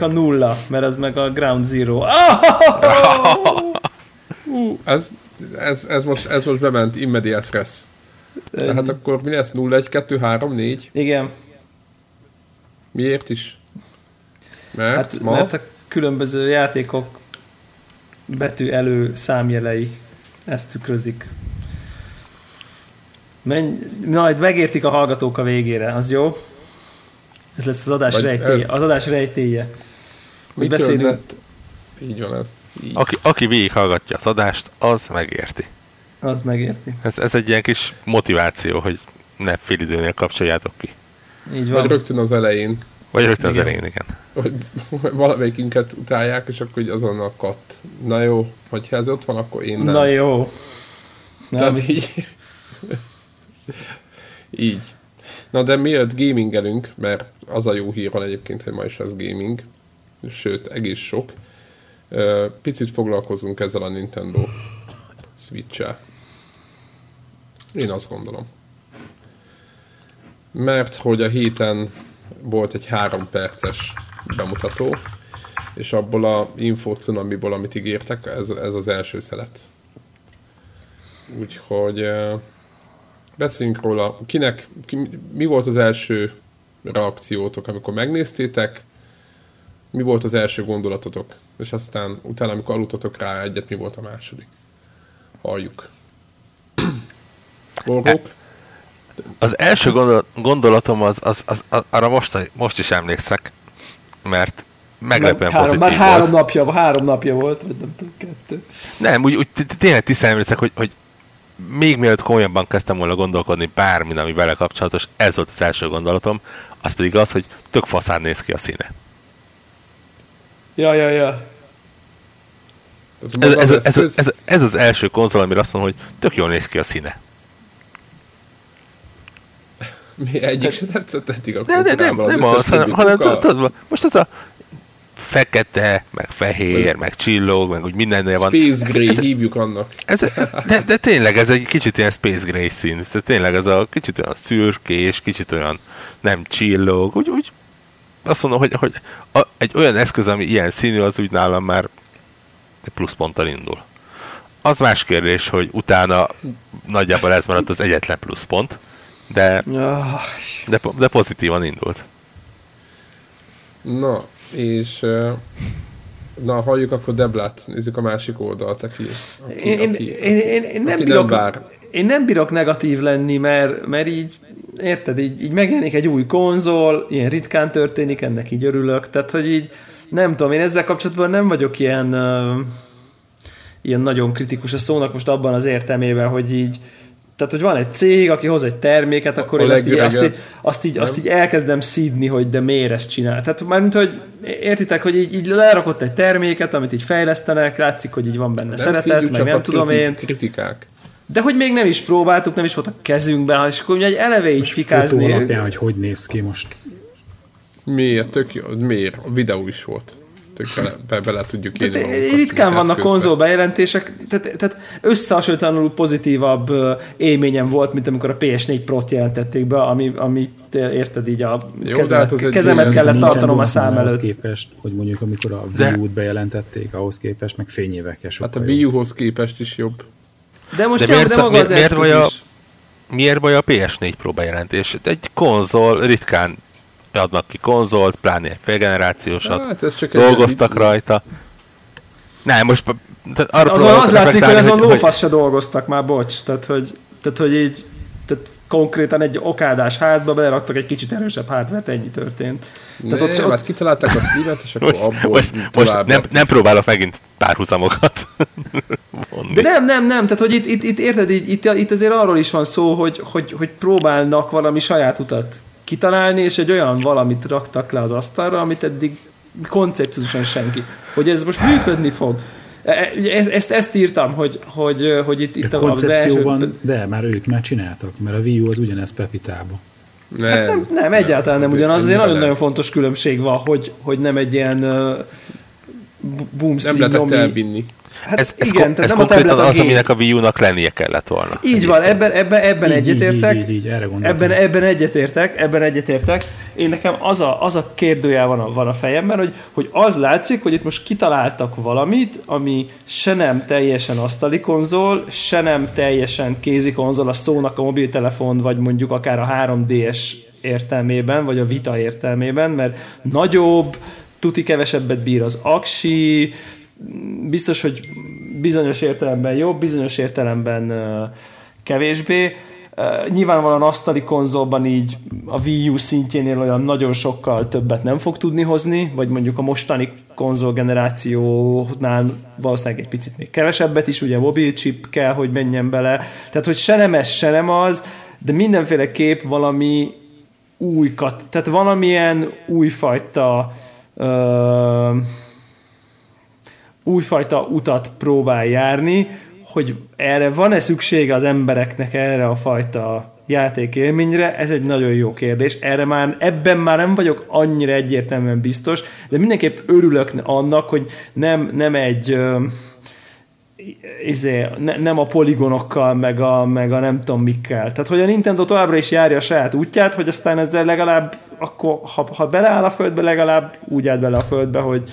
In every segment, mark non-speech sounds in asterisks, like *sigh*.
A nulla, mert ez meg a Ground Zero. Uh, ez, ez, ez, most, ez most bement immediate stress. Tehát akkor mi lesz? 0, 1, 2, 3, 4? Igen. Miért is? Mert, Hát, ma? mert a különböző játékok betű elő számjelei ezt tükrözik. Menj, majd megértik a hallgatók a végére, az jó? Ez lesz az adás Vagy- rejtélye. Az adás rejtélye. Hogy beszélünk, lett? Így van ez. Így. Aki, aki végighallgatja az adást, az megérti. az megérti. Ez, ez egy ilyen kis motiváció, hogy ne fél időnél kapcsoljátok ki. Így Vagy van. rögtön az elején, Vagy rögtön az Igen. elején, igen. hogy *laughs* valamelyikünket utálják, és akkor így azonnal katt. Na jó, hogyha ez ott van, akkor én nem. Na jó. Na, Tehát így. *laughs* így. Na de miért gamingelünk, mert az a jó hír van egyébként, hogy ma is lesz gaming, sőt, egész sok. Picit foglalkozunk ezzel a Nintendo Switch-el. Én azt gondolom. Mert hogy a héten volt egy három perces bemutató, és abból a info cunamiból, amit ígértek, ez, ez az első szelet. Úgyhogy beszéljünk róla. Kinek, ki, mi volt az első reakciótok, amikor megnéztétek? Mi volt az első gondolatotok? És aztán utána, amikor aludtatok rá egyet, mi volt a második? Halljuk. *clears throat* Borgók? Az első gondol- gondolatom az, az, az, az arra most, most is emlékszek, mert meglepően három, pozitív már három volt. napja, három napja volt, vagy nem tudom, kettő. Nem, úgy, úgy tényleg tisztán emlékszek, hogy, hogy még mielőtt komolyabban kezdtem volna gondolkodni bármin, ami vele kapcsolatos, ez volt az első gondolatom, az pedig az, hogy tök faszán néz ki a színe. Ja, ja, ja. Ez, ez, az ez, ez, ez, ez az első konzol, amire azt mondom, hogy tök jól néz ki a színe. Mi egyik se tetszett eddig a nem, nem összes az, hanem, hanem tudod, most az a fekete, meg fehér, meg csillog, meg úgy mindennél van. Space Gray, ez, hívjuk annak. ez, ez, de, de, tényleg ez egy kicsit ilyen Space Gray szín. Tehát tényleg ez a kicsit olyan szürkés, kicsit olyan nem csillog. Úgy, úgy azt mondom, hogy, hogy a, egy olyan eszköz, ami ilyen színű, az úgy nálam már pluszponttal indul. Az más kérdés, hogy utána nagyjából ez maradt az egyetlen pluszpont, de, ja. de, de pozitívan indult. Na, és na, halljuk akkor Deblát, nézzük a másik oldalt, aki, aki, Én, aki, én, én, én, nem aki bírok, nem vár. én nem bírok negatív lenni, mert, mert így, érted, így, így megjelenik egy új konzol, ilyen ritkán történik, ennek így örülök, tehát hogy így, nem tudom, én ezzel kapcsolatban nem vagyok ilyen, uh, ilyen nagyon kritikus a szónak most abban az értelmében, hogy így, tehát, hogy van egy cég, aki hoz egy terméket, akkor A én azt így, azt, így, azt, így, azt így elkezdem szídni, hogy de miért ezt csinál. Tehát mármint, hogy értitek, hogy így, így lerakott egy terméket, amit így fejlesztenek, látszik, hogy így van benne Nem szeretet, szívjuk, meg csak nem a tudom kriti- én. Kritikák. De hogy még nem is próbáltuk, nem is volt a kezünkben, és akkor ugye egy eleve így Fotó fikázni. alapján, hogy hogy néz ki most. Miért? Tök jó. Miért? A videó is volt. Tök bele, be, bele tudjuk Tehát magunkat, ritkán vannak konzol bejelentések, tehát, tehát összehasonlítlanul pozitívabb élményem volt, mint amikor a PS4 Pro-t jelentették be, ami, amit érted így a Jó, de kezemet, hát az kezemet kellett tartanom a szám előtt. képest, hogy mondjuk amikor a Wii U-t bejelentették, ahhoz képest meg fényévekkel sokkal Hát a. Wii U-hoz képest is jobb. De most De miért de maga az miért- vagy a-. Miért baj a PS4 Pro bejelentés? Egy konzol, ritkán adnak ki konzolt, pláne egy félgenerációsat, Hát ez csak egy dolgoztak ilyen- rajta. Nem, most tehát arra próbálok az látszik, hogy azon lófasz se dolgoztak már, bocs. Tehát, hogy, tehát, hogy így tehát konkrétan egy okádás házba beleraktak egy kicsit erősebb hardware ennyi történt. Tehát Nem, ott, hát ott, kitalálták a Steam-et, és akkor Most, abból most, most nem, nem próbálok megint párhuzamokat *laughs* vonni. de nem, nem, nem, tehát hogy itt, itt, itt érted, itt, itt, itt azért arról is van szó, hogy, hogy, hogy próbálnak valami saját utat kitalálni, és egy olyan valamit raktak le az asztalra, amit eddig koncepciózusan senki. Hogy ez most működni fog. E- e- Ezt, ezt, ezt írtam, hogy, hogy, hogy itt, itt A a, belső... de már ők már csináltak, mert a Wii U az ugyanez Pepitába. Nem, Hát nem, nem, egyáltalán nem azért ugyanaz. Azért nagyon-nagyon nem. fontos különbség van, hogy, hogy nem egy ilyen uh, boom Nem lehetett elvinni. Hát ez, ez, igen, ko- tehát ez nem a konkrétan tablet, a az, gép. aminek a Wii U-nak lennie kellett volna. Így van, ebben, ebben, ebben Így, így, egyetértek. így, így, így, erre gondoltam. Ebben, ebben egyetértek, ebben egyetértek. Én nekem az a, az a kérdőjel van a, van a fejemben, hogy, hogy az látszik, hogy itt most kitaláltak valamit, ami se nem teljesen asztali konzol, se nem teljesen kézi konzol, a szónak a mobiltelefon, vagy mondjuk akár a 3DS értelmében, vagy a Vita értelmében, mert nagyobb, tuti kevesebbet bír az aksi, biztos, hogy bizonyos értelemben jobb, bizonyos értelemben kevésbé. Nyilvánvalóan asztali konzolban így a Wii U szintjénél olyan nagyon sokkal többet nem fog tudni hozni, vagy mondjuk a mostani konzol generációnál valószínűleg egy picit még kevesebbet is, ugye mobil chip kell, hogy menjen bele. Tehát, hogy se nem ez, se nem az, de mindenféleképp valami új, kat- tehát valamilyen újfajta ö, újfajta utat próbál járni, hogy erre van-e szüksége az embereknek erre a fajta játékélményre, ez egy nagyon jó kérdés. Erre már, ebben már nem vagyok annyira egyértelműen biztos, de mindenképp örülök annak, hogy nem, nem egy izé, ne, nem a poligonokkal, meg a, meg a nem tudom mikkel. Tehát, hogy a Nintendo továbbra is járja a saját útját, hogy aztán ezzel legalább, akkor, ha, ha beleáll a földbe, legalább úgy állt bele a földbe, hogy,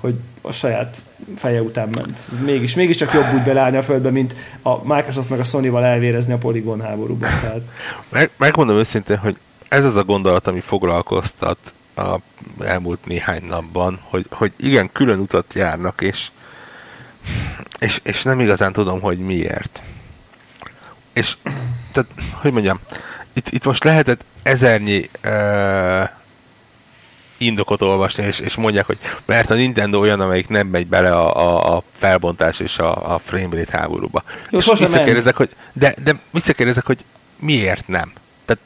hogy a saját feje után ment. Ez mégis, mégiscsak jobb úgy beleállni a földbe, mint a Microsoft meg a Sony-val elvérezni a poligon háborúban. Tehát, Meg, megmondom őszintén, hogy ez az a gondolat, ami foglalkoztat a elmúlt néhány napban, hogy, hogy igen, külön utat járnak, és, és, és nem igazán tudom, hogy miért. És, tehát, hogy mondjam, itt, itt most lehetett ezernyi uh, indokot olvasni, és, és mondják, hogy mert a Nintendo olyan, amelyik nem megy bele a, a, a felbontás és a, a framerate háborúba. Jó, és visszakérdezek, hogy, de, de visszakérdezek, hogy miért nem? Tehát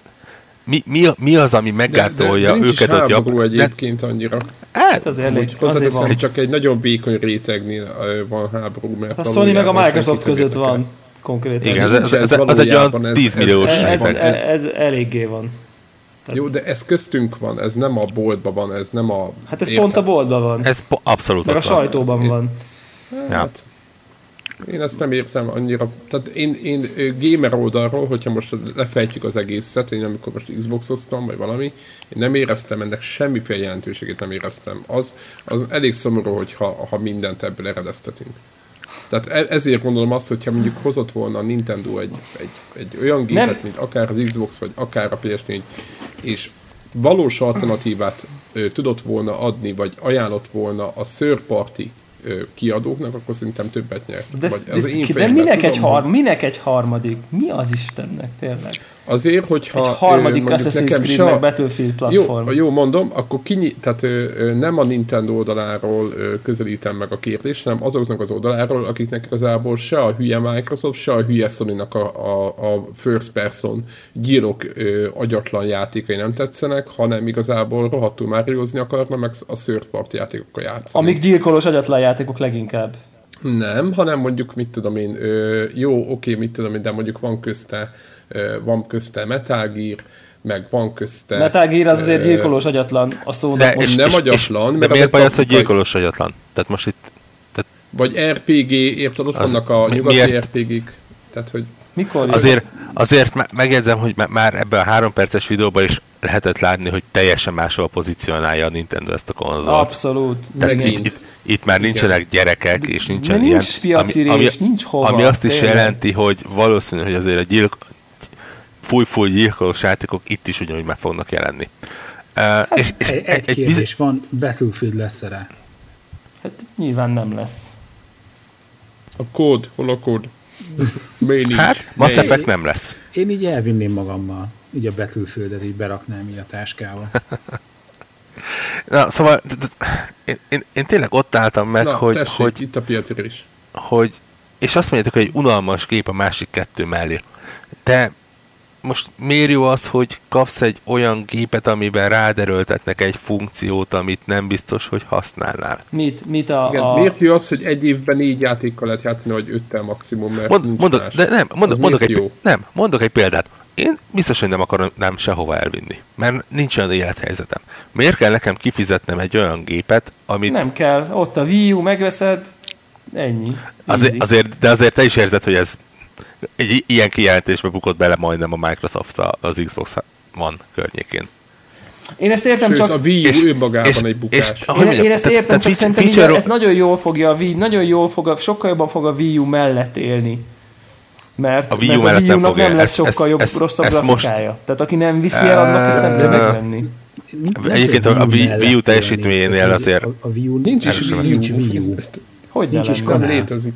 mi, mi, mi az, ami meggátolja nincs is őket ott háború jobb? De, egyébként annyira. hát azért elég, Úgy azért hozzáteszem, van. hogy csak egy nagyon vékony rétegnél van háború, mert A Sony meg a Microsoft között van konkrétan. igen, ez, ez, ez ez, az egy olyan valójában, ez- 10 milliós ez- ez, ez, ez, ez eléggé van. Tehát, Jó, de ez köztünk van, ez nem a boltban van, ez nem a... hát ez érted? pont a boltban van. Ez po- abszolút meg a van. sajtóban van. Ja. Hát, én ezt nem érzem annyira. Tehát én, én gamer oldalról, hogyha most lefejtjük az egészet, én amikor most Xbox-oztam, vagy valami, én nem éreztem ennek semmiféle jelentőségét, nem éreztem. Az, az elég szomorú, hogyha ha mindent ebből eredeztetünk. Tehát e- ezért gondolom azt, hogyha mondjuk hozott volna a Nintendo egy, egy, egy olyan gépet, Nem. mint akár az Xbox, vagy akár a PS4, és valós alternatívát ö, tudott volna adni, vagy ajánlott volna a ö, kiadóknak, akkor szerintem többet nyert. De, vagy de, de, de fejemben minek, egy tudom, har, minek egy harmadik? Mi az Istennek tényleg? Azért, hogyha... Egy harmadik ö, Assassin's nekem Creed se a- meg Battlefield platform. Jó, jó, mondom, akkor kinyi, tehát ö, nem a Nintendo oldaláról ö, közelítem meg a kérdést, hanem azoknak az oldaláról, akiknek igazából se a hülye Microsoft, se a hülye sony a, a, a first person gyílok ö, agyatlan játékai nem tetszenek, hanem igazából rohadtul Mariozni akarna, meg a third party játékokkal játszani. Amik gyilkolós agyatlan játékok leginkább. Nem, hanem mondjuk, mit tudom én, ö, jó, oké, mit tudom én, de mondjuk van közte, van közte Metal Gear, meg van közte... Metal Gear az azért gyilkolós agyatlan a szónak De, most. nem és, agyatlan, és, de miért baj az, hogy gyilkolós agyatlan? Tehát most itt Vagy RPG, érted, ott Az- vannak a mi- nyugati miért? RPG-k. Tehát, hogy Mikor jön? Azért, azért me- megjegyzem, hogy már ebben a három perces videóban is lehetett látni, hogy teljesen máshol pozícionálja a Nintendo ezt a konzolt. Abszolút. Tehát Igen. megint. itt, itt, itt már nincsenek gyerekek, és nincsen nincs ilyen... piacirés, nincs hova, Ami azt is tényleg. jelenti, hogy valószínű, hogy azért a gyilk, fúj-fúj gyilkolós játékok itt is ugyanúgy meg fognak jelenni. Uh, és, és Egy, egy kérdés van, Battlefield lesz rá? Hát nyilván nem lesz. a kód, hol a kód? Nincs? Hát, Mass? Effect nem lesz. Én így elvinném magammal, így a Battlefieldet így beraknám így a táskába. Na, szóval én, én, én tényleg ott álltam meg, Na, hogy, tessék, hogy, itt a piacirés. hogy, és azt mondjátok, hogy egy unalmas gép a másik kettő mellé. De most miért jó az, hogy kapsz egy olyan gépet, amiben ráderőltetnek egy funkciót, amit nem biztos, hogy használnál? Mit, mit a... Igen, a... miért jó az, hogy egy évben négy játékkal lehet játszani, vagy öttel maximum, mert Mond, nincs mondok, más. de nem, mondok, Az mondok, egy, jó? nem, mondok egy példát. Én biztos, hogy nem akarom nem sehova elvinni, mert nincs olyan élethelyzetem. Miért kell nekem kifizetnem egy olyan gépet, amit Nem kell, ott a Wii U, megveszed, ennyi. Azért, azért, de azért te is érzed, hogy ez egy ilyen kijelentésbe bukott bele majdnem a Microsoft az Xbox One környékén. Én ezt értem, Sőt, csak... a Wii U önmagában egy bukás. ahogy Én, mondjam, én ezt értem, tehát csak szerintem feature- ez nagyon jól fogja a Wii, nagyon jól fog, a, sokkal jobban fog a Wii U mellett élni. Mert A Wii U mert a mellett Wii nem U-nak fogja. nem lesz sokkal ezt- jobb, ezt- rosszabb ezt most- grafikája. Tehát aki nem viszi el, annak ezt nem kell megvenni. Nem Egyébként a Wii- U teljesítményénél azért- A, Wii U Nincs is Wii nincs U. Hogy Nincs is? Nem kanál. létezik.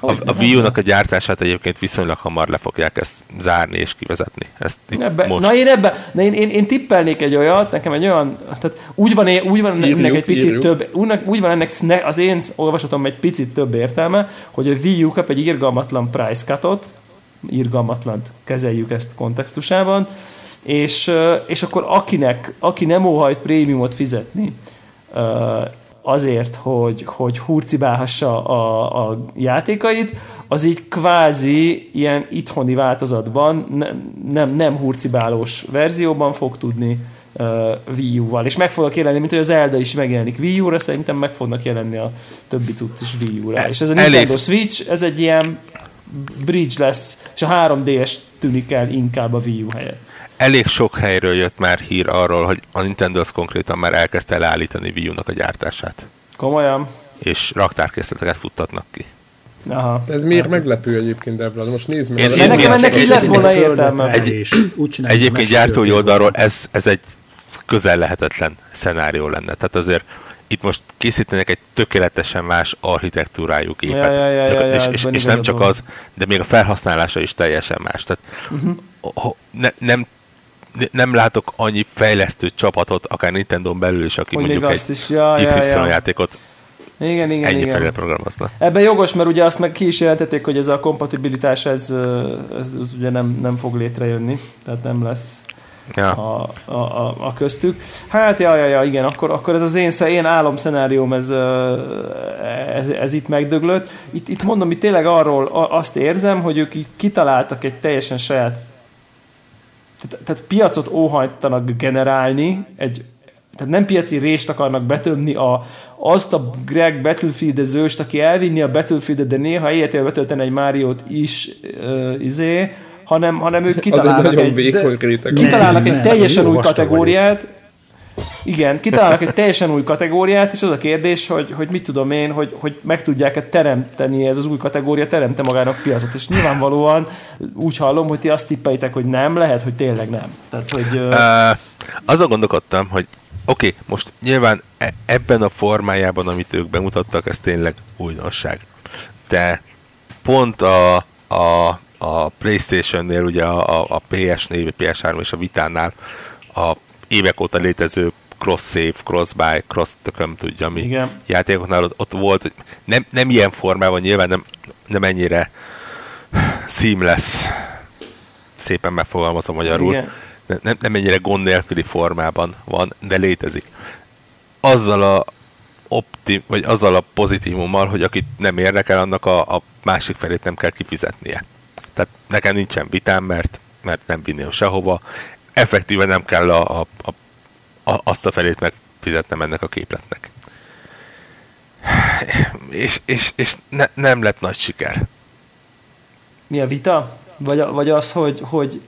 A, a Wii? U-nak a gyártását egyébként viszonylag hamar le fogják ezt zárni és kivezetni. Ezt Ebbe, most. Na én ebbe, na én, én, én tippelnék egy olyat, nekem egy olyan, tehát úgy van, úgy van Írjuk, ennek egy picit írjuk. több, úgy, van ennek az én olvasatom egy picit több értelme, hogy a Wii U kap egy irgalmatlan price cutot, irgalmatlant kezeljük ezt kontextusában, és, és akkor akinek, aki nem óhajt prémiumot fizetni, azért, hogy, hogy hurcibálhassa a, a játékait, az így kvázi ilyen itthoni változatban, ne, nem, nem hurcibálós verzióban fog tudni uh, Wii U-val. És meg fognak jelenni, mint hogy az Zelda is megjelenik Wii U-ra, szerintem meg fognak jelenni a többi cucc is Wii U-ra. E- És ez a elég- Nintendo Switch, ez egy ilyen bridge lesz, és a 3DS tűnik el inkább a Wii U helyett. Elég sok helyről jött már hír arról, hogy a Nintendo az konkrétan már elkezdte leállítani Wii U-nak a gyártását. Komolyan? És raktárkészleteket futtatnak ki. Aha. Ez miért meglepő egyébként, Devlad? Most nézd meg. Én- én- nekem ennek így lett volna értelme. Egy- Egyébként gyártói oldalról ez, ez egy közel lehetetlen szenárió lenne. Tehát azért itt most készítenek egy tökéletesen más architektúrájú gépet. Ja, ja, ja, ja, ja, és, és, és nem csak az, de még a felhasználása is teljesen más. Tehát uh-huh. ne, nem, ne- nem látok annyi fejlesztő csapatot, akár Nintendo-n belül is, aki Hogy mondjuk azt egy is, ja, ja, ja. játékot Igen, igen, ennyi igen. felére programozna. Ebben jogos, mert ugye azt meg ki is jelentették, hogy ez a kompatibilitás, ez, ez, ez ugye nem, nem fog létrejönni, tehát nem lesz Ja. a, a, a, a köztük. Hát, ja, ja, ja, igen, akkor, akkor ez az én, én álomszenárióm, ez, ö, ez, ez itt megdöglött. Itt, itt mondom, itt tényleg arról azt érzem, hogy ők így kitaláltak egy teljesen saját tehát, tehát piacot óhajtanak generálni, egy, tehát nem piaci rést akarnak betömni a, azt a Greg Battlefield-ezőst, aki elvinni a Battlefield-et, de néha életével betölteni egy Máriót is uh, izé, hanem, hanem ők *laughs* egy kitalálnak egy. Nem, kitalálnak egy teljesen új kategóriát, igen, kitalálnak egy teljesen új kategóriát, és az a kérdés, hogy, hogy mit tudom én, hogy, hogy meg tudják-e teremteni ez az új kategória, teremte magának piacot. És nyilvánvalóan úgy hallom, hogy ti azt tippelitek, hogy nem, lehet, hogy tényleg nem. Tehát, hogy... Uh, azon gondolkodtam, hogy oké, okay, most nyilván e- ebben a formájában, amit ők bemutattak, ez tényleg újdonság. De pont a, a, a Playstation-nél, ugye a, a PS4, PS3 és a Vitánál a évek óta létező cross-save, cross-buy, cross tököm tudja mi Igen. játékoknál ott, ott volt, hogy nem, nem ilyen formában, nyilván nem, nem ennyire seamless, szépen megfogalmazom magyarul, Igen. ne- nem, nem ennyire gond nélküli formában van, de létezik. Azzal a optim, vagy azzal a pozitívummal, hogy akit nem érdekel, annak a, a másik felét nem kell kifizetnie. Tehát nekem nincsen vitám, mert, mert nem vinném sehova. Effektíve nem kell a, a, a, azt a felét megfizetnem ennek a képletnek. És, és, és ne, nem lett nagy siker. Mi a vita? Vagy, vagy az, hogy, hogy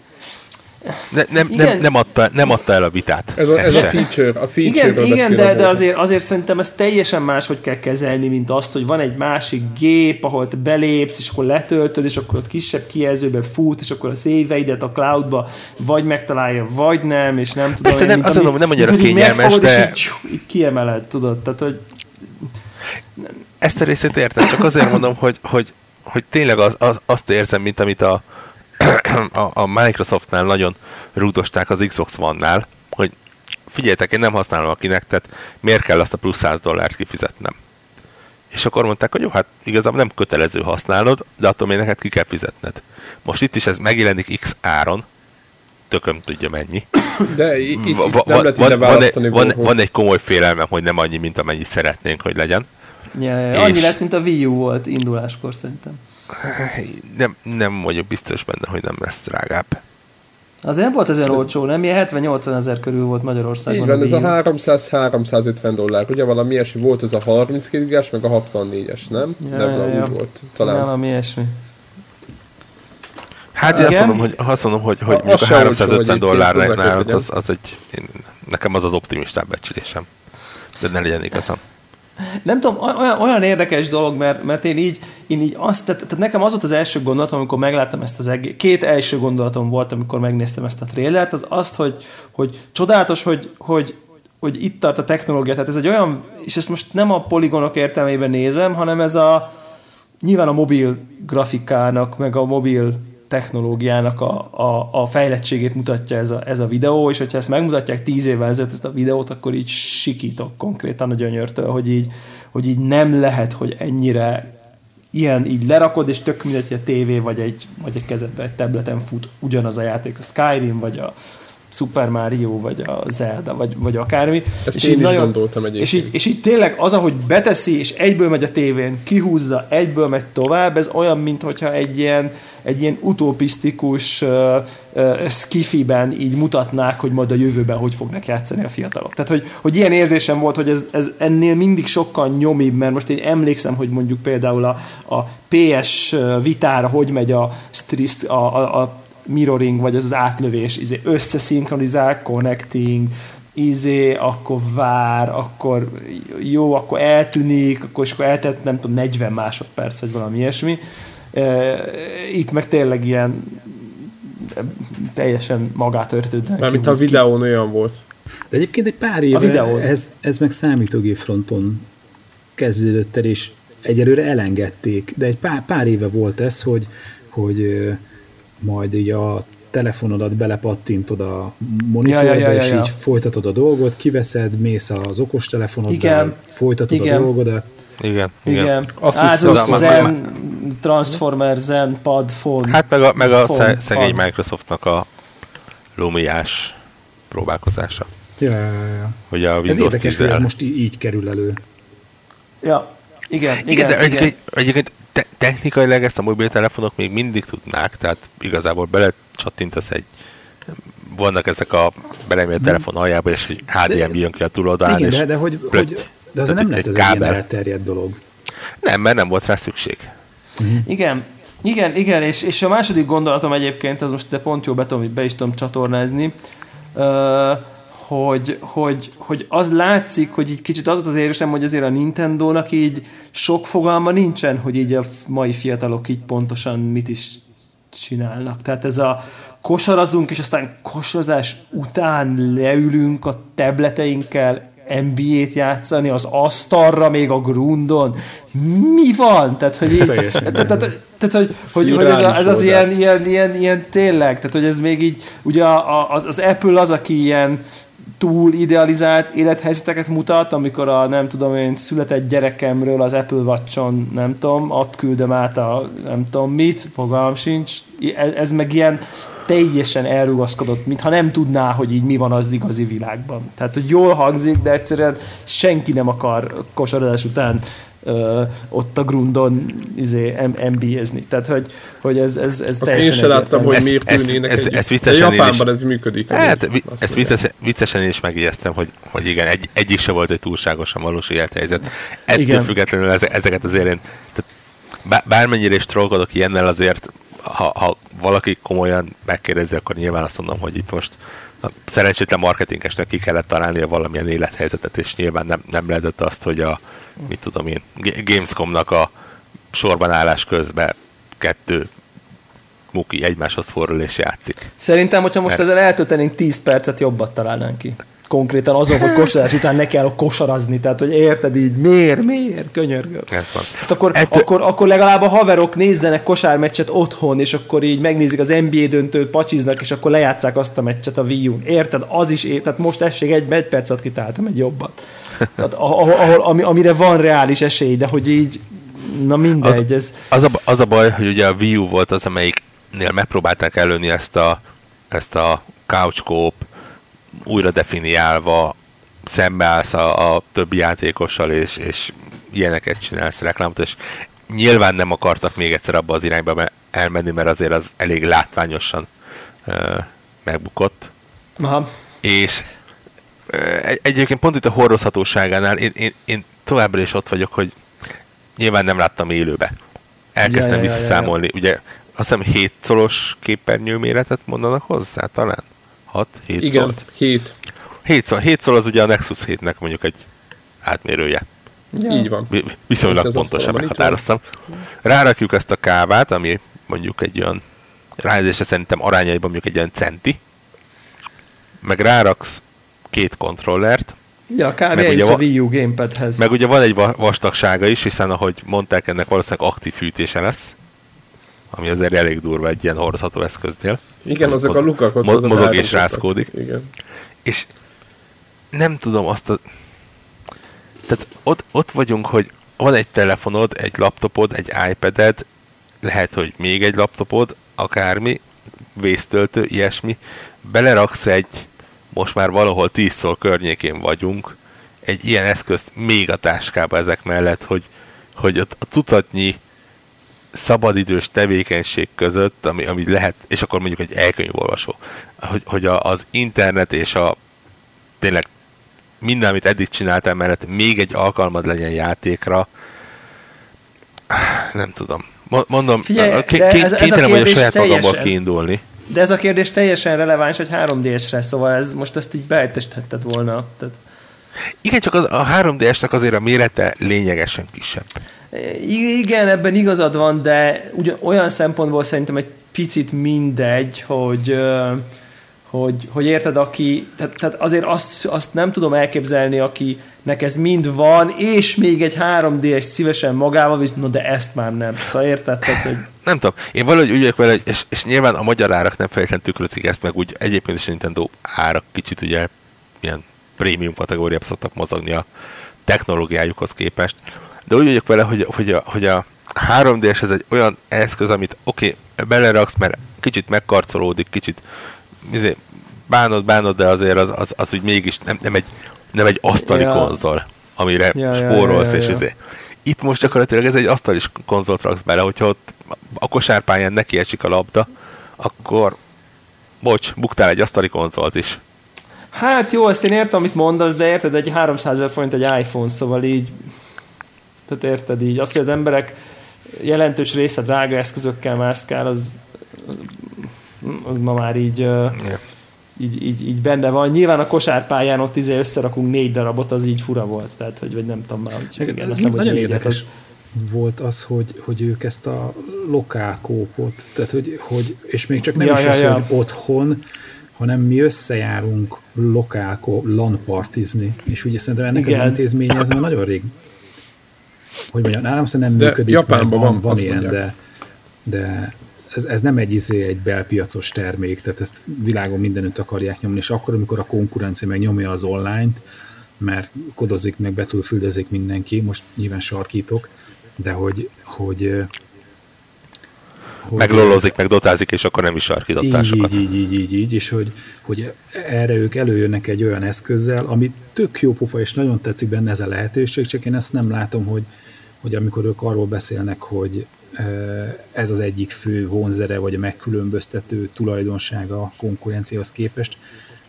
Ne, nem, Igen. nem, nem, adta, nem adta el a vitát. Ez a, ez a feature, a feature igen, igen de, de azért, azért szerintem ezt teljesen máshogy kell kezelni, mint azt, hogy van egy másik gép, ahol te belépsz, és akkor letöltöd, és akkor ott kisebb kijelzőben fut, és akkor az éveidet a cloudba vagy megtalálja, vagy nem, és nem tudom. Persze, én, nem- azt mondom, nem annyira kényelmes, de- És így, így kiemeled, tudod, tehát, hogy Ezt a részét értem, csak azért mondom, hogy, hogy, hogy tényleg az, az, azt érzem, mint amit a, a, a Microsoftnál nagyon rúdosták az Xbox One-nál, hogy figyeljetek, én nem használom a Kinectet, miért kell azt a plusz 100 dollárt kifizetnem? És akkor mondták, hogy jó, hát igazából nem kötelező használnod, de attól még neked ki kell fizetned. Most itt is ez megjelenik X áron, tököm tudja mennyi. De i- itt, itt Va- nem va- lehet van, van, egy, választani. van, valahol. van egy komoly félelmem, hogy nem annyi, mint amennyit szeretnénk, hogy legyen. ja, ja, annyi És- lesz, mint a Wii U volt induláskor szerintem. Nem, nem vagyok biztos benne, hogy nem lesz drágább. Azért nem volt ez olyan olcsó, nem? Ilyen 70-80 ezer körül volt Magyarországon. Így van, ez a Wii U. 300-350 dollár, ugye valami ilyesmi volt ez a 32 gigás, meg a 64-es, nem? Ja, nem, ja, ja. úgy volt, talán. Valami ilyesmi. Hát én azt Igen? mondom, hogy, azt mondom, hogy, hogy A- a az se olcsó 350 egyébként, dollárnál az, az, egy, én, nekem az az optimistább becslésem. De ne legyen igazam. Nem tudom, olyan, olyan érdekes dolog, mert, mert én így, én így azt, tehát, tehát nekem az volt az első gondolatom, amikor megláttam ezt az egész, két első gondolatom volt, amikor megnéztem ezt a trélert, az azt, hogy, hogy csodálatos, hogy, hogy, hogy itt tart a technológia, tehát ez egy olyan, és ezt most nem a poligonok értelmében nézem, hanem ez a, nyilván a mobil grafikának, meg a mobil technológiának a, a, a fejlettségét mutatja ez a, ez a videó, és hogyha ezt megmutatják tíz évvel ezelőtt ezt a videót, akkor így sikítok konkrétan a gyönyörtől, hogy így, hogy így nem lehet, hogy ennyire ilyen így lerakod, és tök mindegy, hogy a tévé vagy egy, vagy egy kezedbe, egy tableten fut ugyanaz a játék, a Skyrim, vagy a Super Mario, vagy a Zelda, vagy, vagy akármi. Ezt én is gondoltam egyébként. És így, és így tényleg az, ahogy beteszi, és egyből megy a tévén, kihúzza, egyből megy tovább, ez olyan, mintha egy ilyen, egy ilyen utopisztikus uh, uh, skifiben így mutatnák, hogy majd a jövőben hogy fognak játszani a fiatalok. Tehát, hogy, hogy ilyen érzésem volt, hogy ez, ez ennél mindig sokkal nyomibb, mert most én emlékszem, hogy mondjuk például a, a PS vitára hogy megy a, a, a, a mirroring, vagy az az átlövés, izé, összeszinkronizál, connecting, izé, akkor vár, akkor jó, akkor eltűnik, akkor, és akkor eltelt, nem tudom, 40 másodperc, vagy valami ilyesmi. Itt meg tényleg ilyen teljesen magát örtődnek. Mármint a videón olyan volt. De egyébként egy pár videó. éve ez, ez meg számítógép fronton kezdődött el, és egyelőre elengedték, de egy pár, pár éve volt ez, hogy, hogy majd így a telefonodat belepattintod a monitorba, Ja, ja, ja, ja, és így folytatod a dolgot, kiveszed, mész az okostelefonoddal, Igen. folytatod Igen. a dolgodat. Igen, igen. Igen. Az- Zen, Transformer, Zen, Pad, Phone. Hát meg a, meg a Phone, sze- szegény pad. Microsoftnak a Lumiás próbálkozása. Ja, ja, ja. Hogy a Ez Windows érdekes, hogy 10 ez most így kerül elő. Ja, igen, igen, Igen, de igen. egyébként, egyébként te- technikailag ezt a mobiltelefonok még mindig tudnák, tehát igazából belecsatintasz egy vannak ezek a belemér a telefon aljába, és hogy HDMI jön ki a túloldalán, Igen, és de, de, hogy, hogy, de az nem egy ez egy ilyen kábel. elterjedt dolog. Nem, mert nem volt rá szükség. Igen, igen, igen, és, és a második gondolatom egyébként, ez most de pont jó be, tudom, be is tudom csatornázni, ö, hogy, hogy, hogy az látszik, hogy így kicsit az volt az érzésem, hogy azért a Nintendo-nak így sok fogalma nincsen, hogy így a mai fiatalok így pontosan mit is csinálnak. Tehát ez a kosarazunk, és aztán kosarazás után leülünk a tableteinkkel NBA-t játszani, az asztalra, még a grundon. Mi van? Tehát, hogy így, tehát, tehát, tehát, hogy, hogy, hogy ez, a, ez az ilyen, ilyen, ilyen, ilyen tényleg, tehát hogy ez még így, ugye az, az Apple az, aki ilyen túl idealizált élethelyzeteket mutat, amikor a nem tudom én született gyerekemről az Apple Watch-on nem tudom, ott küldöm át a nem tudom mit, fogalmam sincs, ez, ez meg ilyen teljesen elrugaszkodott, mintha nem tudná, hogy így mi van az igazi világban. Tehát, hogy jól hangzik, de egyszerűen senki nem akar kosarazás után ö, ott a grundon izé, NBA-zni. Tehát, hogy, hogy ez, ez, ez Azt én teljesen sem láttam, hogy Ezt- miért ezt- ülnének ezt- ezt De viccesen én Japánban is- ez működik. Hát, vi- ezt viccesen, viccesen én is megjegyeztem, hogy, hogy igen, egy, egyik se volt egy túlságosan valós élethelyzet. Ettől Igen. függetlenül eze- ezeket azért én, tehát bá- bármennyire is trollkodok ilyennel azért, ha, ha valaki komolyan megkérdezi, akkor nyilván azt mondom, hogy itt most a szerencsétlen marketingesnek ki kellett találnia valamilyen élethelyzetet, és nyilván nem, nem lehetett azt, hogy a, mit tudom én, Gamescomnak a sorban állás közben kettő muki egymáshoz forrul és játszik. Szerintem, hogyha most Mert- ezzel eltöltenénk 10 percet, jobbat találnánk ki. Konkrétan azon, hogy kosarás után ne kell kosarazni. Tehát, hogy érted így, miért, miért, van. Hát akkor, Ettől- akkor, akkor legalább a haverok nézzenek kosármeccset otthon, és akkor így megnézik az NBA döntőt, pacsiznak, és akkor lejátszák azt a meccset a Wii U-n. Érted? Az is, é- tehát most essék egy, egy percet kitaláltam egy jobbat. Tehát ahol, ahol, ami, amire van reális esély, de hogy így, na mindegy, ez... Az a, az a baj, hogy ugye a Wii U volt az, amelyiknél megpróbálták előni ezt a, ezt a couch co újra definiálva, szembeállsz a, a többi játékossal, és, és ilyeneket csinálsz reklámot, és nyilván nem akartak még egyszer abba az irányba me- elmenni, mert azért az elég látványosan ö, megbukott, Aha. és egy, egyébként pont itt a hordozhatóságánál én, én, én továbbra is ott vagyok, hogy nyilván nem láttam élőbe. Elkezdtem ja, ja, visszaszámolni, ja, ja. ugye azt hiszem 7 szolos képernyő méretet mondanak hozzá talán? 6? 7 Igen, szólt. 7. 7 szól, 7 szól az ugye a Nexus 7-nek mondjuk egy átmérője. Ja. Így van. Viszonylag pontosan meghatároztam. Rárakjuk ezt a kávát, ami mondjuk egy olyan ránézésre szerintem arányaiban mondjuk egy olyan centi, meg ráraksz két kontrollert, Ja, kb. egy a Wii U gamepadhez. Meg ugye van egy vastagsága is, hiszen ahogy mondták, ennek valószínűleg aktív fűtése lesz, ami azért elég durva egy ilyen hordozható eszköznél. Igen, azok a lukak ott mo- mozog és rászkódik. Igen. És nem tudom azt a... Tehát ott, ott vagyunk, hogy van egy telefonod, egy laptopod, egy iPaded, lehet, hogy még egy laptopod, akármi, vésztöltő, ilyesmi, beleraksz egy, most már valahol 10 szor környékén vagyunk, egy ilyen eszközt még a táskába ezek mellett, hogy, hogy a, a tucatnyi szabadidős tevékenység között, ami, ami lehet, és akkor mondjuk egy elkönyvolvasó, hogy, hogy a, az internet és a tényleg minden, amit eddig csináltam mellett még egy alkalmad legyen játékra, nem tudom. Mondom, Figyelj, kénytelen vagy a saját teljesen, magamból kiindulni. De ez a kérdés teljesen releváns egy 3D-sre, szóval ez most ezt így beejtestetted volna. Tehát... Igen, csak az, a 3DS-nek azért a mérete lényegesen kisebb. Igen, ebben igazad van, de ugyan, olyan szempontból szerintem egy picit mindegy, hogy hogy, hogy érted, aki, tehát, tehát azért azt, azt nem tudom elképzelni, akinek ez mind van, és még egy 3D-es szívesen magával visz, no de ezt már nem. Szóval érted? Tehát, hogy... Nem tudom. Én valahogy úgy vele, és, és nyilván a magyar árak nem feltétlenül tükrözik ezt, meg úgy egyébként is a Nintendo árak kicsit ugye ilyen prémium kategóriába szoktak mozogni a technológiájukhoz képest. De úgy vagyok vele, hogy, hogy, a, hogy a 3D-es ez egy olyan eszköz, amit oké, okay, beleraksz, mert kicsit megkarcolódik, kicsit izé, bánod, bánod, de azért az, az, az úgy mégis nem, nem, egy, nem egy asztali ja. konzol, amire ja, spórolsz, ja, ja, ja, és izé. Itt most gyakorlatilag ez egy asztali konzolt raksz bele, hogyha ott a kosárpályán neki esik a labda, akkor bocs, buktál egy asztali konzolt is. Hát jó, ezt én értem, amit mondasz, de érted, egy 300 ezer forint egy iPhone, szóval így tehát érted így, az, hogy az emberek jelentős része drága eszközökkel mászkál, az, az ma már így, yeah. így, így, így, benne van. Nyilván a kosárpályán ott izé összerakunk négy darabot, az így fura volt. Tehát, hogy vagy nem tudom már, hogy igen, azt hogy nagyon érdekes az... volt az, hogy, hogy ők ezt a lokálkópot, tehát hogy, hogy és még csak nem ja, is ja, az, ja. hogy otthon, hanem mi összejárunk lokálkó, lanpartizni, és ugye szerintem ennek Igen. az intézménye ez már nagyon rég hogy mondjam, nálam szerintem nem de működik, Japánban van, van, van ilyen, de, de ez, ez nem egy izé, egy belpiacos termék, tehát ezt világon mindenütt akarják nyomni, és akkor, amikor a konkurencia meg nyomja az online-t, mert kodozik, meg betülfüldezik mindenki, most nyilván sarkítok, de hogy, hogy hogy Meglolozik, meg dotázik, és akkor nem is sarkítottasokat. Így, így, így, így, így, és hogy, hogy erre ők előjönnek egy olyan eszközzel, ami tök jó pofa, és nagyon tetszik benne ez a lehetőség, csak én ezt nem látom, hogy, hogy amikor ők arról beszélnek, hogy ez az egyik fő vonzere, vagy a megkülönböztető tulajdonsága a konkurenciához képest,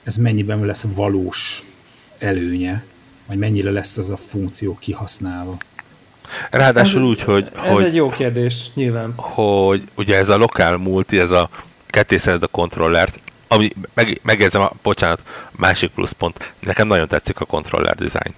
ez mennyiben lesz valós előnye, vagy mennyire lesz ez a funkció kihasználva. Ráadásul ez, úgy, hogy... Ez hogy, egy jó kérdés, nyilván. Hogy ugye ez a lokál multi, ez a kettészed a kontrollert, ami, meg, megjegyzem, a, bocsánat, másik pluszpont, nekem nagyon tetszik a kontroller design.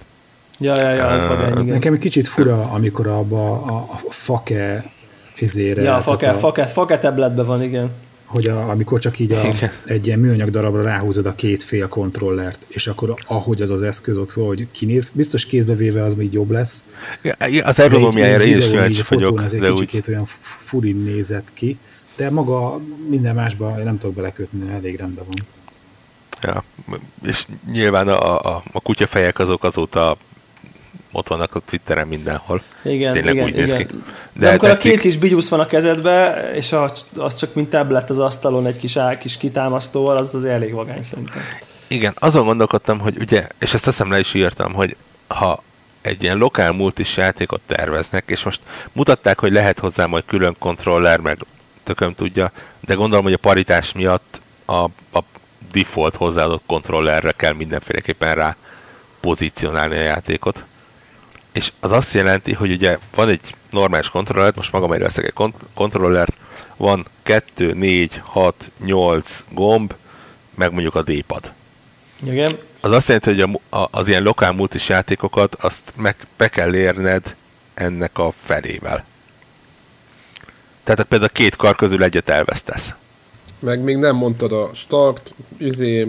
Ja, ja, ja, az uh, igen. Nekem egy kicsit fura, amikor abba a, a fake izére... Ja, a fake, a... fake, fake tabletben van, igen. Hogy a, amikor csak így a, egy ilyen műanyag darabra ráhúzod a két fél kontrollert, és akkor ahogy az az eszköz ott hogy kinéz, biztos kézbe véve az még jobb lesz. Ja, az ergonomiájára én is kíváncsi vagyok. Ez egy kicsikét úgy... olyan furin nézett ki, de maga minden másban nem tudok belekötni, elég rendben van. Ja, és nyilván a, a, a kutyafejek azok azóta ott vannak a Twitteren mindenhol. Igen, Tényleg igen, úgy igen. Néz ki. De, De amikor tetszik... a két kis bigyusz van a kezedbe, és a, az csak mint tablet az asztalon egy kis, kis kitámasztóval, az az elég vagány szerintem. Igen, azon gondolkodtam, hogy ugye, és ezt teszem le is írtam, hogy ha egy ilyen lokál multis játékot terveznek, és most mutatták, hogy lehet hozzá majd külön kontroller, meg tököm tudja, de gondolom, hogy a paritás miatt a, a default hozzáadott kontrollerre kell mindenféleképpen rá pozícionálni a játékot. És az azt jelenti, hogy ugye van egy normális kontroller, most magam veszek egy kont- kontrollert, van 2, 4, 6, 8 gomb, meg mondjuk a D-pad. Igen. Az azt jelenti, hogy a, a, az ilyen lokál multis játékokat azt meg be kell érned ennek a felével. Tehát például a két kar közül egyet elvesztesz. Meg még nem mondtad a start, izé,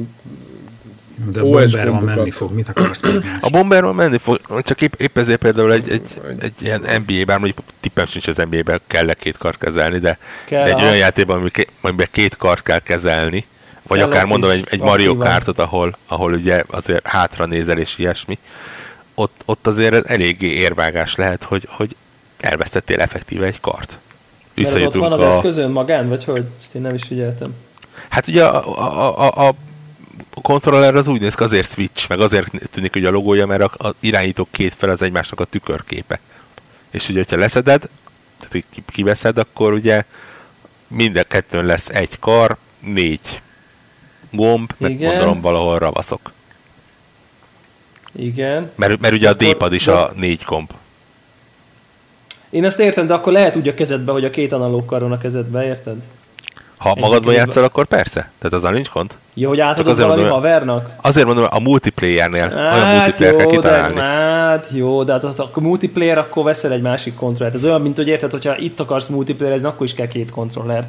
De a bomberban menni fog, mit akarsz még A bomberban menni fog, csak épp, épp ezért például egy, egy, egy ilyen NBA, bár mondjuk tippem sincs az NBA-ben kell -e két kart kezelni, de, kell, de egy olyan játékban, amiben két kart kell kezelni, vagy kell akár mondom egy, egy Mario Kartot, ahol, ahol ugye azért hátra nézel és ilyesmi, ott, ott azért eléggé érvágás lehet, hogy, hogy elvesztettél effektíve egy kart. Mert az ott van az a... eszközön magán, vagy hogy? Ezt én nem is figyeltem. Hát ugye a, a, a, a kontroller az úgy néz ki, azért switch, meg azért tűnik, hogy a logója, mert a, a irányítók két fel az egymásnak a tükörképe. És ugye, hogyha leszeded, tehát kiveszed, akkor ugye minden kettőn lesz egy kar, négy gomb, meg gondolom valahol ravaszok. Igen. Mert, mert ugye a D-pad is a négy gomb. Én ezt értem, de akkor lehet úgy a kezedbe, hogy a két analóg karon a kezedbe, érted? Ha magadban játszol, akkor persze. Tehát az a nincs gond. Jó, hogy átadod valami mondom, havernak? Azért mondom, a multiplayernél hát olyan multiplayer jó, kell kitalálni. De, hát jó, de hát az, akkor multiplayer, akkor veszel egy másik kontrollert. Ez olyan, mint hogy érted, hogyha itt akarsz multiplayerezni, akkor is kell két kontroller.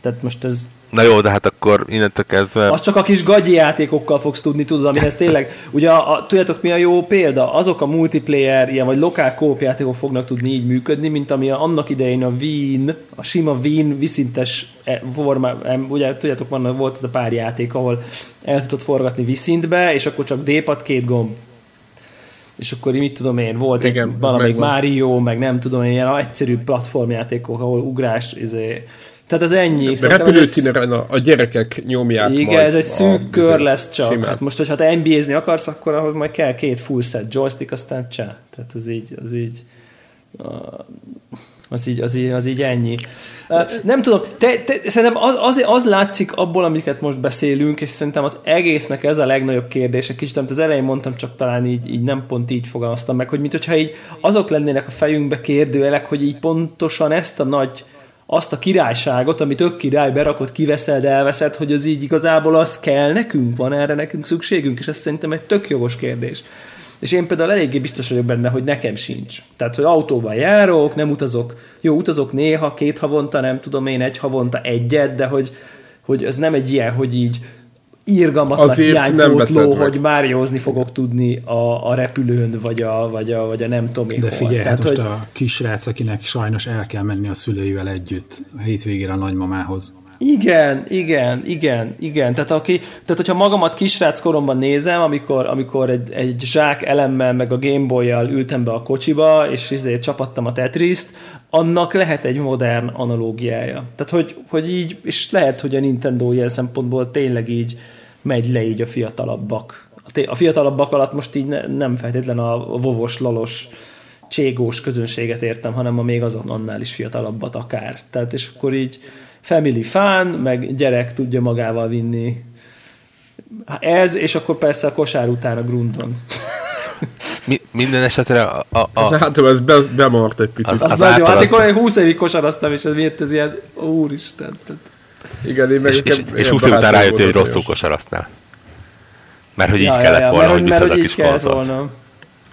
Tehát most ez Na jó, de hát akkor innentől kezdve... Az csak a kis gagyi játékokkal fogsz tudni, tudod, amihez tényleg... Ugye, a, a, tudjátok mi a jó példa? Azok a multiplayer, ilyen vagy lokál kóp játékok fognak tudni így működni, mint ami a, annak idején a Wien, a sima Wien viszintes e, forma, ugye tudjátok, van, volt ez a pár játék, ahol el tudod forgatni viszintbe, és akkor csak D-pad, két gomb és akkor mit tudom én, volt Igen, egy valamelyik Mario, meg nem tudom én, ilyen egyszerű platformjátékok, ahol ugrás, izé, tehát az ennyi. Repülőtíneren a, a gyerekek nyomják Igen, ez egy szűk kör lesz csak. Hát most, hogyha te NBA-zni akarsz, akkor ahhoz majd kell két full set joystick, aztán csá. Tehát az így, az így, az így, az így, az így ennyi. Nem tudom, te, te, szerintem az, az, az látszik abból, amiket most beszélünk, és szerintem az egésznek ez a legnagyobb kérdés. Egy kicsit, amit az elején mondtam, csak talán így, így nem pont így fogalmaztam meg, hogy mint hogyha így azok lennének a fejünkbe kérdőjelek, hogy így pontosan ezt a nagy azt a királyságot, amit tök király berakott, kiveszed, elveszed, hogy az így igazából az kell nekünk, van erre nekünk szükségünk, és ez szerintem egy tök jogos kérdés. És én például eléggé biztos vagyok benne, hogy nekem sincs. Tehát, hogy autóval járok, nem utazok, jó, utazok néha, két havonta, nem tudom én, egy havonta egyet, de hogy, hogy ez nem egy ilyen, hogy így írgalmatlan hiánypótló, hogy Máriózni fogok tudni a, a repülőn, vagy a, vagy a, vagy a nem tudom én De figyelj, hol. Tehát, most hogy... a kisrác, akinek sajnos el kell menni a szüleivel együtt a hétvégére a nagymamához. Igen, igen, igen, igen. Tehát, aki, tehát hogyha magamat kisrác koromban nézem, amikor, amikor egy, egy zsák elemmel meg a Gameboy-jal ültem be a kocsiba, és izé csapattam a Tetriszt, annak lehet egy modern analógiája. Tehát, hogy, hogy így, és lehet, hogy a Nintendo ilyen szempontból tényleg így megy le így a fiatalabbak. A fiatalabbak alatt most így ne, nem feltétlen a vovos, lalos, cségós közönséget értem, hanem a még azon annál is fiatalabbat akár. Tehát és akkor így family fun, meg gyerek tudja magával vinni ez, és akkor persze a kosár után a grundon. Mi, minden esetre a... a, a hát ez be, bemart egy picit. Az, az, az nagyon, hát akkor 20 évig kosaraztam, és ez miért ez ilyen, úristen. Tehát. Igen, én meg és, és, és 20 év után rájöttél, hogy rosszul kosaraztál. Mert hogy ja, így kellett ja, volna, mert, hogy visszad a kis konzolt.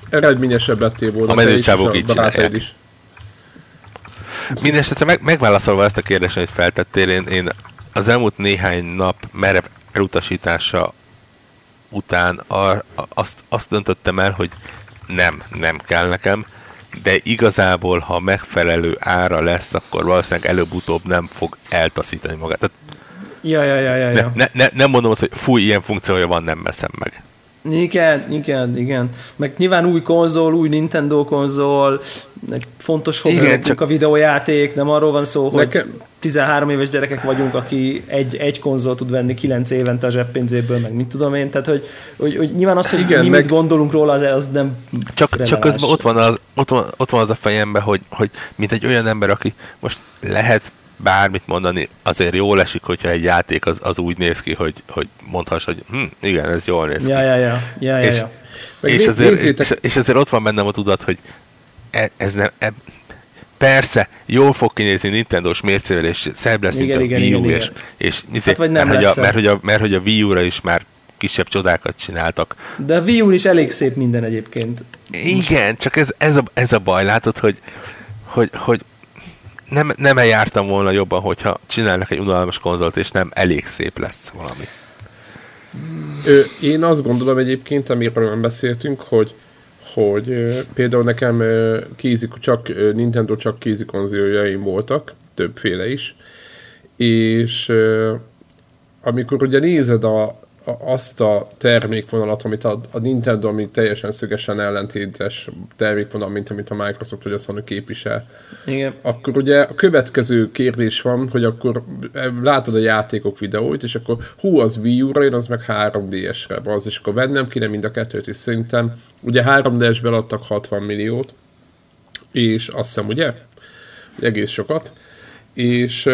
Eredményesebb lettél volna. A menőcsávok így csinálják. Is. Mindenesetre meg, megválaszolva ezt a kérdést, amit feltettél, én, én az elmúlt néhány nap merev elutasítása után a, azt, azt döntöttem el, hogy nem, nem kell nekem, de igazából, ha megfelelő ára lesz, akkor valószínűleg előbb-utóbb nem fog eltaszítani magát. Tehát ja, ja, ja, ja, ja. Ne, ne, nem mondom azt, hogy fúj, ilyen funkciója van, nem veszem meg. Igen, igen, igen. Meg nyilván új konzol, új Nintendo konzol, fontos hogy csak a videójáték, nem arról van szó, hogy Nekem... 13 éves gyerekek vagyunk, aki egy, egy konzol tud venni 9 évente a zseppénzéből, meg mit tudom én, tehát hogy, hogy, hogy nyilván az, hogy Igen, mi meg... mit gondolunk róla, az, az nem Csak, csak közben ott van, az, ott, van, ott van az a fejemben, hogy, hogy mint egy olyan ember, aki most lehet bármit mondani, azért jól esik, hogyha egy játék az, az úgy néz ki, hogy, hogy mondhass, hogy hm, igen, ez jól néz ki. Ja, ja, ja. ja, ja, és, ja. és, azért, és, és azért ott van bennem a tudat, hogy e, ez nem, e, persze, jól fog kinézni Nintendo-s mércével, és szebb lesz, Igen, mint a igen, Wii U, igen, és, igen. és izé, Hát vagy nem mert, hogy a, mert, hogy a, mert hogy a Wii U-ra is már kisebb csodákat csináltak. De a Wii U-n is elég szép minden egyébként. Igen, csak ez, ez, a, ez a baj, látod, hogy, hogy, hogy nem, nem eljártam volna jobban, hogyha csinálnak egy unalmas konzolt, és nem elég szép lesz valami. Ö, én azt gondolom egyébként, amiről nem beszéltünk, hogy hogy például nekem ö, kézi, csak Nintendo csak kézi konzoljaim voltak, többféle is, és amikor ugye nézed a, azt a termékvonalat, amit a, a Nintendo, ami teljesen szögesen ellentétes termékvonal, mint amit a Microsoft vagy a Sony képvisel, Igen. akkor ugye a következő kérdés van, hogy akkor eh, látod a játékok videóit, és akkor hú, az Wii U-ra jön, az meg 3DS-re, az, és akkor vennem kéne mind a kettőt, és szerintem ugye 3DS-ben adtak 60 milliót, és azt hiszem, ugye? Egész sokat. És,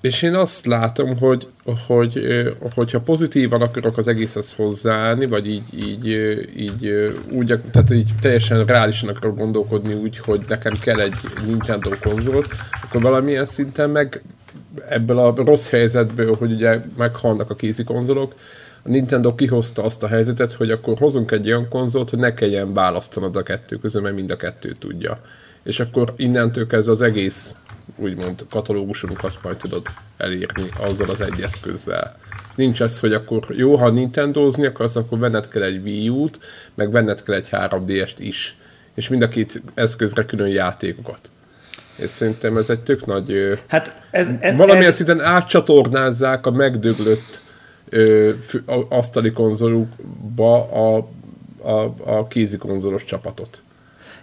és én azt látom, hogy, hogy eh, hogyha pozitívan akarok az egészhez hozzáállni, vagy így, így, eh, így eh, úgy, tehát így teljesen reálisan akarok gondolkodni úgy, hogy nekem kell egy Nintendo konzol, akkor valamilyen szinten meg ebből a rossz helyzetből, hogy ugye meghalnak a kézi konzolok, a Nintendo kihozta azt a helyzetet, hogy akkor hozunk egy olyan konzolt, hogy ne kelljen választanod a kettő közül, mert mind a kettő tudja. És akkor innentől kezdve az egész úgymond katalógusunkat majd tudod elérni azzal az egy eszközzel. Nincs ez, hogy akkor jó, ha Nintendozni akarsz, akkor venned kell egy Wii U-t, meg venned kell egy 3DS-t is. És mind a két eszközre külön játékokat. És szerintem ez egy tök nagy... Hát ez, ez, Valamilyen ez, szinten átcsatornázzák a megdöglött ö, fü- a- asztali konzolukba a, a, a kézi konzolos csapatot.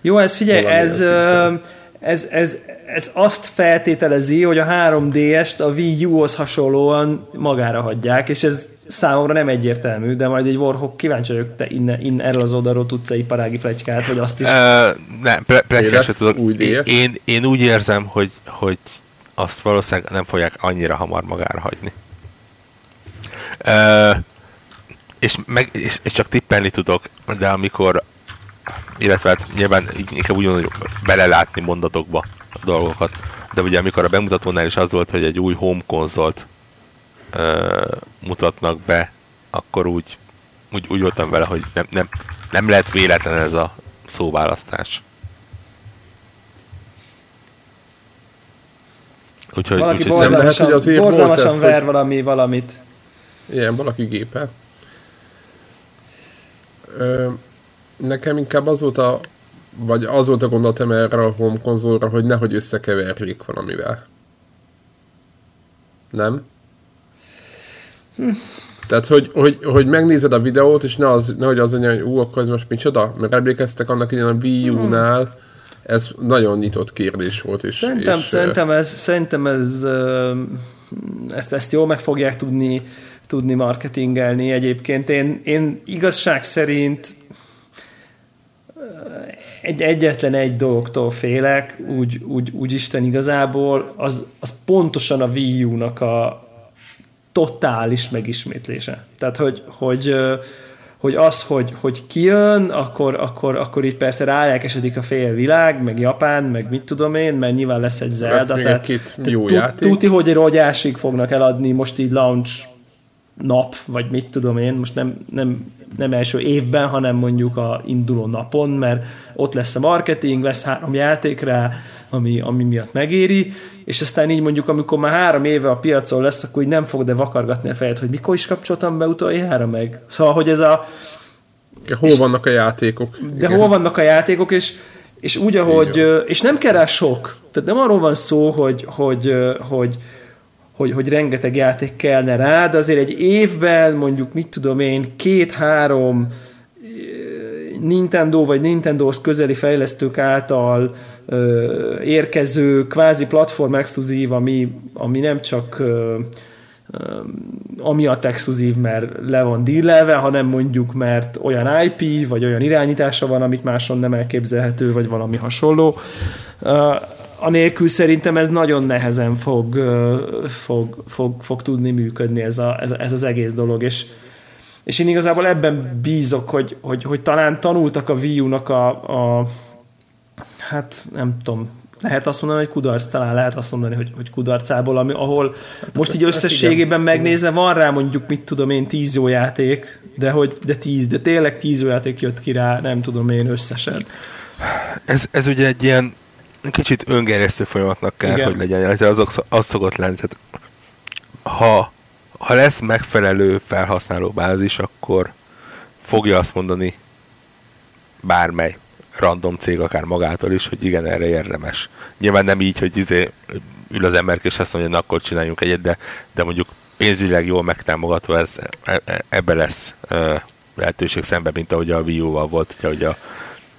Jó, ez figyelj, Valamilyen ez, szinten. Ez, ez, ez azt feltételezi, hogy a 3DS-t a Wii U-hoz hasonlóan magára hagyják, és ez számomra nem egyértelmű, de majd egy Warhawk kíváncsi vagyok, te innen, innen erről az oldalról tudsz egy iparági plegykát, hogy azt is... Uh, nem, pre- plegykát lesz se tudok. új Én, én, én úgy érzem, hogy, hogy azt valószínűleg nem fogják annyira hamar magára hagyni. Uh, és, meg, és, és csak tippelni tudok, de amikor illetve hát nyilván inkább úgy mondom, hogy belelátni mondatokba a dolgokat. De ugye amikor a bemutatónál is az volt, hogy egy új home konzolt ö, mutatnak be, akkor úgy, úgy, úgy voltam vele, hogy nem, nem, nem lehet véletlen ez a szóválasztás. Úgyhogy, Valaki úgyhogy nem lehet, borzalmasan, hogy azért volt borzalmasan ez, ver hogy- valami, valamit. Ilyen, valaki gépe. Ö, nekem inkább az volt a vagy az volt a gondolatom erre a home konzolra, hogy nehogy összekeverjék valamivel. Nem? Tehát, hogy, hogy, hogy megnézed a videót, és ne az, nehogy az legyen, hogy ú, akkor ez most micsoda? Mert emlékeztek annak idején a Wii U-nál, ez nagyon nyitott kérdés volt. És, Szerintem, és, szerintem ez, szerintem ez ezt, ezt jól meg fogják tudni, tudni marketingelni. Egyébként én, én igazság szerint egy, egyetlen egy dologtól félek, úgy, úgy, úgy Isten igazából, az, az pontosan a Wii U-nak a totális megismétlése. Tehát, hogy, hogy, hogy az, hogy, hogy kijön, akkor, akkor, akkor így persze rájelkesedik a fél világ, meg Japán, meg mit tudom én, mert nyilván lesz egy Zelda. még tehát, tehát jó játék. Tuti, hogy egy rogyásig fognak eladni most így launch nap, vagy mit tudom én, most nem, nem, nem első évben, hanem mondjuk a induló napon, mert ott lesz a marketing, lesz három játék rá, ami, ami miatt megéri, és aztán így mondjuk, amikor már három éve a piacon lesz, akkor így nem fog de vakargatni a fejed, hogy mikor is kapcsoltam be utoljára meg. Szóval, hogy ez a, Hol vannak a játékok? de hol vannak a játékok, és, és úgy, ahogy, és nem kell rá sok. Tehát nem arról van szó, hogy, hogy, ö, hogy, hogy, hogy rengeteg játék kellene rá, de azért egy évben mondjuk, mit tudom én, két-három Nintendo vagy Nintendohoz közeli fejlesztők által ö, érkező kvázi platform exkluzív, ami, ami nem csak ö, ö, amiatt exkluzív, mert le van dílelve, hanem mondjuk, mert olyan IP, vagy olyan irányítása van, amit máson nem elképzelhető, vagy valami hasonló. Ö, anélkül szerintem ez nagyon nehezen fog, fog, fog, fog tudni működni ez, a, ez, ez az egész dolog, és, és én igazából ebben bízok, hogy, hogy, hogy talán tanultak a Wii U-nak a, a hát nem tudom, lehet azt mondani, hogy kudarc, talán lehet azt mondani, hogy, hogy kudarcából, ami, ahol hát most így összességében igen. megnézve van rá mondjuk, mit tudom én, tíz jó játék, de hogy de tíz, de tényleg tíz jó játék jött ki rá, nem tudom én összesen. Ez, ez ugye egy ilyen kicsit öngerjesztő folyamatnak kell, Igen. hogy legyen, illetve azok, az szokott lenni. Tehát, ha, ha lesz megfelelő felhasználó bázis, akkor fogja azt mondani bármely random cég, akár magától is, hogy igen, erre érdemes. Nyilván nem így, hogy izé ül az ember és azt mondja, hogy akkor csináljunk egyet, de, de mondjuk pénzügyileg jól megtámogatva ez, e, e, ebbe lesz e, lehetőség szemben, mint ahogy a Wii U-val volt, ugye, hogy a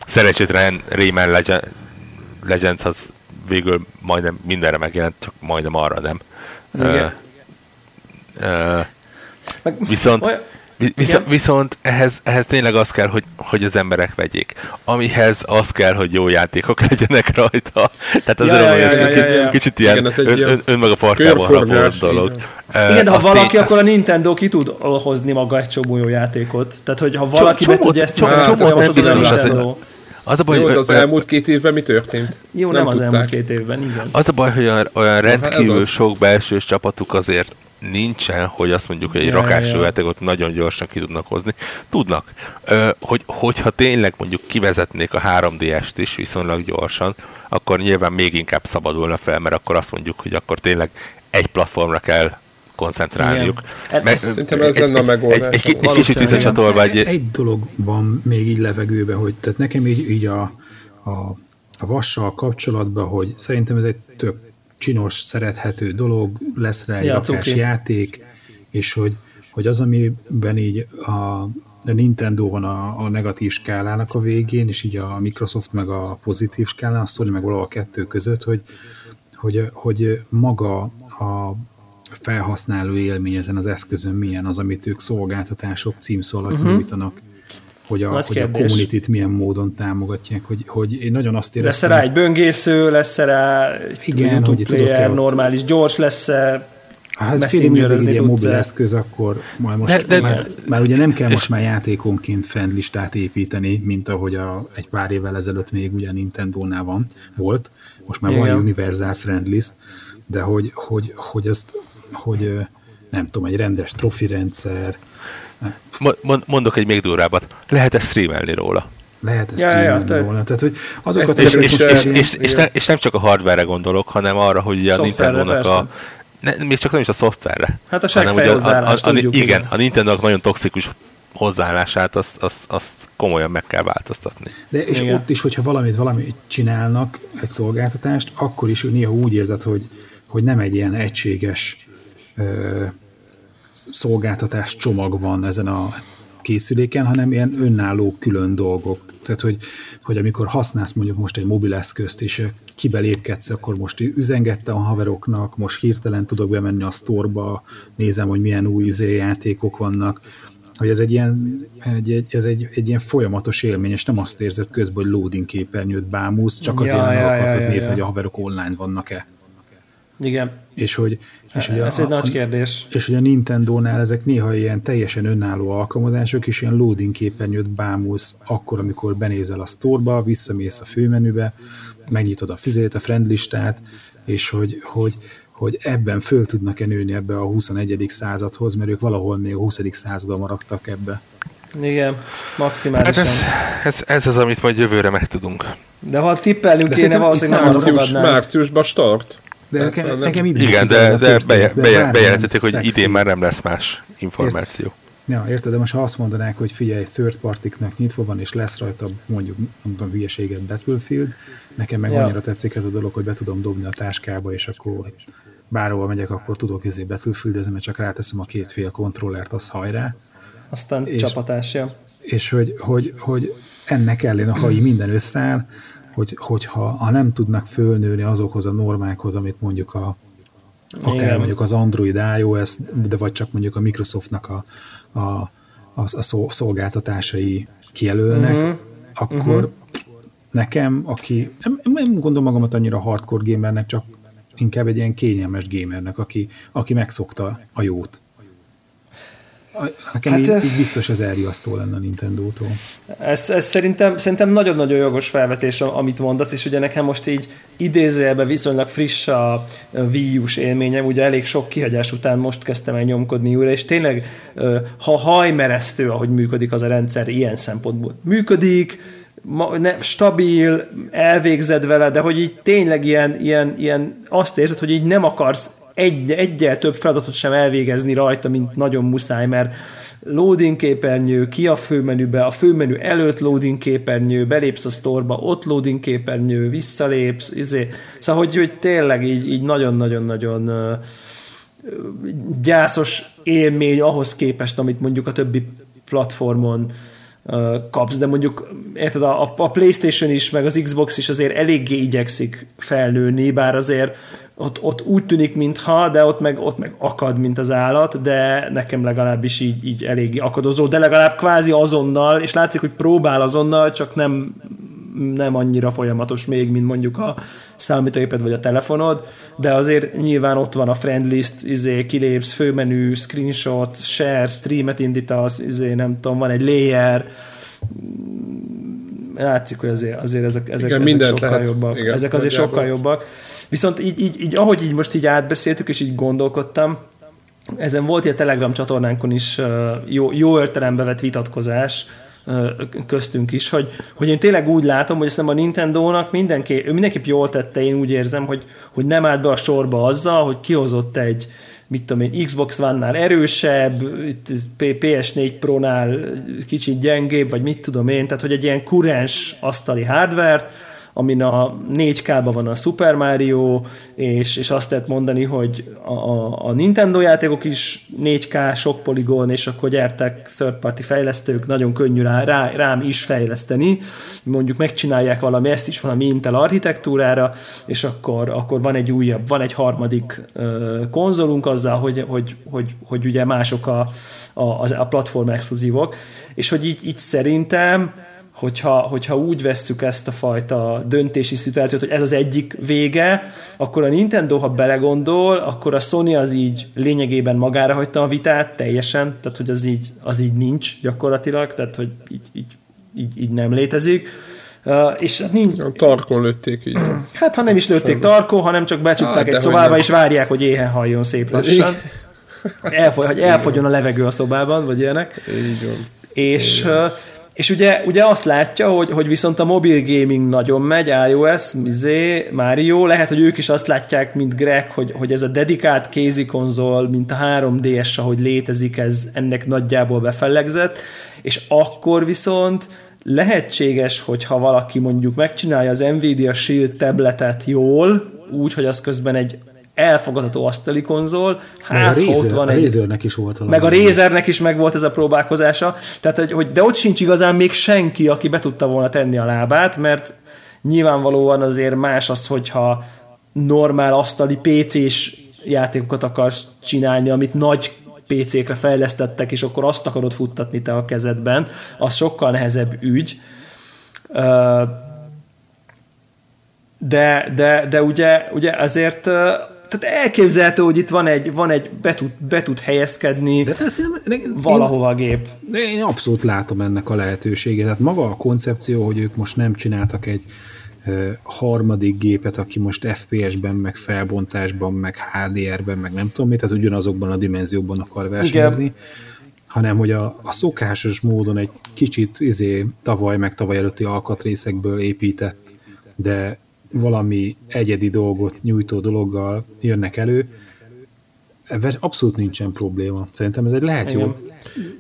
szerencsétlen Rayman Legend, Legends az végül majdnem mindenre megjelent, csak majdnem arra nem. Igen. Uh, uh, viszont, viszont, viszont ehhez, ehhez tényleg az kell, hogy, hogy az emberek vegyék. Amihez az kell, hogy jó játékok *laughs* legyenek rajta. Tehát az ja, ja, ja, ja, kicsit, ja, ja. kicsit ilyen, Igen, ön, ön, ön meg a farkában harapott dolog. Igen, igen de ha valaki, tény, akkor a Nintendo ki tud hozni maga egy csomó jó játékot. Tehát, hogy ha valaki be tudja ezt csinálni, akkor a Nintendo. Az a baj, Jó, hogy az olyan... elmúlt két évben mi történt? Jó, nem, nem az elmúlt két évben, igen. Az a baj, hogy olyan, olyan rendkívül az... sok belsős csapatuk azért nincsen, hogy azt mondjuk, hogy egy ja, rakású ja. játékot nagyon gyorsan ki tudnak hozni. Tudnak. Ö, hogy, hogyha tényleg mondjuk kivezetnék a 3DS-t is viszonylag gyorsan, akkor nyilván még inkább szabadulna fel, mert akkor azt mondjuk, hogy akkor tényleg egy platformra kell koncentrálniuk. Meg, Szerintem ez lenne a megoldás. Egy, egy, egy kicsit visszacsatolva. Egy, egy dolog van még így levegőbe, hogy tehát nekem így, így a, a, a vassal kapcsolatban, hogy szerintem ez egy tök csinos, szerethető dolog, lesz rá egy ja, játék, és hogy, hogy az, amiben így a, a Nintendo van a, a negatív skálának a végén, és így a Microsoft meg a pozitív skálán, a Sony meg valahol a kettő között, hogy, hogy, hogy maga a felhasználó élmény ezen az eszközön milyen az, amit ők szolgáltatások címszó alatt uh-huh. nyújtanak hogy a, hogy a community milyen módon támogatják, hogy, hogy én nagyon azt éreztem... Lesz rá egy böngésző, lesz rá egy Igen, hogy player, normális, gyors lesz-e, Hát ez félig egy mobil eszköz, akkor majd most de, de, már, már ugye nem kell most már játékonként friendlistát építeni, mint ahogy a, egy pár évvel ezelőtt még ugye Nintendo-nál van, volt. Most már Igen. van Universal Friendlist, de hogy, hogy, hogy ezt hogy nem tudom, egy rendes trofi rendszer. Mondok egy még durvábbat. Lehet ezt streamelni róla? Lehet ezt ja, streamelni ja, róla. Tehát, hogy azokat és, és, és, és, és, nem, és nem csak a hardware gondolok, hanem arra, hogy a Nintendo-nak a ne, még csak nem is a szoftverre. Hát a segfejhozzáállást tudjuk. Igen, igen, a nintendo nagyon toxikus hozzáállását, azt, azt, azt komolyan meg kell változtatni. De és igen. ott is, hogyha valamit valamit csinálnak, egy szolgáltatást, akkor is néha úgy érzed, hogy, hogy nem egy ilyen egységes ö, szolgáltatás csomag van ezen a készüléken, hanem ilyen önálló külön dolgok. Tehát, hogy, hogy amikor használsz mondjuk most egy mobileszközt, és kibelépkedsz, akkor most üzengettem a haveroknak, most hirtelen tudok bemenni a sztorba, nézem, hogy milyen új izé játékok vannak, hogy ez egy ilyen, egy, egy, ez egy, egy ilyen folyamatos élmény, és nem azt érzed közben, hogy loading képernyőt bámulsz, csak azért ja, nem ja, akartad ja, ja, nézni, ja. hogy a haverok online vannak-e. Igen. És hogy, és hogy Ez a, egy nagy kérdés. És hogy a Nintendo-nál ezek néha ilyen teljesen önálló alkalmazások, és ilyen loading képernyőt bámulsz akkor, amikor benézel a sztorba, visszamész a főmenübe, megnyitod a füzét, a friendlistát, és hogy, hogy, hogy ebben föl tudnak-e nőni ebbe a 21. századhoz, mert ők valahol még a 20. században maradtak ebbe. Igen, maximálisan. Hát ez, ez, ez az, amit majd jövőre megtudunk. De ha tippelünk kéne, valószínűleg nem március, márciusban start. De nekem, nekem idén Igen, de, de beje, beje, bejelentették, hogy szexi. idén már nem lesz más információ. Ért, ja, érted, de most ha azt mondanák, hogy figyelj, third partiknak nyitva van, és lesz rajta mondjuk, mondom hülyeséget Battlefield, nekem meg ja. annyira tetszik ez a dolog, hogy be tudom dobni a táskába, és akkor bárhova megyek, akkor tudok ezért battlefield mert csak ráteszem a két fél kontrollert, az hajrá. Aztán és, csapatásja. És hogy, hogy, hogy ennek ellen, ha így minden összeáll, hogy, hogyha ha nem tudnak fölnőni azokhoz a normákhoz, amit mondjuk a akár Igen. mondjuk az Android, iOS, de vagy csak mondjuk a Microsoftnak a, a, a, a szolgáltatásai kijelölnek, uh-huh. akkor uh-huh. nekem, aki nem, nem gondolom magamat annyira hardcore gamernek, csak inkább egy ilyen kényelmes gamernek, aki, aki megszokta a jót. Nekem hát, így, így biztos ez elriasztó lenne a Nintendo-tól. Ez, ez szerintem, szerintem nagyon-nagyon jogos felvetés, amit mondasz, és ugye nekem most így idézőjelben viszonylag friss a Wii U-s élményem, ugye elég sok kihagyás után most kezdtem el nyomkodni újra, és tényleg ha hajmeresztő, ahogy működik az a rendszer ilyen szempontból. Működik, ma, ne, stabil, elvégzed vele, de hogy így tényleg ilyen, ilyen, ilyen azt érzed, hogy így nem akarsz egy, egyel több feladatot sem elvégezni rajta, mint nagyon muszáj, mert loading képernyő, ki a főmenübe, a főmenü előtt loading képernyő, belépsz a sztorba, ott loading képernyő, visszalépsz, izé. Szóval, hogy, hogy tényleg így, így nagyon-nagyon-nagyon gyászos élmény ahhoz képest, amit mondjuk a többi platformon kapsz, de mondjuk érted, a, a Playstation is, meg az Xbox is azért eléggé igyekszik felnőni, bár azért ott, ott úgy tűnik, mintha, de ott meg, ott meg akad, mint az állat, de nekem legalábbis így, így eléggé akadozó, de legalább kvázi azonnal, és látszik, hogy próbál azonnal, csak nem, nem annyira folyamatos még, mint mondjuk a számítógéped vagy a telefonod, de azért nyilván ott van a friend list, izé, kilépsz, főmenü, screenshot, share, streamet indítasz, izé, nem tudom, van egy layer, látszik, hogy azért, azért ezek, ezek, Igen, ezek sokkal lehet. jobbak. Igen, ezek azért sokkal jobbak. Viszont így, így, így, ahogy így most így átbeszéltük, és így gondolkodtam, ezen volt a Telegram csatornánkon is jó, jó értelembe vett vitatkozás, köztünk is, hogy, hogy én tényleg úgy látom, hogy szerintem a Nintendo-nak mindenki, mindenképp jól tette, én úgy érzem, hogy, hogy nem állt be a sorba azzal, hogy kihozott egy, mit tudom én, Xbox One-nál erősebb, PS4 Pro-nál kicsit gyengébb, vagy mit tudom én, tehát hogy egy ilyen kurens asztali hardware amin a 4K-ban van a Super Mario, és, és azt lehet mondani, hogy a, a, Nintendo játékok is 4K, sok poligon, és akkor gyertek third party fejlesztők, nagyon könnyű rá, rá, rám is fejleszteni, mondjuk megcsinálják valami, ezt is valami Intel architektúrára, és akkor, akkor van egy újabb, van egy harmadik uh, konzolunk azzal, hogy, hogy, hogy, hogy ugye mások a, a, a platform exkluzívok, és hogy így, így szerintem hogyha, hogyha úgy vesszük ezt a fajta döntési szituációt, hogy ez az egyik vége, akkor a Nintendo, ha belegondol, akkor a Sony az így lényegében magára hagyta a vitát teljesen, tehát hogy az így, az így nincs gyakorlatilag, tehát hogy így, így, így, így nem létezik. Uh, és nincs... A tarkon lőtték így. Hát ha nem is lőtték tarkon, hanem csak becsukták ah, egy szobába, és várják, hogy éhen halljon szép lassan. *laughs* Elfogy, hogy elfogjon a levegő a szobában, vagy ilyenek. Így van. És, uh, és ugye, ugye azt látja, hogy, hogy viszont a mobil gaming nagyon megy, iOS, Mizé, Mario, lehet, hogy ők is azt látják, mint Greg, hogy, hogy ez a dedikált kézi konzol, mint a 3DS, ahogy létezik, ez ennek nagyjából befellegzett, és akkor viszont lehetséges, hogyha valaki mondjuk megcsinálja az Nvidia Shield tabletet jól, úgy, hogy az közben egy elfogadható asztali konzol, hát a Razer, ott van a egy... Razernek is volt valami. Meg a Razernek is meg volt ez a próbálkozása, tehát, hogy, hogy, de ott sincs igazán még senki, aki be tudta volna tenni a lábát, mert nyilvánvalóan azért más az, hogyha normál asztali PC-s játékokat akarsz csinálni, amit nagy PC-kre fejlesztettek, és akkor azt akarod futtatni te a kezedben, az sokkal nehezebb ügy. De, de, de ugye, ugye azért tehát elképzelhető, hogy itt van egy, van egy be, tud, be tud helyezkedni De ezt én, valahova a gép. Én abszolút látom ennek a lehetőségét. Tehát maga a koncepció, hogy ők most nem csináltak egy harmadik gépet, aki most FPS-ben, meg felbontásban, meg HDR-ben, meg nem tudom mit, tehát ugyanazokban a dimenzióban akar versenyezni. Igen hanem hogy a, a szokásos módon egy kicsit izé, tavaly meg tavaly előtti alkatrészekből épített, de valami egyedi dolgot nyújtó dologgal jönnek elő, ebben abszolút nincsen probléma. Szerintem ez egy lehet jó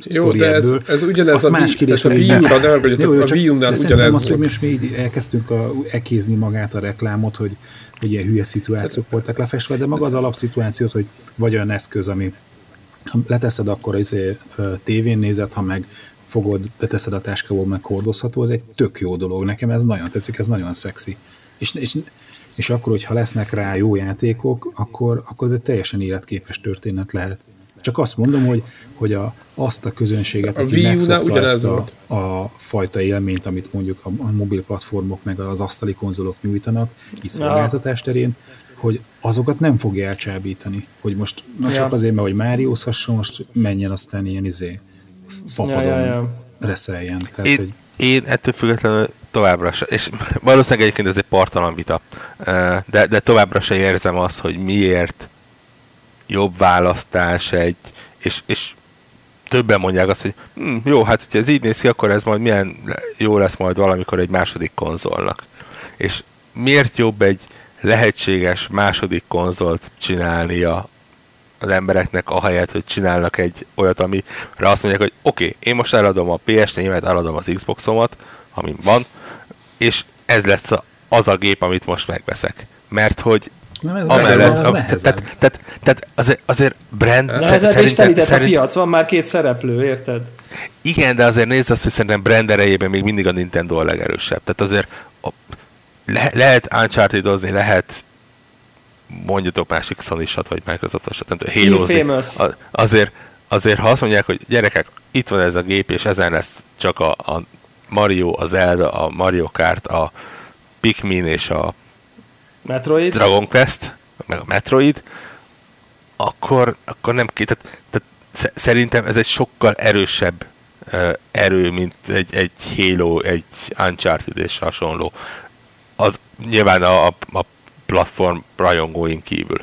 jó, de ez, ez ugyanez Azt a, más kérdés, a Wii U-ra, ne a Wii U-nál ugyanez az, hogy most mi így elkezdtünk a, ekézni magát a reklámot, hogy, hogy ilyen hülye szituációk voltak lefestve, de maga az alapszituációt, hogy vagy olyan eszköz, ami ha leteszed, akkor izé, tévén nézed, ha meg fogod, beteszed a táskából, meg hordozható, ez egy tök jó dolog. Nekem ez nagyon tetszik, ez nagyon szexi. És, és, és akkor, hogyha lesznek rá jó játékok, akkor, akkor ez egy teljesen életképes történet lehet. Csak azt mondom, hogy, hogy a, azt a közönséget, A aki megszokta ezt a, a fajta élményt, amit mondjuk a, a mobil platformok meg az asztali konzolok nyújtanak, így szolgáltatás terén, hogy azokat nem fogja elcsábítani. Hogy most na csak Ja. azért, mert hogy Mário hasson, most menjen aztán ilyen izé fapadon Ja, ja, ja. reszeljen. Tehát, hogy Én, ettől függetlenül továbbra se, és valószínűleg egyébként ez egy partalan vita, de, de továbbra se érzem azt, hogy miért jobb választás egy, és, és többen mondják azt, hogy hm, jó, hát hogyha ez így néz ki, akkor ez majd milyen jó lesz majd valamikor egy második konzolnak. És miért jobb egy lehetséges második konzolt csinálnia az embereknek, ahelyett, hogy csinálnak egy olyat, amire azt mondják, hogy oké, okay, én most eladom a PS4-et, eladom az Xboxomat, ami van, és ez lesz a, az a gép, amit most megveszek. Mert hogy nem, ez amellett, a, nehezebb. tehát, tehát, tehát azért, azért brand, sze- Nehezebb és telített a szerint- piac, van már két szereplő, érted? igen, de azért nézd azt, hogy szerintem brand erejében még mindig a Nintendo a legerősebb. Tehát azért a, le, lehet uncharted lehet mondjatok másik sony vagy Microsoft-osat, nem tudom, halo azért, azért, ha azt mondják, hogy gyerekek, itt van ez a gép, és ezen lesz csak a, a Mario, az Zelda, a Mario Kart, a Pikmin és a Metroid? Dragon Quest, meg a Metroid, akkor, akkor nem két. Tehát, tehát sze- szerintem ez egy sokkal erősebb uh, erő, mint egy, egy Halo, egy Uncharted és hasonló. Az nyilván a, a, a platform rajongóin kívül.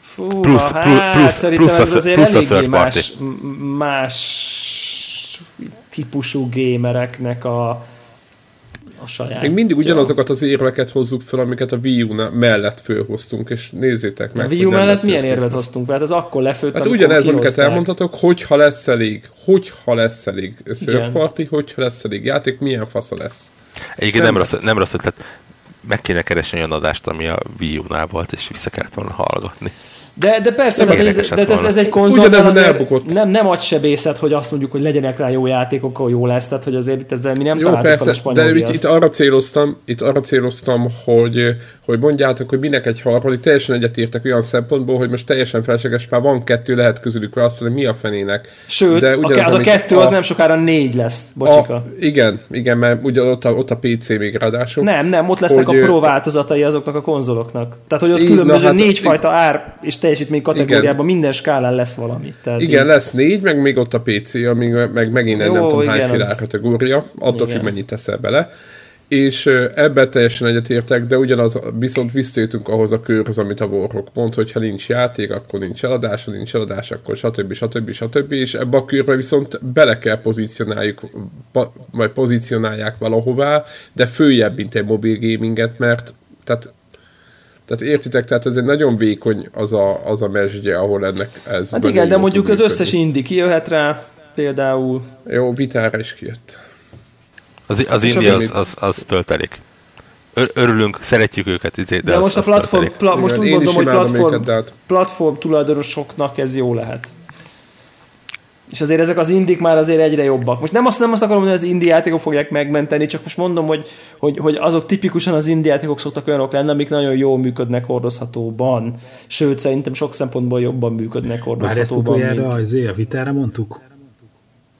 Fú, Plusz- hát, plu- plusz- szerintem plusz a ez third- azért plusz a eléggé third party. más, más típusú gamereknek a, a saját. Még mindig ugyanazokat az érveket hozzuk fel, amiket a Wii U mellett fölhoztunk, és nézzétek meg. A Wii U mellett lett milyen érvet hoztunk? Hát az akkor lefőtt, Hát ugyanez, amiket elmondhatok, hogyha lesz elég, hogyha lesz elég third party, hogyha lesz elég játék, milyen fasza lesz. Egyébként Nem nem rossz, nem rossz ötlet. Meg kéne keresni olyan adást, ami a Wii U-nál volt, és vissza kellett volna hallgatni. De, de persze, Nem de, ez, de ez, ez egy konzol, Ugyanezen elbukott. nem, nem agysebészet, hogy azt mondjuk, hogy legyenek rá jó játékok, akkor jó lesz, tehát hogy azért itt ezzel mi nem Jó, fel a persze, spanyol de itt, itt, arra céloztam, itt arra céloztam, hogy, hogy mondjátok, hogy minek egy harmadik, teljesen egyetértek olyan szempontból, hogy most teljesen felesleges, már van kettő, lehet közülük választani, hogy mi a fenének. Sőt, De a, ugyanaz, az a kettő az nem sokára négy lesz, bocsika. A, igen, igen, mert ugye ott a, ott a PC még ráadásul. Nem, nem, ott lesznek hogy, a pro változatai azoknak a konzoloknak. Tehát, hogy ott Így, különböző na hát, négy így- fajta ár és teljesítmény kategóriában minden skálán lesz valami. Tehát Igen, így- lesz négy, meg még ott a PC, ami meg megint egy nem tudom hány igen, féle az- kategória, attól Igen. függ mennyit teszel bele. És ebben teljesen egyetértek, de ugyanaz, viszont visszajöttünk ahhoz a körhöz, amit a Warhawk mond, hogy ha nincs játék, akkor nincs eladás, ha nincs eladás, akkor stb. stb. stb. És ebbe a körbe viszont bele kell pozícionáljuk, vagy pozícionálják valahová, de följebb, mint egy mobil gaminget, mert tehát tehát értitek, tehát ez egy nagyon vékony az a, az a mesdje, ahol ennek ez Hát igen, de mondjuk az összes működni. indi kijöhet rá, például. Jó, vitára is kijött. Az, az indie az, az, amit- az, az töltelék. Ör, örülünk, szeretjük őket, izé, de, De, az, most a az platform, pla, most Igen, úgy mondom, hogy platform, őket, de hát- platform tulajdonosoknak ez jó lehet. És azért ezek az indik már azért egyre jobbak. Most nem azt, nem azt akarom, hogy az indi játékok fogják megmenteni, csak most mondom, hogy, hogy, hogy azok tipikusan az indi játékok szoktak olyanok lenni, amik nagyon jól működnek hordozhatóban. Sőt, szerintem sok szempontból jobban működnek Már ezt hordozhatóban, utoljára mint, azért a vitára mondtuk?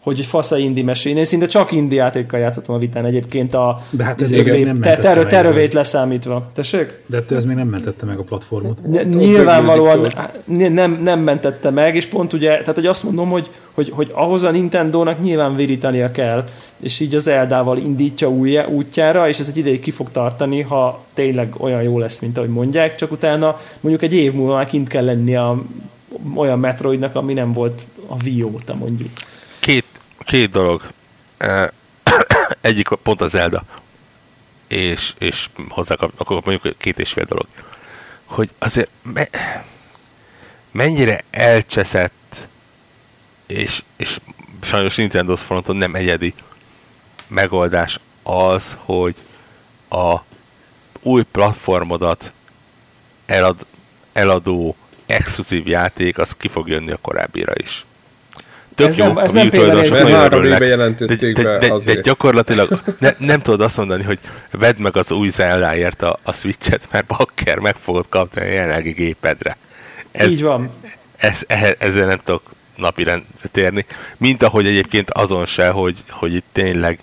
Hogy egy fasz a indi mesén. Én szinte csak indi játékkal játszottam a vitán egyébként a De hát ez izé, még nem te, mentette terő, meg. terövét leszámítva. Tessék? De ettől ez még nem mentette meg a platformot. Ne, nyilvánvalóan nem, nem mentette meg, és pont ugye, tehát hogy azt mondom, hogy, hogy, hogy ahhoz a Nintendo-nak nyilván virítania kell, és így az Eldával indítja új, útjára, és ez egy ideig ki fog tartani, ha tényleg olyan jó lesz, mint ahogy mondják, csak utána mondjuk egy év múlva már kint kell lenni a, olyan Metroidnak, ami nem volt a Wii óta mondjuk. Két, dolog. *coughs* Egyik pont az Zelda. És, és hozzá kap, akkor mondjuk két és fél dolog. Hogy azért me, mennyire elcseszett és, és sajnos Nintendo fronton nem egyedi megoldás az, hogy a új platformodat elad, eladó exkluzív játék, az ki fog jönni a korábbira is. Tök Ez jó, nem- ez a nem Wii tulajdonosok nagyon örülnek, de, de, de, de gyakorlatilag ne, nem tudod azt mondani, hogy vedd meg az új Zeldáért a, a Switch-et, mert bakker meg fogod kapni a jelenlegi gépedre. Ez, Így van. ez, e, ezzel nem tudok napirendre térni. Mint ahogy egyébként azon se, hogy, hogy itt tényleg,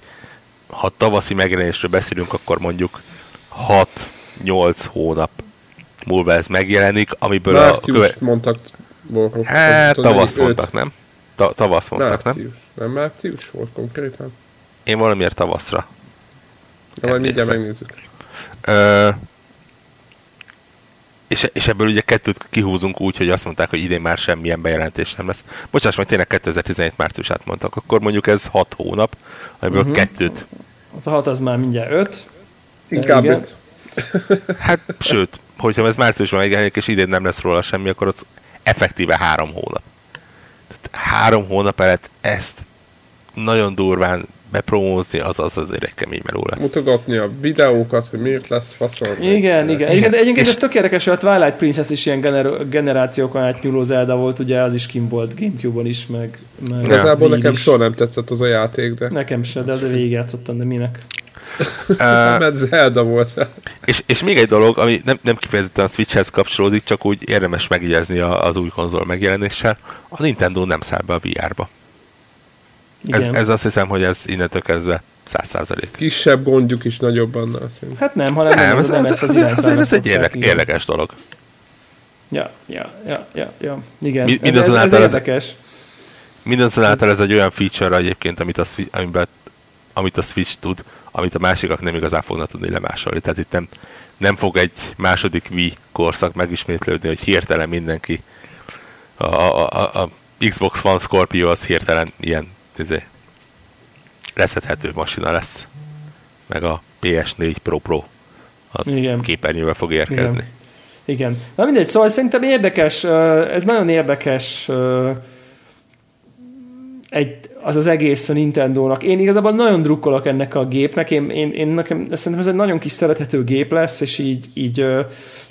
ha tavaszi megjelenésről beszélünk, akkor mondjuk 6-8 hónap múlva ez megjelenik, amiből Március a... Köve... mondtak. Voltak, hát, tavasz mondtak, nem? Ta- tavasz mondtak, március. nem? Nem március volt konkrétan? Én valamiért tavaszra. Na, majd mindjárt megnézzük. Ö, és, és ebből ugye kettőt kihúzunk úgy, hogy azt mondták, hogy idén már semmilyen bejelentés nem lesz. Bocsáss meg, tényleg 2017 márciusát mondtak. Akkor mondjuk ez 6 hónap, amiből uh-huh. kettőt. Az a 6 az már mindjárt 5. Inkább 5. *laughs* hát, sőt, hogyha ez márciusban megjelenik, és idén nem lesz róla semmi, akkor az effektíve három hónap. Három hónap előtt ezt nagyon durván bepromózni, az az azért egy kemény meló lesz. Mutogatni a videókat, hogy miért lesz faszol. Igen, igen. igen. Egyébként ez tök érdekes, hogy a Twilight Princess is ilyen gener- generációkon átnyúló Zelda volt, ugye az is kim volt Gamecube-on is, meg... meg Igazából nekem soha nem tetszett az a játék, de... Nekem se, de azért végigjátszottam, de minek? *laughs* Mert Zelda volt. és, és még egy dolog, ami nem, nem kifejezetten a Switchhez kapcsolódik, csak úgy érdemes megjegyezni az új konzol megjelenéssel, a Nintendo nem száll be a VR-ba. Ez, ez azt hiszem, hogy ez innentől kezdve száz százalék. Kisebb gondjuk is nagyobb annál szint. Hát nem, hanem nem, nem, ez, nem ez, ezt az irányt Azért ez egy érdek, érdekes dolog. Ja, ja, ja, ja, ja. igen. Mi, ez, ez, ez, érdekes. Mindazonáltal ez egy olyan feature egyébként, amit a, amiben, amit a Switch tud, amit a másikak nem igazán fognak tudni lemásolni. Tehát itt nem, nem fog egy második Wii korszak megismétlődni, hogy hirtelen mindenki a, a, a, a Xbox One Scorpio az hirtelen ilyen izé, leszedhető masina lesz. Meg a PS4 Pro Pro az Igen. képernyővel fog érkezni. Igen. Igen. Na mindegy, szóval szerintem érdekes, ez nagyon érdekes egy, az az egész a Nintendo-nak. Én igazából nagyon drukkolok ennek a gépnek, én, én, én nekem szerintem ez egy nagyon kis szerethető gép lesz, és így, így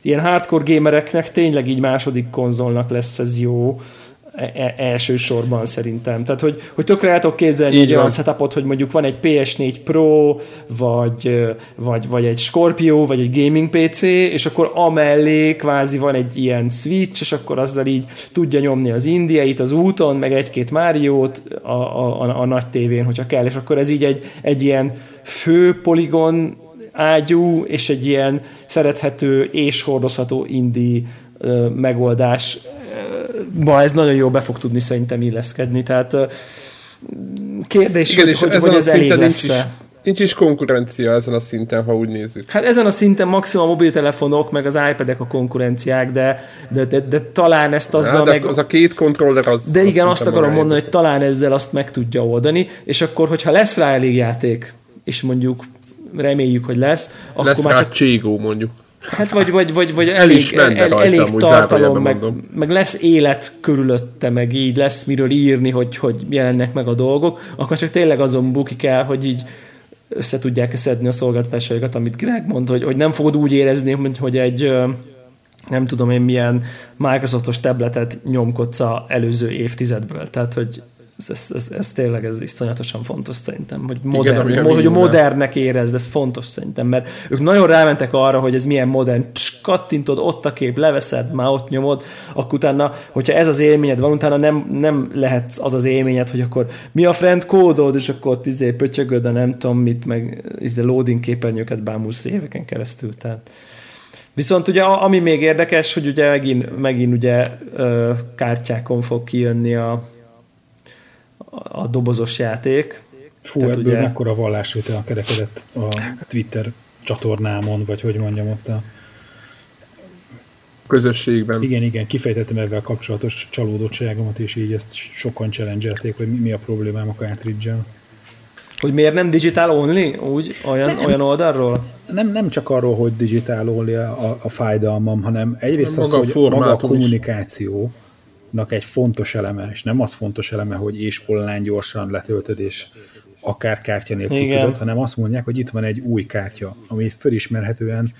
ilyen hardcore gamereknek tényleg így második konzolnak lesz ez jó. E, e, elsősorban szerintem. Tehát, hogy, hogy tökre el tudok képzelni Így egy olyan setupot, hogy mondjuk van egy PS4 Pro, vagy, vagy, vagy egy Scorpio, vagy egy gaming PC, és akkor amellé kvázi van egy ilyen Switch, és akkor azzal így tudja nyomni az indiait az úton, meg egy-két Máriót a, a, a, a nagy tévén, hogyha kell, és akkor ez így egy, egy ilyen fő poligon ágyú, és egy ilyen szerethető és hordozható indie megoldás ba ez nagyon jó be fog tudni szerintem illeszkedni, tehát kérdés, Igen, hogy, hogy, hogy ez elég lesz nincs is, konkurencia ezen a szinten, ha úgy nézzük. Hát ezen a szinten maximum a mobiltelefonok, meg az iPad-ek a konkurenciák, de, de, de, de talán ezt azzal ja, meg... Az a két kontroller az... De igen, azt akarom mondani, hogy talán ezzel azt meg tudja oldani, és akkor, hogyha lesz rá elég játék, és mondjuk reméljük, hogy lesz, akkor lesz már csak... Cségó, mondjuk. Hát vagy, vagy, vagy, vagy elég, el, el, elég tartalom, meg, meg, lesz élet körülötte, meg így lesz miről írni, hogy, hogy jelennek meg a dolgok, akkor csak tényleg azon bukik el, hogy így össze tudják szedni a szolgáltatásaikat, amit Greg mond, hogy, hogy nem fogod úgy érezni, hogy, hogy egy nem tudom én milyen Microsoftos tabletet nyomkodsz a előző évtizedből. Tehát, hogy ez, ez, ez, ez tényleg ez iszonyatosan fontos szerintem, hogy, modern, Igen, hogy a modernnek érezd, ez fontos szerintem, mert ők nagyon rámentek arra, hogy ez milyen modern, Pss, kattintod, ott a kép, leveszed, már ott nyomod, akkor utána, hogyha ez az élményed van, utána nem, nem lehet az az élményed, hogy akkor mi a friend kódod, és akkor ott izé pötyögöd, a nem tudom mit, meg izé loading képernyőket bámulsz éveken keresztül, tehát. Viszont ugye ami még érdekes, hogy ugye megint, megint ugye kártyákon fog kijönni a, a dobozos játék. Fú, Tehát ebből ugye... mekkora vallásvétel kerekedett a Twitter csatornámon, vagy hogy mondjam ott a közösségben. Igen, igen, kifejtettem ezzel kapcsolatos csalódottságomat, és így ezt sokan challenge hogy mi, a problémám a cartridge Hogy miért nem digital only? Úgy, olyan, nem, olyan oldalról? Nem, nem csak arról, hogy digital only a, a fájdalmam, hanem egyrészt az, hogy maga a kommunikáció, is egy fontos eleme, és nem az fontos eleme, hogy és online gyorsan letöltöd, és akár kártya nélkül Igen. tudod, hanem azt mondják, hogy itt van egy új kártya, ami fölismerhetően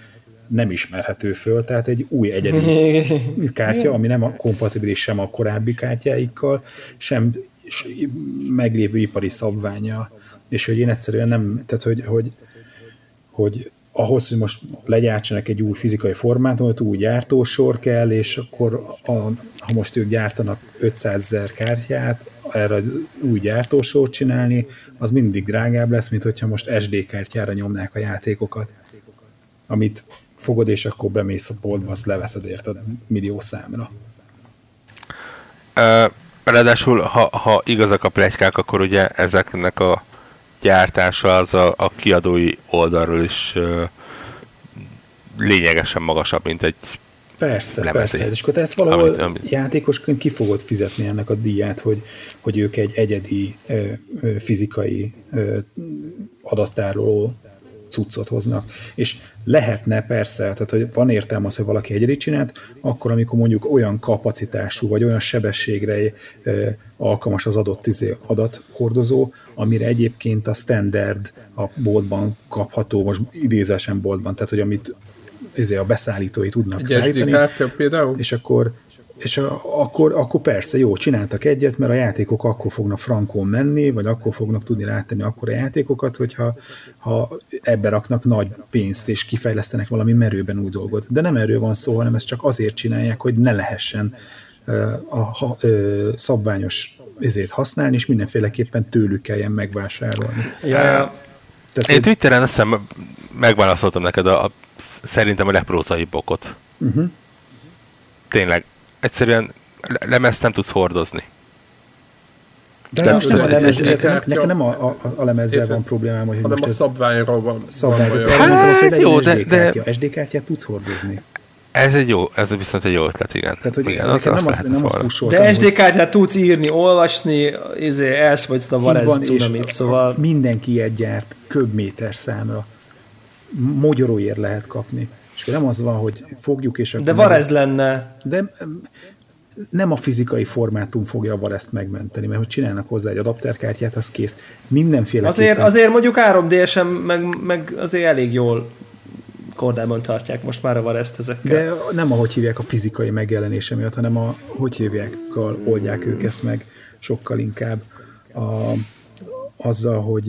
nem ismerhető föl, tehát egy új egyedi *laughs* kártya, ami nem a kompatibilis sem a korábbi kártyáikkal, sem meglévő ipari szabványa, és hogy én egyszerűen nem, tehát hogy, hogy, hogy ahhoz, hogy most legyártsanak egy új fizikai formátumot, új gyártósor kell, és akkor a, ha most ők gyártanak 500 ezer kártyát, erre új gyártósort csinálni, az mindig drágább lesz, mint hogyha most SD kártyára nyomnák a játékokat, amit fogod, és akkor bemész a boltba, azt leveszed érted millió számra. Ráadásul, ha, ha igazak a plegykák, akkor ugye ezeknek a gyártása az a, a kiadói oldalról is uh, lényegesen magasabb, mint egy Persze, lemezé. persze. És akkor te ezt valahol amit, amit... játékosként ki fogod fizetni ennek a díját, hogy, hogy ők egy egyedi ö, ö, fizikai ö, adattároló cuccot hoznak. És lehetne persze, tehát hogy van értelme az, hogy valaki egyedi csinált, akkor amikor mondjuk olyan kapacitású, vagy olyan sebességre alkalmas az adott izé, adathordozó, amire egyébként a standard a boltban kapható, most idézésen boltban, tehát hogy amit izé, a beszállítói tudnak Egy szállítani. SD például? És akkor és a, akkor, akkor persze jó, csináltak egyet, mert a játékok akkor fognak frankon menni, vagy akkor fognak tudni rátenni akkor a játékokat, hogyha ha ebbe raknak nagy pénzt, és kifejlesztenek valami merőben új dolgot. De nem erről van szó, hanem ezt csak azért csinálják, hogy ne lehessen a, a, a szabványos ezért használni, és mindenféleképpen tőlük kelljen megvásárolni. Ja. Tehát, Én Twitteren azt hiszem megválaszoltam neked a, a szerintem a legprózaibb okot. Uh-huh. Tényleg, egyszerűen lemezt nem tudsz hordozni. De, de most nem a lemez, nekem, nekem nem a, a, a lemezzel van problémám, hogy hanem most a szabványról van. Szabvány, van hát, az, hogy jó, de, SD kártya. SD kártyát tudsz hordozni. Ez egy jó, ez viszont egy jó ötlet, igen. Tehát, hogy igen, az, nem, az, nem az De SD kártyát tudsz írni, olvasni, izé, elsz vagy a Varez cunamit, szóval... Mindenki ilyet gyárt köbméter számra. Magyaróért lehet kapni. És nem az van, hogy fogjuk és akkor... De Varez lenne. De nem a fizikai formátum fogja a Varezt megmenteni, mert hogy csinálnak hozzá egy adapterkártyát, az kész. Mindenféle. Azért, azért mondjuk 3D-sen meg, meg azért elég jól kordában tartják most már a Varezt ezekkel. De nem ahogy hívják a fizikai megjelenése miatt, hanem a hogy hívják, oldják ők ezt meg sokkal inkább. A, azzal, hogy,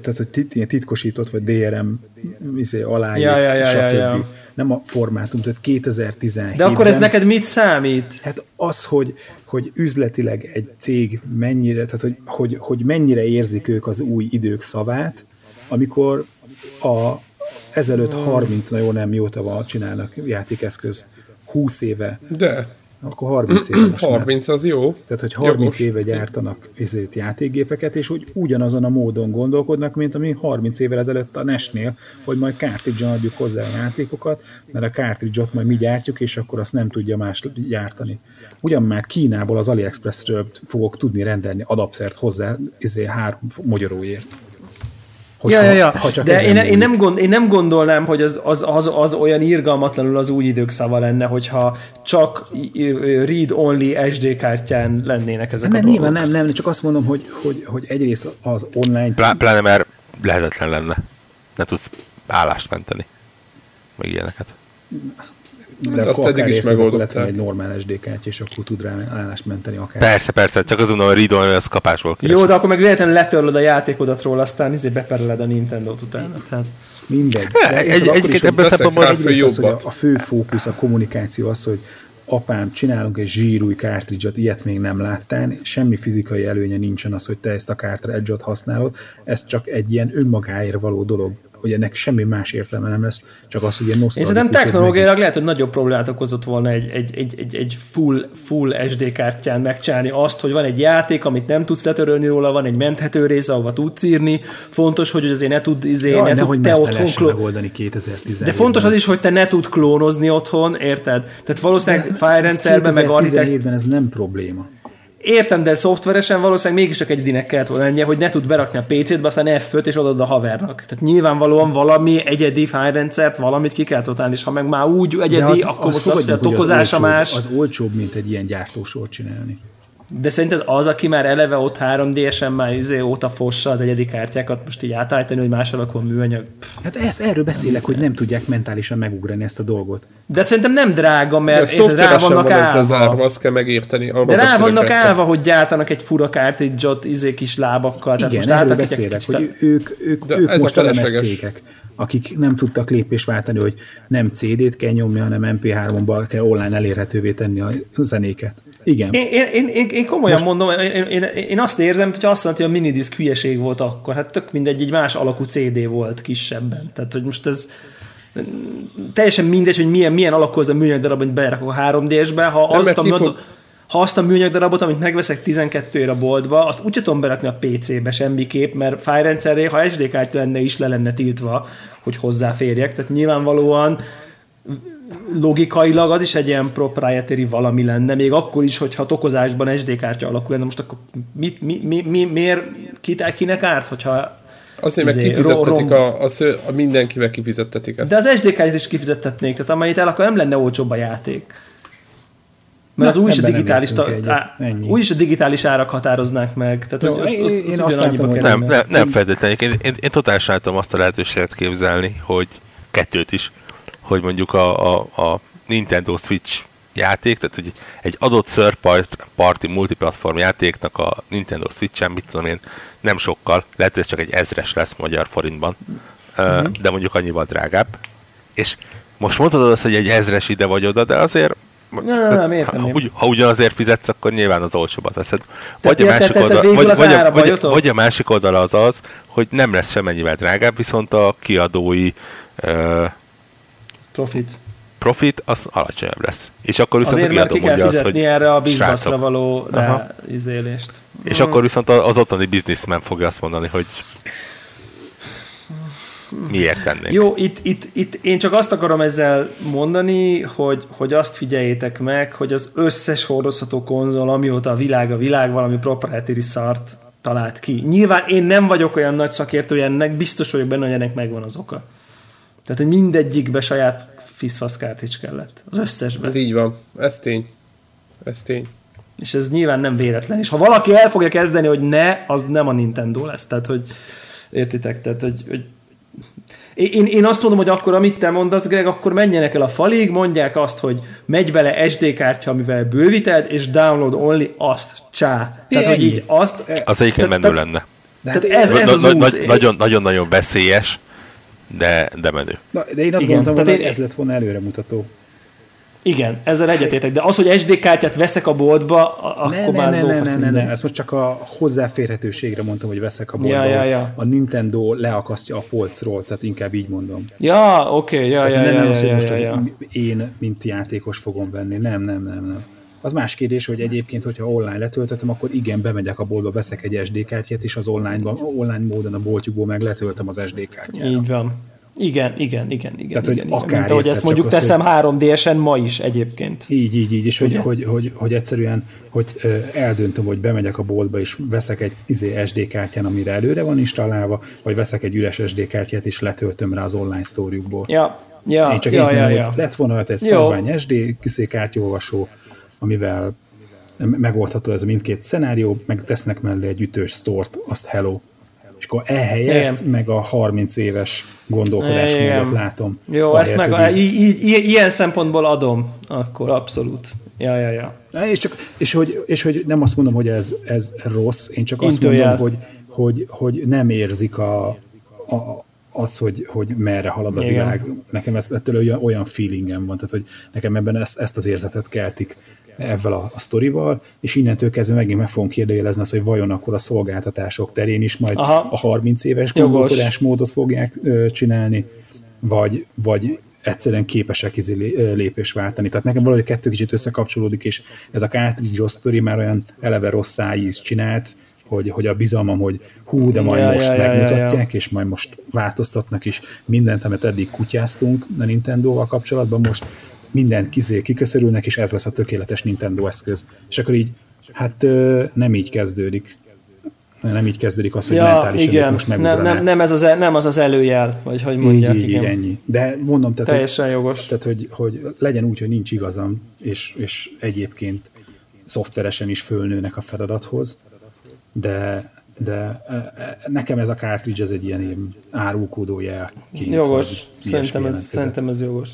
tehát, hogy tit, titkosított, vagy DRM izé, aláírt, ja, ja, ja, stb. Ja, ja. Nem a formátum, tehát 2017 De akkor ez neked mit számít? Hát az, hogy, hogy üzletileg egy cég mennyire, tehát hogy, hogy, hogy mennyire érzik ők az új idők szavát, amikor a ezelőtt 30, na jó, nem mióta van, csinálnak játékeszközt, 20 éve. De akkor 30 éve most 30 már. az jó. Tehát, hogy 30 Jogos. éve gyártanak ezért játékgépeket, és hogy ugyanazon a módon gondolkodnak, mint ami 30 évvel ezelőtt a NES-nél, hogy majd cartridge adjuk hozzá a játékokat, mert a cartridge-ot majd mi gyártjuk, és akkor azt nem tudja más gyártani. Ugyan már Kínából az AliExpress-ről fogok tudni rendelni adaptert hozzá, ezért három magyaróért. Hogyha, ja, ja, ja. De én, én, nem gond, én nem gondolnám, hogy az, az, az, az olyan irgalmatlanul az új idők szava lenne, hogyha csak read-only SD kártyán lennének ezek nem, a dolgok. Nem, nem, nem, csak azt mondom, hogy, hogy, hogy egyrészt az online... Plá, pláne mert lehetetlen lenne. Ne tudsz állást menteni. Meg ilyeneket. De azt eddig is megoldották. egy normál SD kártya, és akkor tud rá állást menteni akár. Persze, persze, csak azon a read az kapásból keres. Jó, de akkor meg véletlenül letörlöd a játékodat róla, aztán izé bepereled a Nintendo-t utána. Tehát... Mindegy. De egy, egyébként ebből szempontból az, hogy a fő fókusz, a kommunikáció az, hogy apám, csinálunk egy zsírúj kártridzsot, ilyet még nem láttál, semmi fizikai előnye nincsen az, hogy te ezt a kártridzsot használod, ez csak egy ilyen önmagáért való dolog hogy ennek semmi más értelme nem lesz, csak az, hogy ilyen Én szerintem technológiailag lehet, hogy nagyobb problémát okozott volna egy, egy, egy, egy, egy full, full SD kártyán megcsinálni azt, hogy van egy játék, amit nem tudsz letörölni róla, van egy menthető része, ahova tudsz írni, fontos, hogy azért ne tud, izé, Jaj, ne tud te otthon klónozni. 2010 De fontos az is, hogy te ne tud klónozni otthon, érted? Tehát valószínűleg file rendszerben meg architekt... ez nem probléma. Értem, de szoftveresen valószínűleg mégiscsak egyedinek kellett volna lennie, hogy ne tud berakni a PC-t, aztán f és adod a havernak. Tehát nyilvánvalóan valami egyedi fájrendszert, valamit ki kell totálni, és ha meg már úgy egyedi, az, akkor az most az, hogy a tokozása más. Az olcsóbb, mint egy ilyen gyártósort csinálni. De szerinted az, aki már eleve ott 3D-esen már izé óta fossa az egyedi kártyákat, most így átállítani, hogy más alakon műanyag? Pff. Hát ezt erről beszélek, hogy nem tudják mentálisan megugrani ezt a dolgot. De szerintem nem drága, De mert a érted, rá vannak van ez lezárva, állva. azt kell megérteni. De rá vannak állva, hogy gyártanak egy fura cartridge-ot izé kis lábakkal. Tehát Igen, most erről beszélek, kicsit- hogy ők, ők, De ők a most a lemez felesleges. cégek, akik nem tudtak lépést váltani, hogy nem CD-t kell nyomni, hanem MP3-ba kell online elérhetővé tenni a zenéket. Igen. Én, én, én, én, komolyan Most... mondom, én, én, én azt érzem, hogy azt mondta, hogy a minidisk hülyeség volt akkor. Hát tök mindegy, egy más alakú CD volt kisebben. Tehát, hogy most ez teljesen mindegy, hogy milyen, milyen alakú az a műanyag darab, amit belerakok a 3D-sbe. Ha Nem, azt, a, fog- ha azt a műanyag darabot, amit megveszek 12 ér a boltba, azt úgy tudom berakni a PC-be semmiképp, mert fájrendszerré, ha SD kártya lenne is, le lenne tiltva, hogy hozzáférjek. Tehát nyilvánvalóan logikailag az is egy ilyen proprietary valami lenne, még akkor is, hogyha tokozásban SD kártya alakul lenne, most akkor mit, mi, mi, mi, miért kit, kinek árt, hogyha Azért meg izé, kifizettetik a, a, sző, a mindenkivel kifizettetik ezt. De az SD kártyát is kifizettetnék, tehát amennyit el, akkor nem lenne olcsóbb a játék. Mert Na, az úgyis a ebben nem digitális, ta, á, Ennyi. úgyis a digitális árak határoznák meg. Tehát, Jó, hogy az, én- az, én az azt látom, hogy. Nem, nem, nem feltétlenül. Én, én, én totálisan azt a lehetőséget képzelni, hogy kettőt is, hogy mondjuk a, a, a Nintendo Switch játék, tehát egy, egy adott third part- party multiplatform játéknak a Nintendo Switch-en, mit tudom én, nem sokkal, lehet, hogy ez csak egy ezres lesz magyar forintban, uh de mondjuk annyival drágább. És most mondhatod azt, hogy egy ezres ide vagy oda, de azért Nem, nem, nem, értem ha, ugy, ha ugyanazért fizetsz, akkor nyilván az olcsóbbat veszed. Vagy a, másik oldal, vagy, vagy, a, vagy, vagy a másik oldala az az, hogy nem lesz semennyivel drágább, viszont a kiadói uh, Profit. profit az alacsonyabb lesz. És akkor viszont Azért, mert ki kell fizetni hogy erre a bizbaszra való izélést. és akkor viszont az ottani bizniszmen fogja azt mondani, hogy miért tennék. Jó, itt, itt, itt én csak azt akarom ezzel mondani, hogy, hogy azt figyeljétek meg, hogy az összes hordozható konzol, amióta a világ a világ, valami proprietary szart talált ki. Nyilván én nem vagyok olyan nagy szakértő ennek, biztos vagyok benne, hogy ennek megvan az oka. Tehát, hogy mindegyikbe saját fiszfasz cartridge kellett. Az összesbe. Ez így van. Ez tény. Ez tény. És ez nyilván nem véletlen. És ha valaki el fogja kezdeni, hogy ne, az nem a Nintendo lesz. Tehát, hogy értitek? Tehát, hogy, hogy én, én azt mondom, hogy akkor, amit te mondasz, Greg, akkor menjenek el a falig, mondják azt, hogy megy bele SD kártya, amivel bővíted, és download only azt, csá. Tehát, hogy így azt... Az egyébként menő lenne. Tehát ez, ez az út. nagy- nagyon- Nagyon-nagyon veszélyes, de, de menő. Na, de én azt Igen, gondoltam, hogy én- ez lett volna előremutató. Igen, ezzel egyetértek, de az, hogy SD kártyát veszek a boltba, akkor ne, már az ne, ne, ne, ne, ne, ezt most csak a hozzáférhetőségre mondtam, hogy veszek a boltba. Ja, ja, ja. A Nintendo leakasztja a polcról, tehát inkább így mondom. Ja, oké, okay, ja, ja, ja, nem ja, ja, most ja, hogy ja. én, mint játékos fogom venni. Nem, nem, nem, nem. Az más kérdés, hogy egyébként, hogyha online letöltöttem, akkor igen, bemegyek a boltba, veszek egy SD kártyát, és az online, online módon a boltjukból meg letöltöm az SD kártyát. Így van. Igen, igen, igen, igen. Tehát, hogy igen, akár Mint ahogy ezt mondjuk az, teszem 3DS-en ma is egyébként. Így, így, így, és hogy, hogy, hogy, hogy, egyszerűen, hogy eldöntöm, hogy bemegyek a boltba, és veszek egy izé, SD kártyán, amire előre van installálva, vagy veszek egy üres SD kártyát, és letöltöm rá az online sztoriukból. Ja, ja, Én csak ja, így ja, mondom, ja. hogy lett volna rajta egy szabvány SD kiszé kártyaolvasó, amivel megoldható ez a mindkét szenárió, meg tesznek mellé egy ütős sztort, azt hello. És akkor ehelyett Igen. meg a 30 éves gondolkodásmódot Igen. látom. Jó, Ahelyett, ezt meg hogy így- ilyen szempontból adom, akkor abszolút. Ja, ja, ja. És, csak, és, hogy, és hogy nem azt mondom, hogy ez, ez rossz, én csak azt Intőjel. mondom, hogy, hogy, hogy nem érzik a, a, az, hogy, hogy merre halad a Igen. világ. Nekem ez, ettől olyan, olyan feelingem van, tehát hogy nekem ebben ezt, ezt az érzetet keltik ezzel a, a sztorival, és innentől kezdve megint meg fogom kérdőjelezni azt, hogy vajon akkor a szolgáltatások terén is majd Aha. a 30 éves gondolkodásmódot fogják ö, csinálni, vagy, vagy egyszerűen képesek izé lé- ö, lépést váltani. Tehát nekem valahogy a kettő kicsit összekapcsolódik, és ez a cartridge story már olyan eleve rossz szájíz csinált, hogy, hogy a bizalmam, hogy hú, de majd Ja, most ja, ja, ja, megmutatják, és majd most változtatnak is mindent, amit eddig kutyáztunk a Nintendo-val kapcsolatban, most mindent kizé kiköszörülnek, és ez lesz a tökéletes Nintendo eszköz. És akkor így, hát nem így kezdődik. Nem így kezdődik az, hogy Ja, mentálisan igen, most nem, megugranak. nem, nem, ez az, el- nem az az előjel, vagy hogy mondják, így, így, igen. ennyi. De mondom, tehát, Teljesen jogos. hogy, tehát hogy, hogy legyen úgy, hogy nincs igazam, és, és egyébként szoftveresen is fölnőnek a feladathoz, de, de e, e, nekem ez a cartridge ez egy ilyen, árulkódó jel. Jogos, szerintem ez, szerintem ez jogos.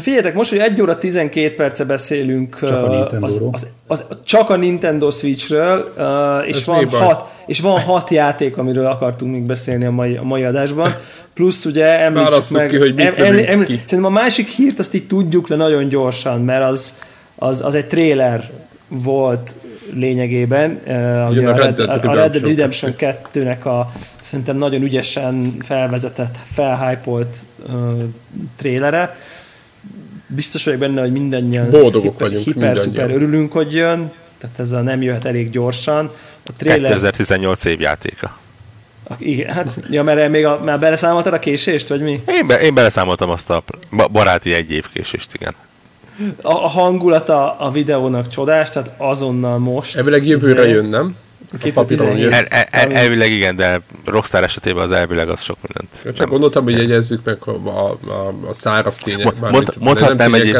Figyeljetek, most, hogy 1 óra 12 perce beszélünk csak a, az, az, az, csak a Nintendo Switchről, uh, és, van hat, és van hat játék, amiről akartunk még beszélni a mai, a mai adásban. Plusz ugye említsük meg... ki, hogy mit em, em, ki. Szerintem a másik hírt azt így tudjuk le nagyon gyorsan, mert az, az, az egy trailer volt lényegében. Uh, ugye a, Red, Dead, a Red Dead Redemption 2-nek a szerintem nagyon ügyesen felvezetett, felhypolt uh, trailere biztos vagyok benne, hogy mindannyian Boldogok hiper, vagyunk, hiper szuper örülünk, hogy jön, tehát ez a nem jöhet elég gyorsan. A trailer... 2018 év játéka. Igen, hát, ja, mert még a, már beleszámoltad a késést, vagy mi? Én, be, én beleszámoltam azt a baráti egy év késést, igen. A, a hangulata a videónak csodás, tehát azonnal most. Ebből jövőre izé- jön, nem? 2017. El, el, el, elvileg igen, de Rockstar esetében az elvileg az sok mindent. Csak nem, gondoltam, hogy jegyezzük meg a, a, a, a száraz tények. Mond, mond, mondhatnám, egy,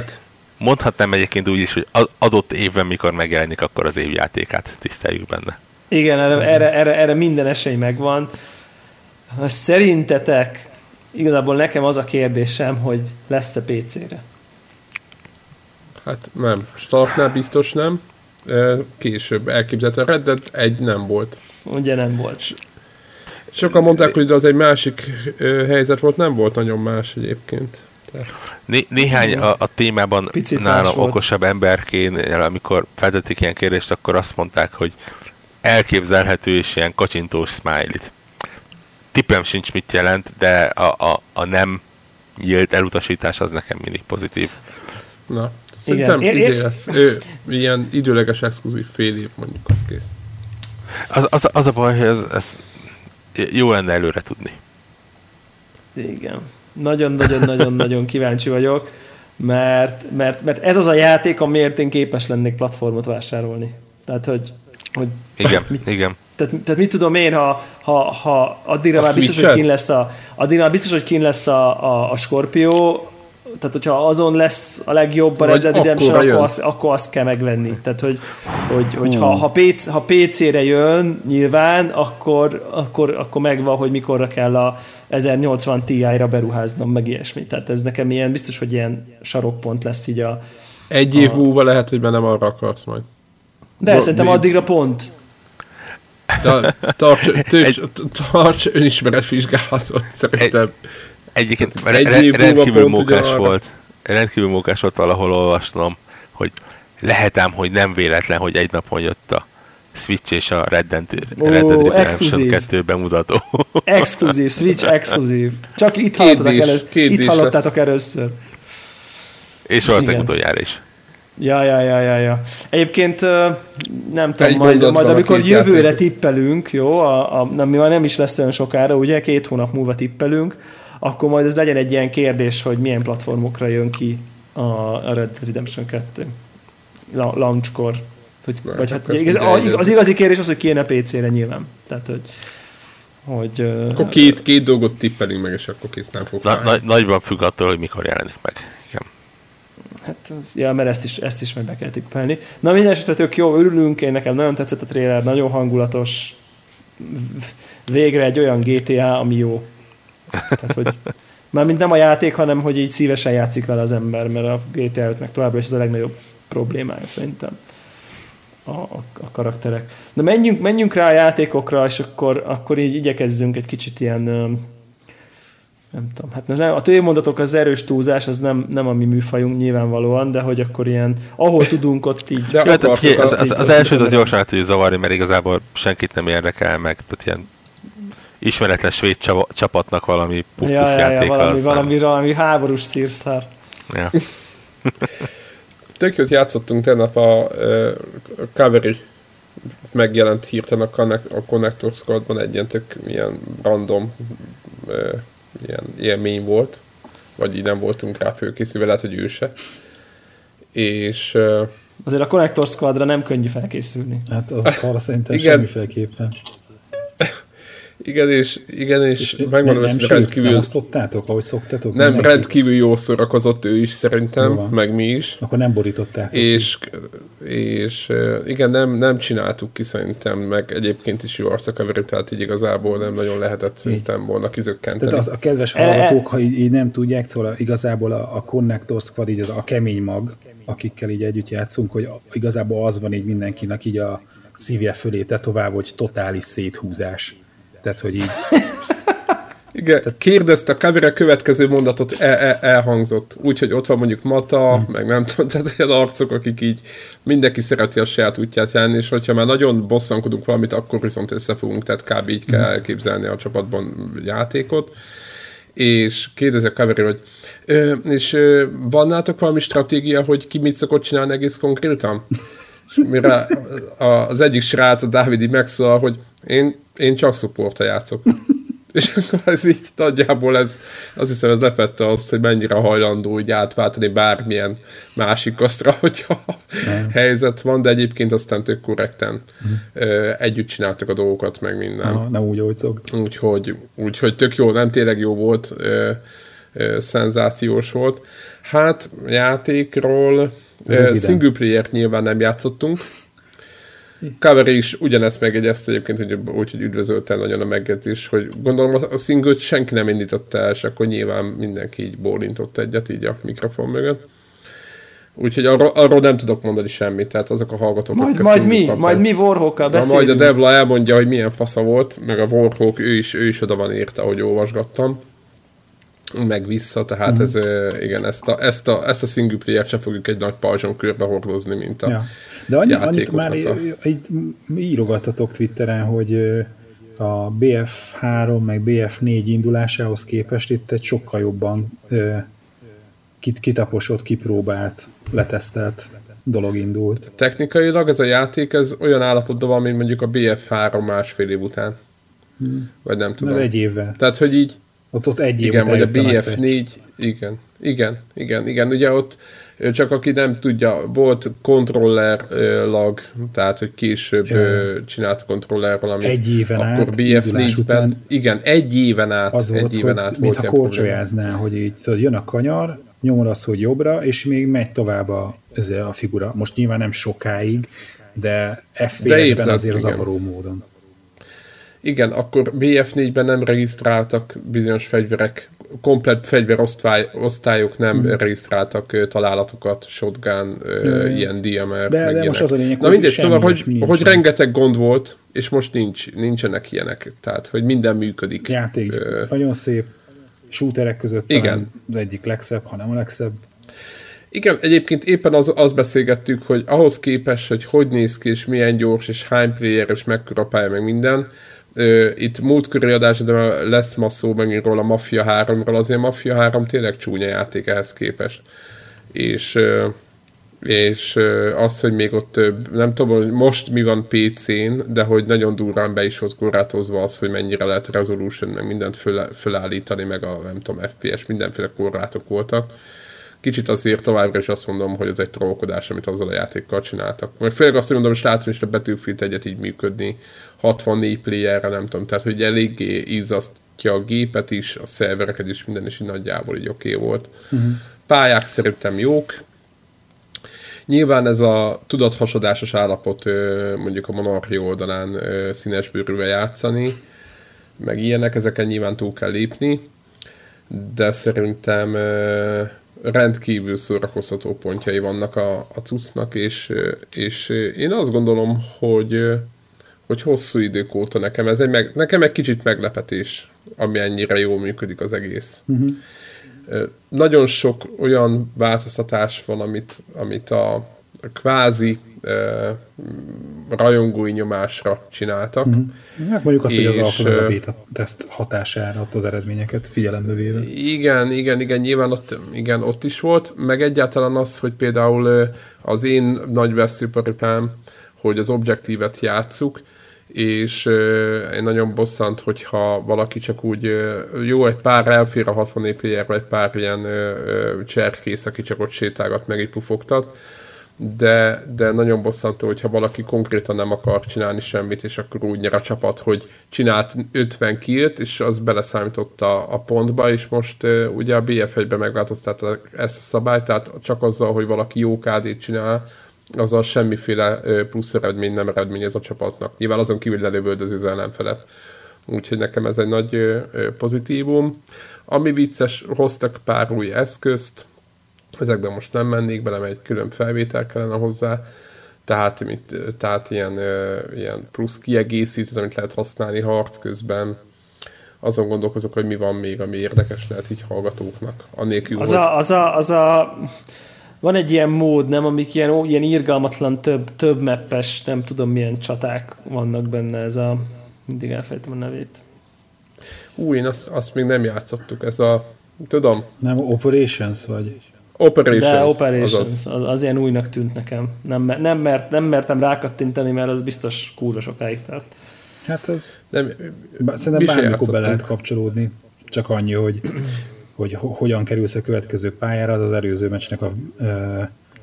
mondhatnám egyébként úgy is, hogy adott évben, mikor megjelenik, akkor az évjátékát tiszteljük benne. Igen, erre, erre, erre, erre minden esély megvan. Szerintetek, igazából nekem az a kérdésem, hogy lesz-e PC-re? Hát nem. Starknál biztos nem később elképzelhető. Red Dead egy nem volt. Ugye nem volt. Sokan mondták, hogy az egy másik helyzet volt, nem volt nagyon más egyébként. Né- néhány a, a témában Picit nálam okosabb emberként, amikor feltették ilyen kérdést, akkor azt mondták, hogy elképzelhető és ilyen kacsintós smiley-t. Tippem sincs mit jelent, de a, a, a nem nyílt elutasítás az nekem mindig pozitív. Na, Szerintem Igen. izé lesz. Ő, ilyen időleges exkluzív fél év mondjuk, az kész. Az, az, az a baj, hogy ez, ez jó lenne előre tudni. Igen. Nagyon-nagyon-nagyon-nagyon kíváncsi vagyok, mert, mert, mert ez az a játék, amiért én képes lennék platformot vásárolni. Tehát, hogy... hogy igen, mit, igen. Tehát, tehát mit tudom én, ha, ha, ha addigra a már biztos, hogy kín lesz a, addigra már biztos, hogy kín lesz a, a, a Scorpio, tehát hogyha azon lesz a legjobb a Red Dead Redemption, akkor azt, akkor azt kell megvenni. Tehát, hogy, hogy, hogy ha, ha, PC, ha PC-re jön, nyilván, akkor, akkor, akkor megvan, hogy mikorra kell a 1080 Ti-ra beruháznom, meg ilyesmi. Tehát ez nekem ilyen, biztos, hogy ilyen sarokpont lesz így a... Egy év a... múlva lehet, hogy nem arra akarsz majd. De Bo- szerintem addigra pont. Tarts, *laughs* tarts önismeret vizsgálatot, szerintem. Egy Egyébként egy re- rendkívül mókás volt. Rendkívül mókás volt valahol olvasnom, hogy lehetem, hogy nem véletlen, hogy egy napon jött a Switch és a Red Dead, oh, Red Dead Redemption 2 bemutató. *laughs* Exkluzív, Switch exkluzív. Csak itt, hallottatok, először, itt hallottátok először. És valószínűleg utoljára is. Ja, ja, ja, ja, ja. Egyébként nem tudom, majd, majd amikor jövőre játék. tippelünk, jó, a, a, nem, nem is lesz olyan sokára, ugye, két hónap múlva tippelünk, akkor majd ez legyen egy ilyen kérdés, hogy milyen platformokra jön ki a, a Red Redemption 2 La, launchkor. Hogy, Na, vagy hát, az, az igazi kérdés az, hogy kéne PC-re nyilván. Tehát, hogy, hogy akkor két, két dolgot tippelünk meg, és akkor kész nem fog na, na, Nagyban függ attól, hogy mikor jelenik meg. Igen. Hát, az, ja, mert ezt is, ezt is meg be kell tippelni. Na minden esetre tök jó, örülünk, én nekem nagyon tetszett a trailer, nagyon hangulatos, végre egy olyan GTA, ami jó. Tehát, hogy mint nem a játék, hanem hogy így szívesen játszik vele az ember, mert a GTA 5-nek továbbra is ez a legnagyobb problémája szerintem a, a, a karakterek. De menjünk, menjünk rá a játékokra, és akkor, akkor így igyekezzünk egy kicsit ilyen nem tudom, hát nem, a mondatok az erős túlzás, az nem, nem a mi műfajunk nyilvánvalóan, de hogy akkor ilyen, ahol tudunk, ott így... De hát, az, az, az, az első az gyorsan hogy zavarni, mert igazából senkit nem érdekel meg, tehát ilyen ismeretlen svéd csapatnak valami puff ja, ja, ja, valami, valami, valami háborús szírszár. Ja. *laughs* Tök jót játszottunk tegnap a, a Cavalry megjelent hirtelen a, Connect, a Connector Squadban egy ilyen tök ilyen random uh, ilyen élmény volt, vagy így nem voltunk rá főkészülve, lehet, hogy ő se. És uh, Azért a Connector Squadra nem könnyű felkészülni. Hát az arra szerintem Igen. semmiféleképpen. Igen, és, igen, és, és megmondom, hogy rendkívül... Nem osztottátok, ahogy szoktatok? Nem, mindenki? rendkívül jó szórakozott ő is szerintem, meg mi is. Akkor nem borították. És, és igen, nem, nem csináltuk ki szerintem, meg egyébként is jó arcakaverő, tehát így igazából nem nagyon lehetett szerintem volna kizökkenteni. Tehát az, a kedves hallgatók, ha így, így nem tudják, szóval igazából a, a Connector Squad, így az a kemény mag, akikkel így együtt játszunk, hogy igazából az van így mindenkinek így a szívje fölé tetoválva, hogy totális széthúzás. Tehát, hogy így... *laughs* Igen, Tehát... kérdezte, a Kavira következő mondatot el, el, elhangzott. Úgyhogy ott van mondjuk Mata, hmm. meg nem tudom, tehát olyan arcok, akik így mindenki szereti a saját útját járni, és hogyha már nagyon bosszankodunk valamit, akkor viszont összefogunk, tehát kb. így kell hmm. elképzelni a csapatban játékot. És kérdezi a Kavira, hogy ö, és ö, van nátok valami stratégia, hogy ki mit szokott csinálni egész konkrétan? *laughs* És mire az egyik srác, a Dávid így megszól, hogy én, én csak supporta játszok. *laughs* És akkor ez így nagyjából ez, azt hiszem ez lefette azt, hogy mennyire hajlandó így átváltani bármilyen másik asztra, *laughs* hogyha Nem. helyzet van, de egyébként aztán tök korrekten mm. együtt csináltak a dolgokat, meg minden. Aha, nem úgy, szok. Úgyhogy, úgyhogy tök jó, nem tényleg jó volt, ö, ö, szenzációs volt. Hát játékról, single player nyilván nem játszottunk, Cover is ugyanezt megjegyezte egyébként, hogy úgy, hogy üdvözölte nagyon a megjegyzés, hogy gondolom a single senki nem indította el, és akkor nyilván mindenki így bólintott egyet így a mikrofon mögött. Úgyhogy arról, arról nem tudok mondani semmit, tehát azok a hallgatók, Majd, majd mi, kapnak. majd mi Warhawkkal beszélünk. Majd a Devla elmondja, hogy milyen fasza volt, meg a Warhawk, ő is, ő is oda van érte, ahogy olvasgattam meg vissza, tehát mm. ez, igen, ezt a, ezt a, ezt a single player sem fogjuk egy nagy pajzson körbe hordozni, mint a ja. De annyi, annyit már így írogattatok Twitteren, hogy a BF3 meg BF4 indulásához képest itt egy sokkal jobban kitaposott, kipróbált, letesztelt dolog indult. Technikailag ez a játék ez olyan állapotban van, mint mondjuk a BF3 másfél év után. Hmm. Vagy nem tudom. Ez egy évvel. Tehát, hogy így ott, ott egy év Igen, vagy a BF4, igen, igen, igen, igen, ugye ott csak aki nem tudja, volt controller lag, tehát hogy később ja. csinált controller valamit. Egy éven akkor át, BF4-ben, igen, egy éven át, az volt, egy éven át volt ha korcsolyáznál, hogy így tudod, jön a kanyar, nyomod azt, hogy jobbra, és még megy tovább a, a figura. Most nyilván nem sokáig, de FPS-ben azért igen. zavaró módon. Igen, akkor BF4-ben nem regisztráltak bizonyos fegyverek, komplet fegyverosztályok nem hmm. regisztráltak találatokat, shotgun, hmm. ilyen DMR, de, de most az a lényeg, Na mindegy, szóval, hogy, hogy rengeteg gond volt, és most nincs, nincsenek ilyenek. Tehát, hogy minden működik. Játék, uh, nagyon szép. Shooterek között igen. az egyik legszebb, hanem a legszebb. Igen, egyébként éppen az, az beszélgettük, hogy ahhoz képest, hogy hogy néz ki, és milyen gyors, és hány player, és mekkora pálya, meg minden, itt múltkori de lesz ma szó megint róla a Mafia 3-ról, azért Mafia 3 tényleg csúnya játék ehhez képest. És, és az, hogy még ott nem tudom, hogy most mi van PC-n, de hogy nagyon durván be is volt korlátozva az, hogy mennyire lehet resolution, meg mindent föl, fölállítani, meg a nem tudom, FPS, mindenféle korlátok voltak kicsit azért továbbra is azt mondom, hogy ez egy trollkodás, amit azzal a játékkal csináltak. Mert főleg azt mondom, hogy látom is a Battlefield egyet így működni, 64 playerre, nem tudom, tehát hogy eléggé izzasztja a gépet is, a szervereket is, minden is így nagyjából így oké okay volt. Uh-huh. Pályák szerintem jók, Nyilván ez a tudathasadásos állapot mondjuk a monarchia oldalán színesbőrűvel játszani, meg ilyenek, ezeken nyilván túl kell lépni, de szerintem rendkívül szórakoztató pontjai vannak a, a cuccnak, és, és én azt gondolom, hogy, hogy hosszú idők óta nekem ez egy, meg, nekem egy kicsit meglepetés, ami ennyire jól működik az egész. Uh-huh. Nagyon sok olyan változtatás van, amit, amit a, kvázi rajongói nyomásra csináltak. Mm-hmm. Hát mondjuk azt, és, hogy az alfa a beta teszt hatására ott az eredményeket figyelembe véve. Igen, igen, igen, nyilván ott, igen, ott is volt, meg egyáltalán az, hogy például az én nagy veszőparipám, hogy az objektívet játsszuk, és én nagyon bosszant, hogyha valaki csak úgy, jó, egy pár elfér a 60 player egy pár ilyen cserkész, aki csak ott sétálgat, meg egy pufogtat, de, de nagyon bosszantó, hogyha valaki konkrétan nem akar csinálni semmit, és akkor úgy nyer a csapat, hogy csinált 50 killt, és az beleszámította a pontba, és most uh, ugye a BF1-ben megváltoztatta ezt a szabályt, tehát csak azzal, hogy valaki jó KD-t csinál, azzal semmiféle plusz eredmény nem eredményez a csapatnak. Nyilván azon kívül lelövöldözi az ellenfelet. Úgyhogy nekem ez egy nagy pozitívum. Ami vicces, hoztak pár új eszközt, ezekben most nem mennék bele, mert egy külön felvétel kellene hozzá, tehát, mit, tehát ilyen, ilyen plusz kiegészítőt, amit lehet használni harc közben, azon gondolkozok, hogy mi van még, ami érdekes lehet így hallgatóknak. Annélkül, az, hogy... a, az, a, az a, van egy ilyen mód, nem, amik ilyen, ó, ilyen irgalmatlan több, több meppes, nem tudom milyen csaták vannak benne, ez a, mindig elfejtem a nevét. Ú, én azt, azt még nem játszottuk, ez a, tudom. Nem, Operations vagy? Operations. De Operations, az, az, az ilyen újnak tűnt nekem. Nem, nem, mert, nem mertem rákattintani, mert az biztos kúra sokáig tart. Hát az... Nem, szerintem bármikor be lehet kapcsolódni. Csak annyi, hogy, hogy hogyan kerülsz a következő pályára, az az előző meccsnek a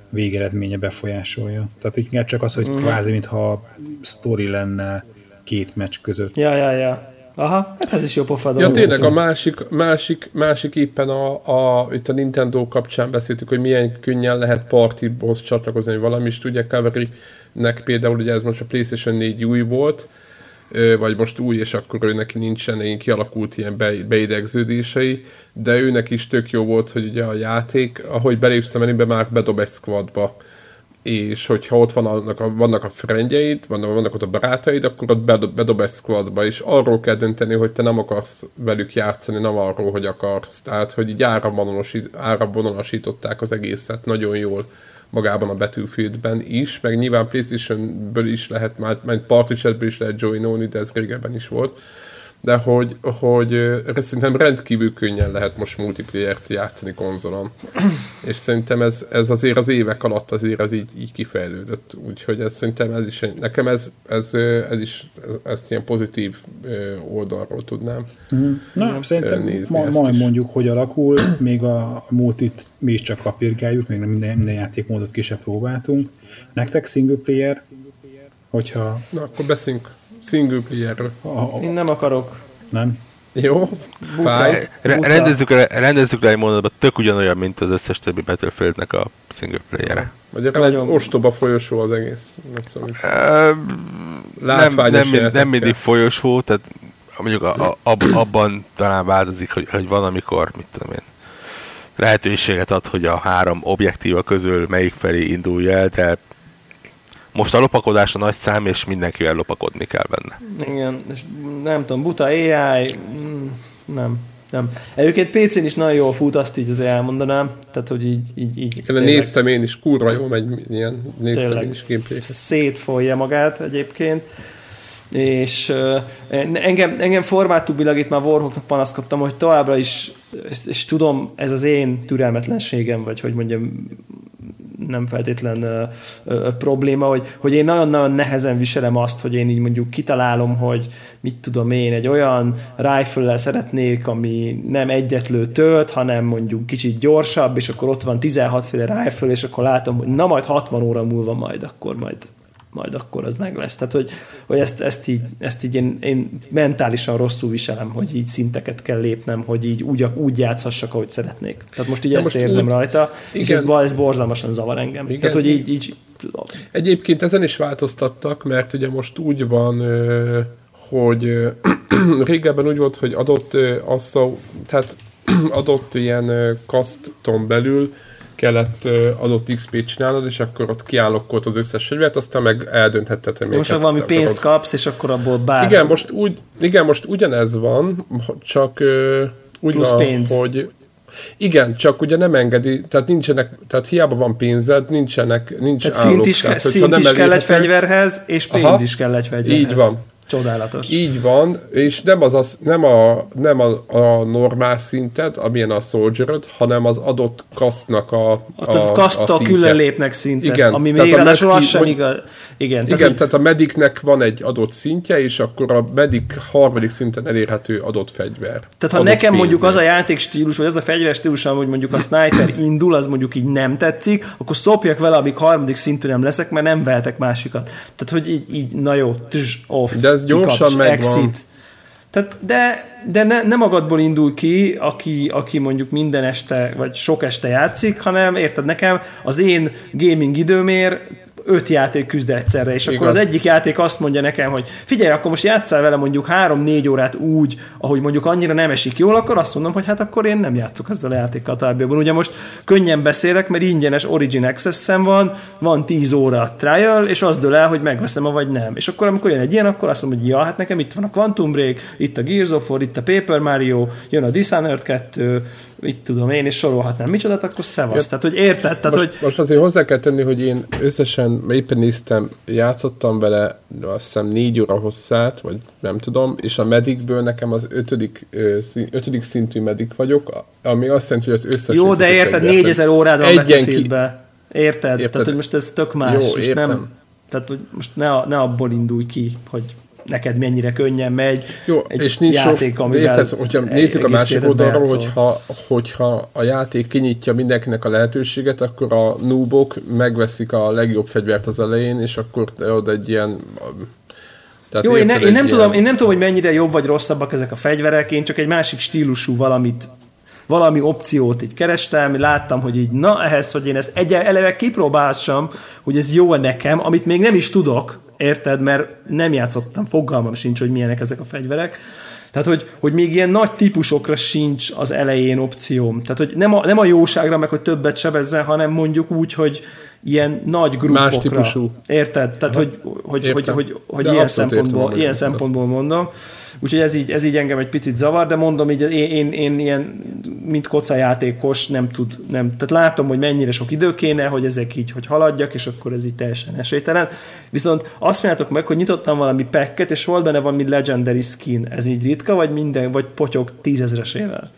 végeredménye befolyásolja. Tehát inkább csak az, hogy mm. kvázi, mintha story lenne két meccs között. Ja, ja, ja. Aha, hát ez is jó pofa Ja, tényleg a másik, másik, másik éppen a, a, itt a Nintendo kapcsán beszéltük, hogy milyen könnyen lehet partihoz csatlakozni, hogy valami is tudja, Cavalry-nek például, ugye ez most a PlayStation 4 új volt, vagy most új, és akkor ő neki nincsen ilyen kialakult ilyen be, beidegződései, de őnek is tök jó volt, hogy ugye a játék, ahogy belépsz a menübe, már bedob egy squadba. És hogyha ott van annak a, vannak a frendjeid, vannak, vannak ott a barátaid, akkor ott bedob, bedob egy squadba, és arról kell dönteni, hogy te nem akarsz velük játszani, nem arról, hogy akarsz. Tehát, hogy így áramvonalasították az egészet nagyon jól magában a Battlefieldben is, meg nyilván Playstation-ből is lehet, már, már chatből is lehet joinolni, de ez régebben is volt de hogy, hogy szerintem rendkívül könnyen lehet most multiplayer-t játszani konzolon. És szerintem ez, ez azért az évek alatt azért ez így, így kifejlődött. Úgyhogy ez szerintem ez is, nekem ez, ez, ez is, ezt ilyen pozitív oldalról tudnám mm. Na, szerintem nézni ma, majd is. mondjuk, hogy alakul, még a multit mi is csak kapirgáljuk, még nem minden, minden játékmódot ki se próbáltunk. Nektek single player, hogyha... Na, akkor beszéljünk Single player Én nem akarok. Nem? Jó, fáj. Re- rendezzük, le, rendezzük le egy mondatban, tök ugyanolyan, mint az összes többi Battlefieldnek a single player-e. Magyarán egy ostoba folyosó az egész. Uh, nem, nem, nem mindig folyosó, tehát mondjuk a, a, ab, abban talán változik, hogy, hogy van, amikor, mit tudom én, lehetőséget ad, hogy a három objektíva közül melyik felé indulj el, de most a lopakodás a nagy szám, és mindenkivel lopakodni kell benne. Igen, és nem tudom, buta AI, mm, nem. Nem. Egyébként PC-n is nagyon jól fut, azt így azért elmondanám. Tehát, hogy így... így, így tényleg, néztem én is, kurva jó megy ilyen, néztem én is gameplay Szétfolja magát egyébként. És engem, engem formátubilag itt már Warhawknak panaszkodtam, hogy továbbra is, és, és tudom, ez az én türelmetlenségem, vagy hogy mondjam, nem feltétlen ö, ö, probléma, hogy, hogy én nagyon-nagyon nehezen viselem azt, hogy én így mondjuk kitalálom, hogy mit tudom én, egy olyan rifle szeretnék, ami nem egyetlő tölt, hanem mondjuk kicsit gyorsabb, és akkor ott van 16 féle rifle, és akkor látom, hogy na majd 60 óra múlva majd, akkor majd majd akkor az meg lesz. Tehát, hogy, hogy ezt, ezt így, ezt így én, én, mentálisan rosszul viselem, hogy így szinteket kell lépnem, hogy így úgy, úgy játszhassak, ahogy szeretnék. Tehát most így De ezt most érzem úgy, rajta, igen. és ez, ez borzalmasan zavar engem. Igen. Tehát, hogy így, így... Egyébként ezen is változtattak, mert ugye most úgy van, hogy *clears throat* régebben úgy volt, hogy adott assza, tehát *clears throat* adott ilyen kaszton belül kellett adott XP-t csinálnod, és akkor ott kiállokolt az összes fegyvert, aztán meg eldönthetted, hogy Most meg valami pénzt akarod. kapsz, és akkor abból bár... Igen, most, úgy, igen, most ugyanez van, csak úgy Plusz van, pénz. hogy igen, csak ugye nem engedi, tehát nincsenek, tehát hiába van pénzed, nincsenek, nincs tehát állók, szint is, tehát, szint is kell egy fegyverhez, és pénz Aha, is kell egy fegyverhez. Így van. Csodálatos. Így van, és nem, az, az nem, a, nem a, a normál szinted, amilyen a soldier hanem az adott kasztnak a, a, tehát kaszttal a külön lépnek Igen, ami tehát még a az sem igaz. Igen, Igen, tehát, tehát a mediknek van egy adott szintje, és akkor a medik harmadik szinten elérhető adott fegyver. Tehát ha nekem mondjuk az a pénzért. játékstílus, vagy az a fegyveres stílus, hogy mondjuk a sniper indul, az mondjuk így nem tetszik, akkor szopjak vele, amíg harmadik szintű nem leszek, mert nem vehetek másikat. Tehát, hogy így, így na jó, tüzs, off, De ez gyorsan kikapcs, megvan. exit. Tehát, de, de ne, nem magadból indul ki, aki, aki mondjuk minden este, vagy sok este játszik, hanem érted, nekem az én gaming időmér öt játék küzd egyszerre, és akkor Igaz. az egyik játék azt mondja nekem, hogy figyelj, akkor most játszál vele mondjuk három-négy órát úgy, ahogy mondjuk annyira nem esik jól, akkor azt mondom, hogy hát akkor én nem játszok ezzel a játékkal továbbiakban. Ugye most könnyen beszélek, mert ingyenes Origin Access-em van, van 10 óra trial, és az dől el, hogy megveszem vagy nem. És akkor amikor jön egy ilyen, akkor azt mondom, hogy ja, hát nekem itt van a Quantum Break, itt a Gears of War, itt a Paper Mario, jön a Dishonored 2, itt tudom én, és sorolhatnám micsodát, akkor szevasz. Tehát, hogy érted? Tehát, most, hogy most azért hozzá kell tenni, hogy én összesen éppen néztem, játszottam vele azt hiszem négy óra hosszát, vagy nem tudom, és a medikből nekem az ötödik, ötödik szintű medik vagyok, ami azt jelenti, hogy az összes... Jó, de érted, 4000 órád van ki- Battlefieldbe. Érted? Érted. Tehát, hogy most ez tök más. Jó, most értem. nem, tehát, hogy most ne, a- ne abból indulj ki, hogy neked mennyire könnyen megy Jó, egy és nincs játék, sok, amivel érted, hogyha nézzük a másik oldalról, hogyha, hogyha a játék kinyitja mindenkinek a lehetőséget, akkor a noobok megveszik a legjobb fegyvert az elején, és akkor oda egy ilyen... Tehát Jó, én, ne, én, nem egy tudom, én nem tudom, hogy mennyire jobb vagy rosszabbak ezek a fegyverek, én csak egy másik stílusú valamit valami opciót így kerestem, láttam, hogy így, na ehhez, hogy én ezt egy eleve kipróbálsam, hogy ez jó nekem, amit még nem is tudok, érted, mert nem játszottam, fogalmam sincs, hogy milyenek ezek a fegyverek. Tehát, hogy, hogy még ilyen nagy típusokra sincs az elején opcióm. Tehát, hogy nem a, nem a jóságra, meg hogy többet sebezzen, hanem mondjuk úgy, hogy ilyen nagy grupokra. típusú. Érted? Tehát, hogy, hogy, hogy, Értem. hogy, hogy De ilyen szempontból, ilyen szempontból mondom. Úgyhogy ez így, ez így engem egy picit zavar, de mondom, így én, én, én ilyen, mint kocajátékos nem tud, nem, tehát látom, hogy mennyire sok idő kéne, hogy ezek így, hogy haladjak, és akkor ez így teljesen esélytelen. Viszont azt mondjátok meg, hogy nyitottam valami packet, és volt benne valami legendary skin. Ez így ritka, vagy minden, vagy potyog tízezresével?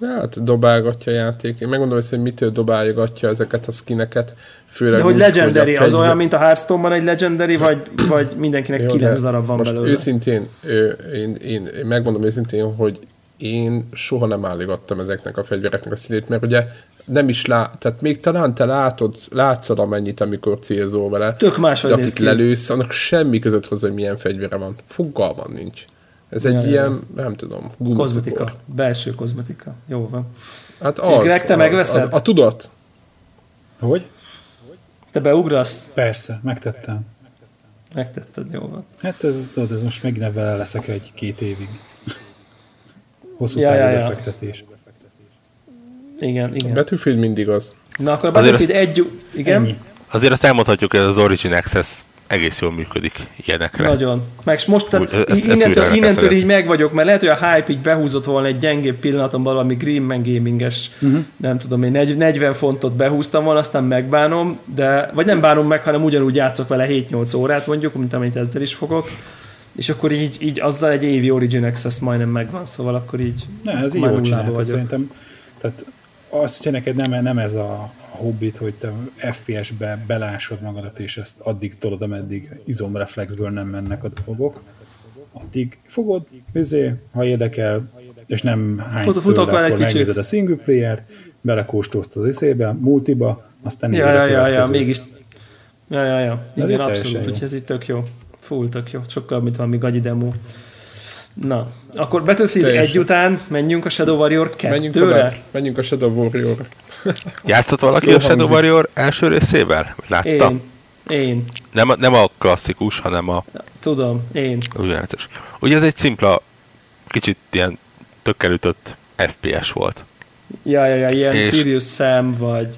Hát dobálgatja a játék. Én megmondom hogy mitől dobálgatja ezeket a skineket. Főleg De hogy úgy, legendary, az olyan, mint a Hearthstone-ban egy legendary, vagy, vagy mindenkinek Jó, kilenc de darab van most belőle? őszintén, én, én, én megmondom őszintén, hogy én soha nem álligattam ezeknek a fegyvereknek a színét, mert ugye nem is lát, tehát még talán te látod, látszod amennyit, amikor célzol vele. Tök máshogy de akit ki. lelősz, annak semmi között hozzá, hogy milyen fegyvere van. Fogalmam nincs. Ez egy Ja, ilyen, nem tudom, gumicukor. Kozmetika. Belső kozmetika. Jó van. Hát És az, Greg, te az, megveszed? Az, a tudat? Hogy? Te beugrasz? Persze, megtettem. Megtetted, jó van. Hát ez, tudod, ez most megint vele leszek egy-két évig. Hosszú Ja, távú ja, ja. befektetés. Igen, igen. Battlefield mindig az. Na akkor a Azért Battlefield egy... Igen? Ennyi. Azért azt elmondhatjuk, hogy ez az Origin Access egész jól működik ilyenekre. Nagyon. Meg most tehát Úgy, ezt- ezt innentől, kell innentől így meg vagyok, mert lehet, hogy a hype így behúzott volna egy gyengébb pillanaton valami Greenman gaminges, uh-huh. nem tudom én, negy- 40 fontot behúztam volna, aztán megbánom, de, vagy nem bánom meg, hanem ugyanúgy játszok vele 7-8 órát mondjuk, mint amit ezzel is fogok, és akkor így, így azzal egy évi Origin Access majdnem megvan, szóval akkor így Ne, ez már jó nullába csinálta szerintem. Tehát azt, hogyha neked nem, nem ez a hobbit, hogy te FPS-be belásod magadat, és ezt addig tolod, ameddig izomreflexből nem mennek a dolgok, addig fogod, vizé, ha érdekel, és nem hánysz Fut- futok tőle, vele egy akkor kicsit. megnézed a single player-t, belekóstolsz az izébe, multiba, aztán Ja, a ja, ja, ja, mégis. Ja, ja, ja. Igen, egy abszolút, jó. hogy ez itt tök jó. Full tök jó. Sokkal, mint valami gagyi demo. Na, akkor Battlefield Teljesen. egy után menjünk a Shadow Warrior Menjünk 2-re. tovább. Menjünk a Shadow Warrior. Játszott valaki Jó a Shadow hangzik. Warrior első részével? Látta? Én. Én. Nem, a- nem a klasszikus, hanem a Tudom. Én. ugyanezes. Ugye ez egy szimpla, kicsit ilyen tökkel ütött FPS volt. Ja, ja, ja, ilyen És- Sirius Sam, vagy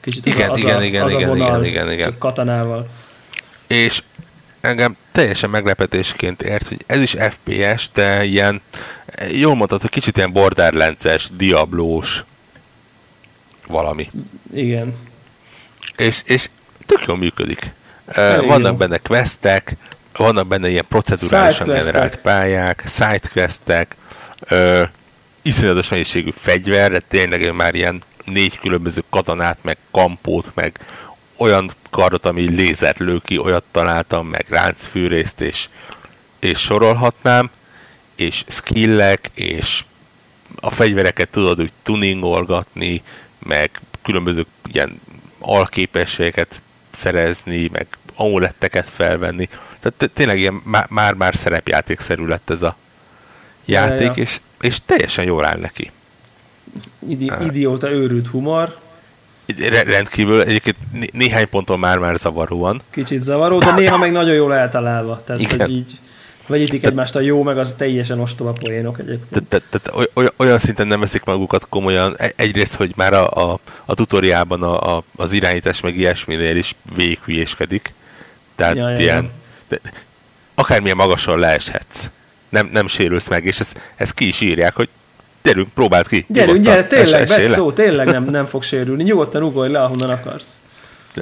kicsit Igen, az, a- igen, az, igen, az igen, a vonal, igen, igen, igen. katanával. És engem teljesen meglepetésként ért, hogy ez is FPS, de ilyen, jól mondtad, hogy kicsit ilyen borderlances, diablós valami. Igen. És, és tök jól működik. Elég Vannak jó. benne questek, vannak benne ilyen procedurálisan generált pályák, sidequestek, iszonyatos mennyiségű fegyver, de tényleg már ilyen négy különböző katonát, meg kampót, meg olyan kardot, ami lézer lő ki, olyat találtam, meg ráncfűrészt, és, és sorolhatnám, és skillek, és a fegyvereket tudod úgy tuningolgatni, meg különböző ilyen alképességeket szerezni, meg amuletteket felvenni. Tehát té- tényleg ilyen má- már-már szerepjátékszerű lett ez a játék, Ja, ja. És, és teljesen jól áll neki. Idi, idióta őrült humor, Re- rendkívül egyébként né- néhány ponton már-már zavaróan. kicsit zavaró, de néha meg nagyon jól eltalálva. Tehát, Igen. hogy így vegyítik egymást a jó, meg az teljesen ostoba poénok egyébként. Tehát te, te, oly- olyan szinten nem veszik magukat komolyan. E- Egyrészt, hogy már a, a, a tutoriában a, a, az irányítás meg ilyesminél is véghülyéskedik. Tehát Ja, ilyen, de, akármilyen magasan leeshetsz. Nem, nem sérülsz meg, és ezt, ezt ki is írják, hogy gyerünk, próbáld ki. Gyerünk, gyere, tényleg, vedd szó, tényleg nem, *laughs* nem fog sérülni. Nyugodtan ugorj le, ahonnan akarsz.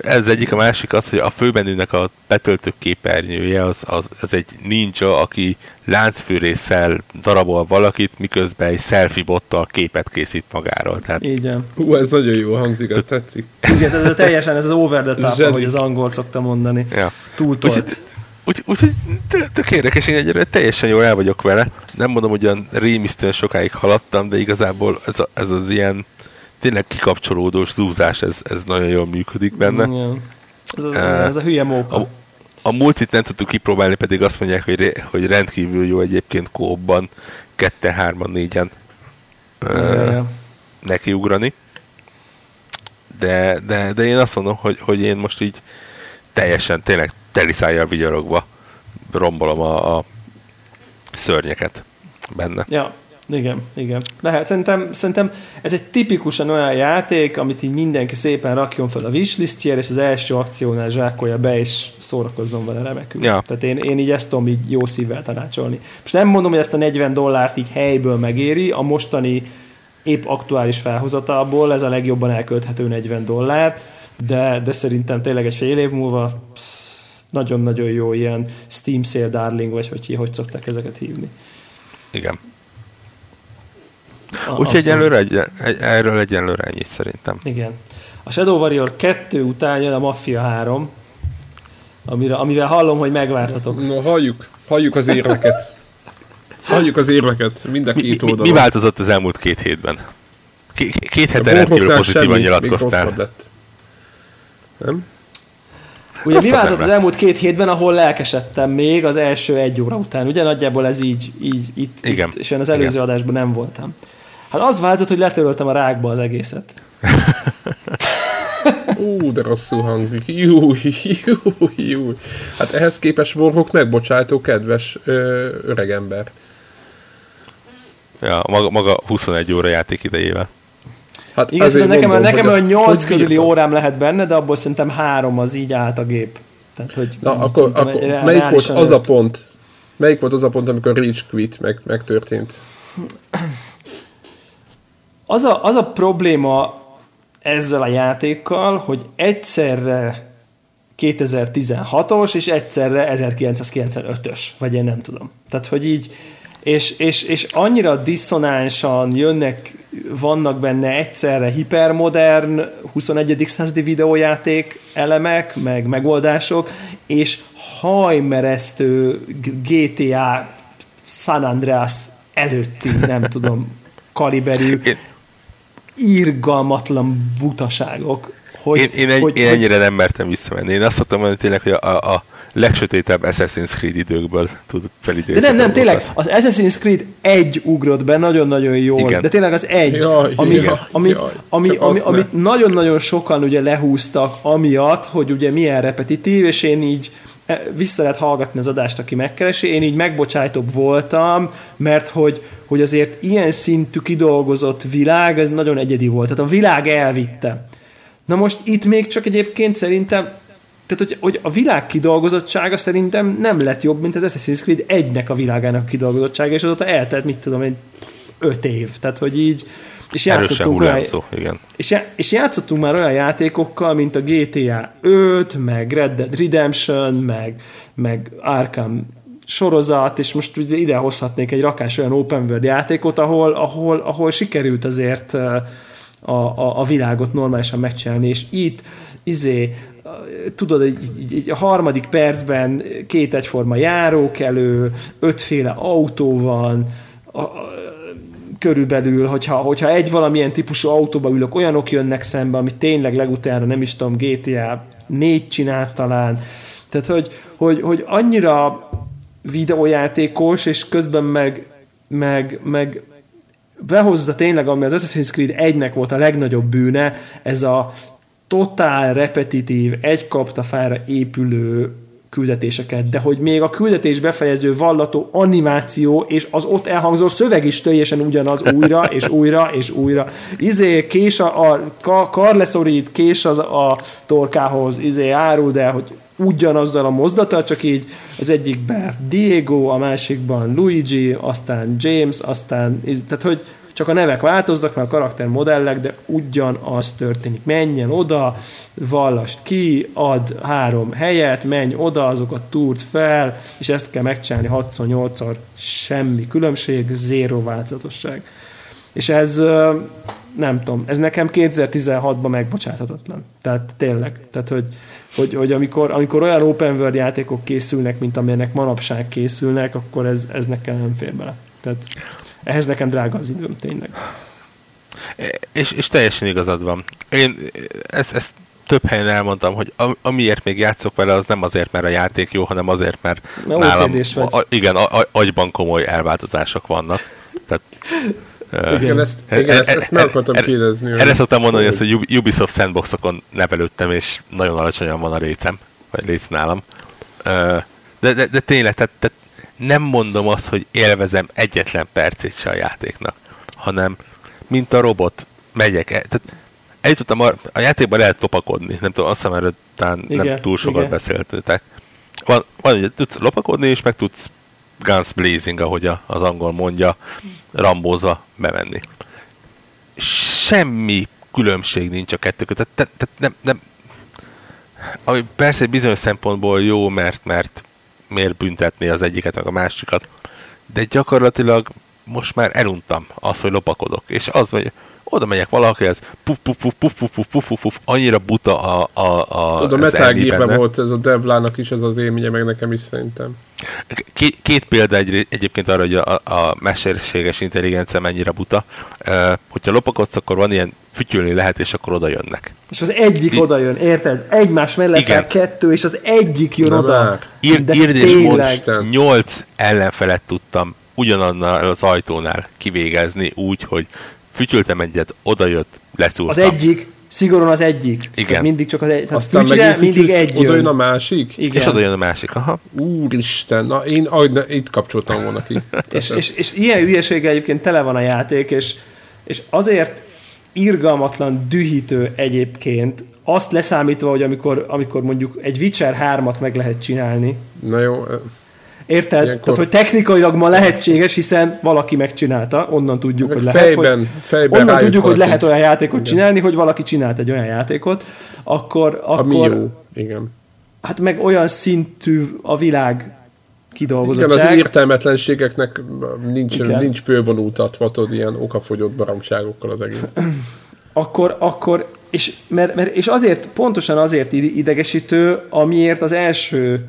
Ez egyik, a másik az, hogy a főbenőnek a betöltő képernyője az, az, az egy ninja, aki láncfűrészsel darabol valakit, miközben egy selfie bottal képet készít magáról. Tehát van. Hú, ez nagyon jó hangzik, ez tetszik. Igen, ez a teljesen ez az over the top, ahogy az angol szokta mondani. Ja. Túl Úgyhogy, tolt. úgy, úgyhogy tök- tök érdekes, én egyre teljesen jól el vagyok vele. Nem mondom, hogy olyan rémisztően sokáig haladtam, de igazából ez, a, ez az ilyen tényleg kikapcsolódós zúzás, ez, ez nagyon jól működik benne. Igen. Ez, az, Eh, ez a hülye móka. A, a multit nem tudtuk kipróbálni, pedig azt mondják, hogy, hogy rendkívül jó egyébként kóban, ketten, hárman, négyen Ja, ö, ja. nekiugrani. De, de, de én azt mondom, hogy, hogy én most így teljesen, tényleg teliszájjal vigyorogva rombolom a, a szörnyeket benne. Ja, igen, igen. Lehet, szerintem, szerintem ez egy tipikusan olyan játék, amit így mindenki szépen rakjon fel a wishlistjére, és az első akciónál zsákolja be, és szórakozzon vele remekül. Ja. Tehát én, én így ezt tudom így jó szívvel tanácsolni. Most nem mondom, hogy ezt a 40 dollárt így helyből megéri, a mostani épp aktuális felhozatalból ez a legjobban elkölthető 40 dollár, de, de szerintem tényleg egy fél év múlva nagyon-nagyon jó ilyen Steam Sale Darling, vagy hogy, hogy szokták ezeket hívni. Igen. Úgyhogy egyelőre, egy, egy, erről egyelőre ennyit szerintem. Igen. A Shadow Warrior 2 után jön a Mafia 3, amire, amivel hallom, hogy megvártatok. No, halljuk, halljuk az érveket. Halljuk az érveket, mind a Mi, két mi, oldalon. mi változott az elmúlt két hétben? Két, két A hete rendkívül pozitívan semmi, nyilatkoztál. lett. Nem? Ugye mi változott az elmúlt két hétben, ahol lelkesedtem még az első egy óra után. Ugye nagyjából ez így, így itt, Igen. itt és én az előző Igen. adásban nem voltam. Hát az változott, hogy letöröltem a rákba az egészet. Ú, de rosszul hangzik. Júj, júj, júj. Hát ehhez képest Warhawk megbocsájtó, kedves ö, öregember. Ja, maga, maga 21 óra játék idejével. Hát Igen, azért nekem, mondom, nekem ezt 8 hogy körüli bírtam. órám lehet benne, de abból szerintem három az így állt a gép. Tehát, hogy Na, akkor, akkor melyik volt az a pont? Melyik volt az a pont, amikor Rage Quit meg, megtörtént? *clears throat* Az a, az a probléma ezzel a játékkal, hogy egyszerre 2016-os, és egyszerre 1995-ös, vagy én nem tudom. Tehát, hogy így, és, és, és annyira diszonánsan jönnek, vannak benne egyszerre hipermodern 21. századi videójáték elemek, meg megoldások, és hajmeresztő GTA San Andreas előtti, nem tudom, kaliberű Én, irgalmatlan butaságok. Hogy, én, én, egy, hogy, én hogy, ennyire nem mertem visszamenni. Én azt szoktam mondani tényleg, hogy a, a legsötétebb Assassin's Creed időkből tud felidézni. de nem, nem, tényleg, az Assassin's Creed egy ugrott be nagyon-nagyon jól, Igen. de tényleg az egy, Jaj, amit, jaj, amit, jaj, ami, ami, amit nagyon-nagyon sokan ugye lehúztak amiatt, hogy ugye milyen repetitív, és én így vissza lehet hallgatni az adást, aki megkeresi, én így megbocsájtóbb voltam, mert hogy, hogy azért ilyen szintű kidolgozott világ, ez nagyon egyedi volt. Tehát a világ elvitte. Na most itt még csak egyébként szerintem tehát, hogy, hogy a világ kidolgozottsága szerintem nem lett jobb, mint az Assassin's Creed egynek a világának a kidolgozottsága, és azóta eltelt, mit tudom én, öt év. Tehát, hogy így, És játszottunk, olyan, igen. és, és játszottunk már olyan játékokkal, mint a GTA 5, meg Red Dead Redemption, meg, meg Arkham sorozat, és most ugye ide hozhatnék egy rakás olyan open world játékot, ahol, ahol, ahol sikerült azért a, a, a világot normálisan megcsinálni, és itt izé, tudod, egy, egy, egy a harmadik percben két egyforma járókelő, ötféle autó van, a, a, körülbelül, hogyha, hogyha egy valamilyen típusú autóba ülök, olyanok jönnek szembe, amit tényleg legutára nem is tudom, GTA 4 csinált talán. Tehát, hogy, hogy, hogy annyira videójátékos, és közben meg, meg, meg behozza tényleg, ami az Assassin's Creed 1-nek volt a legnagyobb bűne, ez a totál repetitív, egy kaptafára épülő küldetéseket, de hogy még a küldetés befejező vallató animáció és az ott elhangzó szöveg is teljesen ugyanaz újra *laughs* és újra és újra. Izé, kés a, a ka, kar leszorít, kés az a torkához, izé árul, de hogy ugyanazzal a mozdata, csak így az egyikben Diego, a másikban Luigi, aztán James, aztán, tehát hogy csak a nevek változnak, mert a karaktermodellek, de ugyanaz történik. Menjen oda, vallast ki, ad három helyet, menj oda, azokat túrt fel, és ezt kell megcsinálni 6-8-szor, semmi különbség, zéro változatosság. És ez, nem tudom, ez nekem 2016-ban megbocsáthatatlan. Tehát tényleg. Tehát, hogy, hogy, hogy amikor, amikor olyan open world játékok készülnek, mint amilyenek manapság készülnek, akkor ez, ez nekem nem fér bele. Tehát ehhez nekem drága az időm, tényleg. És, és teljesen igazad van. Én ezt, ezt több helyen elmondtam, hogy amiért még játszok vele, az nem azért, mert a játék jó, hanem azért, mert Na, nálam, vagy. A, igen, a, a, agyban komoly elváltozások vannak. Tehát, igen, ezt, igen, ezt, ezt meg akartam kérdezni. Erre szoktam mondani, hogy... azt, hogy Ubisoft sandboxokon nevelődtem, és nagyon alacsonyan van a récem, vagy rész nálam. De, de, de tényleg, tehát, tehát nem mondom azt, hogy élvezem egyetlen percét se a játéknak, hanem mint a robot megyek. el. Tehát eljutottam a, a játékban lehet lopakodni, nem tudom, azt hiszem erről talán igen, nem túl sokat igen. beszéltetek. Van, van, hogy tudsz lopakodni, és meg tudsz guns blazing, ahogy a, az angol mondja, rambózva bemenni. Semmi különbség nincs a kettő között. Tehát, tehát nem, nem, ami persze egy bizonyos szempontból jó, mert, mert miért büntetni az egyiket, meg a másikat. De gyakorlatilag most már eluntam azt, hogy lopakodok. És az, hogy oda megyek valakihez, puf, puf, puf, puf, puf, puf, puf, puf, puf, annyira buta a, a, a Tudod, a Metal volt ez a Devlának is ez az élménye, meg nekem is szerintem. Két, két példa egy, egyébként arra, hogy a, a mesterséges intelligencia mennyire buta. Uh, hogyha lopakodsz, akkor van ilyen fütyülni lehet, és akkor oda jönnek. És az egyik I- oda jön, érted? Egymás mellett Igen. kettő, és az egyik jön oda. Ír, írd és mond, nyolc ellenfelet tudtam ugyanannál az ajtónál kivégezni úgy, hogy fütyültem egyet, oda jött, leszúrtam. Az egyik, szigorúan az egyik. Igen. Tehát mindig csak az egy. Aztán fütyre, mindig egy. Oda jön a másik? Igen. És oda jön a másik, aha. Úristen, na én ahogy ne, itt kapcsoltam volna ki. *laughs* és, és, és, ilyen hülyeséggel egyébként tele van a játék, és, és azért irgalmatlan, dühítő egyébként, azt leszámítva, hogy amikor, amikor mondjuk egy Witcher 3-at meg lehet csinálni. Na jó. Érted? Ilyenkor... Tehát, hogy technikailag ma lehetséges, hiszen valaki megcsinálta, onnan tudjuk, Meg hogy lehet. fejben, hogy, fejben onnan tudjuk, hogy lehet olyan játékot Igen. csinálni, hogy valaki csinált egy olyan játékot, akkor... Ami akkor jó. Igen. Hát meg olyan szintű a világ kidolgozottság. Igen, az értelmetlenségeknek nincs, nincs fölvonultatva, tudod, ilyen okafogyott baromságokkal az egész. *clears throat* Akkor, akkor és, mert, mert, és azért, pontosan azért idegesítő, amiért az első,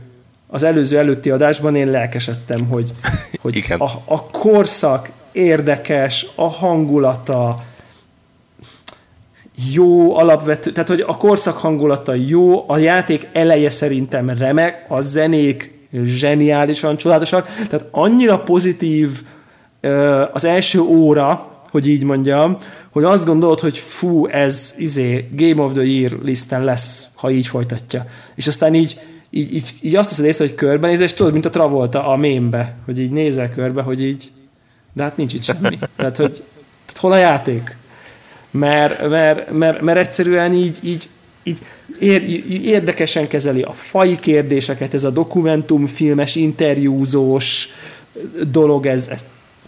az előző előtti adásban én lelkesedtem, hogy, *laughs* hogy Igen. a, a korszak érdekes, a hangulata jó alapvető, tehát hogy a korszak hangulata jó, a játék eleje szerintem remek, a zenék zseniálisan csodálatosak, tehát annyira pozitív az első óra, hogy így mondjam, hogy azt gondolod, hogy fú, ez izé Game of the Year listen lesz, ha így folytatja. És aztán így, így, így, így azt hiszed észre, hogy körbenézel, és tudod, mint a Travolta a mémbe, hogy így nézel körbe, hogy így, de hát nincs itt semmi. Tehát, hogy tehát hol a játék? Mert, mert, mert, mert egyszerűen így, így, így ér, érdekesen kezeli a fai kérdéseket, ez a dokumentumfilmes, interjúzós dolog, ez, ez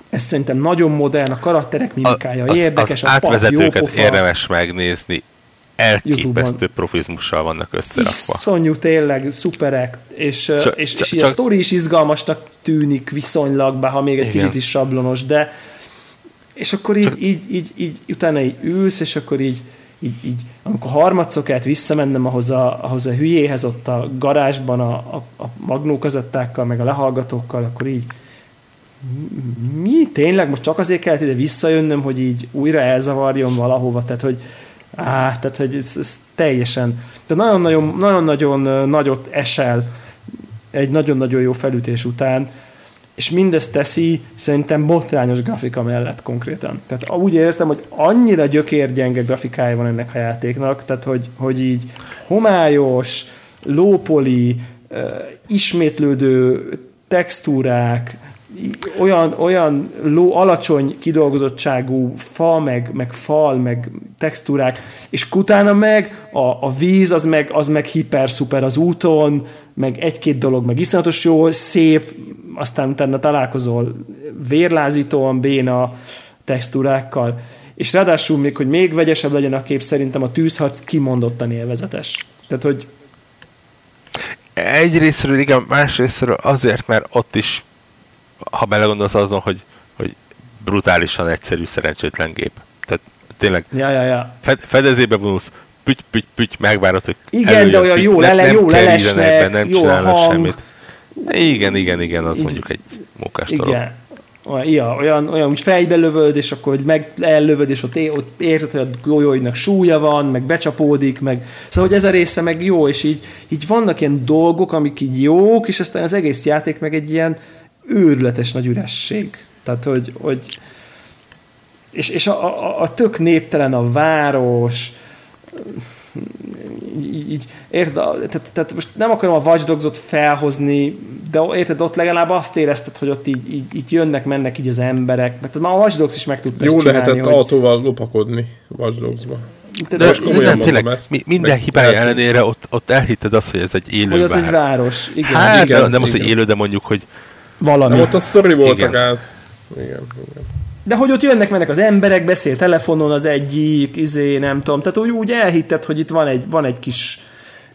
ez szerintem nagyon modern, a karakterek mimikája az, érdekes, az a pap, jó pofa. érdemes megnézni, elképesztő profizmussal vannak összerakva. Iszonyú tényleg, szuperek, és, Csak- csak, és, csak- és így a csak- sztori is izgalmasnak tűnik viszonylag, bár ha még egy Igen. kicsit is sablonos, de és akkor így, Csak- így, így, így utána így ülsz, és akkor így, így, így amikor harmadszor kellett visszamennem ahhoz a, ahhoz a hülyéhez ott a garázsban a, a, a magnókazettákkal, meg a lehallgatókkal, akkor így mi tényleg most csak azért kellett ide visszajönnöm, hogy így újra elzavarjon valahova, tehát hogy á, tehát hogy ez, ez teljesen, tehát nagyon-nagyon, nagyon-nagyon nagyot esel egy nagyon-nagyon jó felütés után, és mindezt teszi szerintem botrányos grafika mellett konkrétan. Tehát úgy éreztem, hogy annyira gyökérgyenge grafikája van ennek a játéknak, tehát hogy, hogy így homályos, lópoli, ismétlődő textúrák, olyan, olyan ló, alacsony kidolgozottságú fa, meg, meg fal, meg textúrák, és utána meg a, a víz, az meg, az meg hiper-szuper az úton, meg egy-két dolog meg iszonyatos jó, szép, aztán utána találkozol vérlázítóan béna textúrákkal, és ráadásul még, hogy még vegyesebb legyen a kép, szerintem a tűzharc kimondottan élvezetes. Tehát, hogy Egyrésztről igen, másrésztről azért, mert ott is, ha belegondolsz azon, hogy, hogy brutálisan egyszerű, szerencsétlen gép. Tehát tényleg ja, ja, ja. fed, fedezébe vonulsz, püty, püty, püty, megvárod, hogy Igen, előjön, de olyan jó ne- lele- jó lelesnek, be, nem jó hang. semmit. Igen, igen, igen, az Így- mondjuk egy mókás. Igen. Olyan, ja, olyan, olyan úgy fejbe lövöd, és akkor meg ellövöd, és ott, é, ott érzed, hogy a golyóidnak súlya van, meg becsapódik, meg szóval, hogy ez a része meg jó, és így, így vannak ilyen dolgok, amik így jók, és aztán az egész játék meg egy ilyen őrületes nagy üresség. Tehát, hogy, hogy és, és a, a, a tök néptelen a város, így, így érted, tehát, tehát most nem akarom a Watch Dogs-ot felhozni, de érted, ott legalább azt érezted, hogy ott így, így, így jönnek, mennek így az emberek, mert már a Watch Dogs is meg tudta Jó ezt csinálni, lehetett hogy, autóval lopakodni Watch Dogs-ba. de, De, de, most de komolyan nem, mondom tényleg, ezt, mi, minden meg hibája ellenére ott, ott elhitted azt, hogy ez egy élő hogy az egy vár. város, igen, Hát, igen, de nem az, hogy igen. élő, de mondjuk, hogy valami. Nem, ott a sztori volt Igen. a gáz. Igen, igen. De hogy ott jönnek, mennek az emberek, beszél telefonon az egyik, izé, nem tudom, tehát úgy, úgy elhitted, hogy itt van egy, van egy kis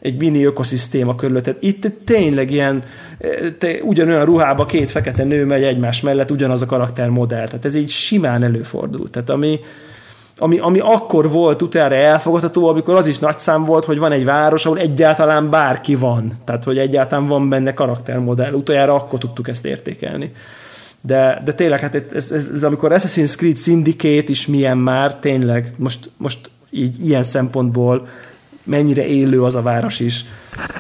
egy mini ökoszisztéma körülötted. Itt tényleg ilyen, te, ugyanolyan ruhába két fekete nő megy egymás mellett, ugyanaz a karaktermodell. Tehát ez így simán előfordul. Tehát ami, ami, ami akkor volt utána elfogadható, amikor az is nagy szám volt, hogy van egy város, ahol egyáltalán bárki van. Tehát, hogy egyáltalán van benne karaktermodell. Utoljára akkor tudtuk ezt értékelni. De, de tényleg, hát ez, ez, ez, amikor Assassin's Creed Syndicate is milyen már, tényleg, most, most így ilyen szempontból mennyire élő az a város is,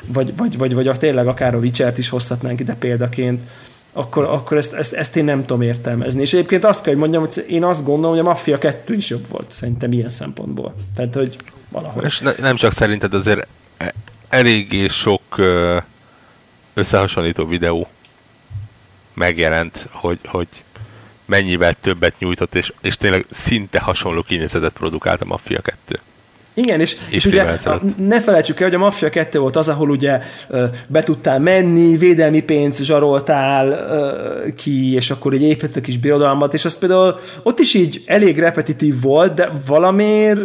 vagy, vagy, vagy, vagy a, tényleg akár a Witcher-t is hozhatnánk ide példaként, akkor, akkor ezt, ezt, ezt én nem tudom értelmezni. És egyébként azt kell, hogy mondjam, hogy én azt gondolom, hogy a Mafia 2 is jobb volt, szerintem ilyen szempontból. Tehát, hogy valahogy. És ne, nem csak szerinted azért e- eléggé sok összehasonlító videó megjelent, hogy, hogy mennyivel többet nyújtott, és, és tényleg szinte hasonló kinézetet produkált a Mafia 2. Igen, és, és ugye a- ne felejtsük el, hogy a Mafia 2 volt az, ahol ugye be tudtál menni, védelmi pénzt zsaroltál ki, és akkor így építettek is birodalmat, és az például ott is így elég repetitív volt, de valamiért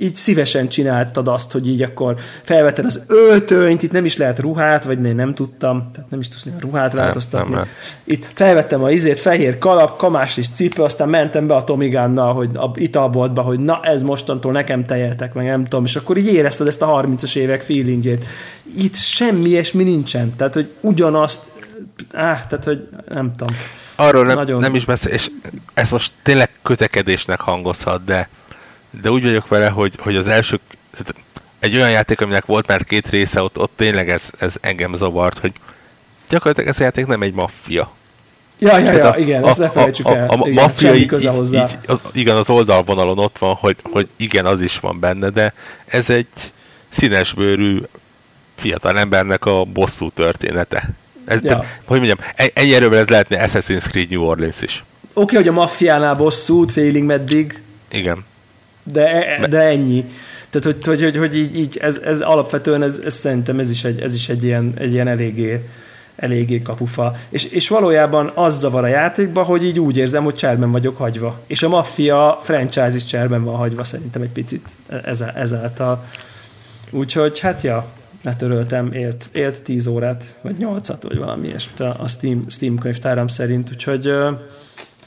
így szívesen csináltad azt, hogy így akkor felvetted az öltönyt, itt nem is lehet ruhát, vagy én nem tudtam, tehát nem is tudsz a ruhát változtatni. nem. Itt felvettem a izét, fehér kalap, kamás és cipő, aztán mentem be a Tomigánnal, hogy a italboltba, hogy na ez mostantól nekem tejeltek, meg nem tudom, és akkor így érezted ezt a 30-as évek feelingét. Itt semmi ilyesmi nincsen, tehát hogy ugyanazt, áh, tehát hogy nem tudom. Arról nem, Nagyon. nem is beszél, és ez most tényleg kötekedésnek hangozhat, de, de úgy vagyok vele, hogy, hogy az első, tehát egy olyan játék, aminek volt már két része, ott, ott tényleg ez, ez engem zavart, hogy gyakorlatilag ez a játék nem egy maffia. Ja, ja, ja, Tehát igen, ezt ne felejtsük a, el. A, a, a igen, maffia így, köze hozzá. így, az, igen, az oldalvonalon ott van, hogy, hogy igen, az is van benne, de ez egy színesbőrű fiatal embernek a bosszú története. Ez, Ja. ja. hogy mondjam, egy, egy erővel ez lehetne Assassin's Creed New Orleans is. Oké, hogy a maffiánál bosszút, félig meddig, Igen. De, de ennyi. Tehát, hogy, hogy, hogy, hogy így, így ez, ez, alapvetően ez, ez, szerintem ez is egy, ez is egy ilyen, egy ilyen eléggé, eléggé kapufa. És, és valójában az zavar a játékba, hogy így úgy érzem, hogy cserben vagyok hagyva. És a Mafia franchise is cserben van hagyva szerintem egy picit ezáltal. Úgyhogy hát ja, letöröltem, élt, élt 10 órát, vagy 8-at, vagy valami ilyesmit a Steam, Steam könyvtáram szerint, úgyhogy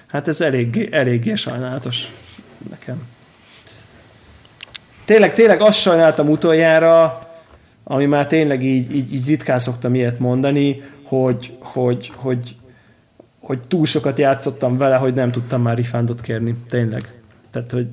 hát ez eléggé, eléggé sajnálatos nekem. Tényleg, tényleg azt sajnáltam utoljára, ami már tényleg így, így, így ritkán szoktam ilyet mondani, hogy, hogy, hogy, hogy túl sokat játszottam vele, hogy nem tudtam már refundot kérni. Tényleg. Tehát, hogy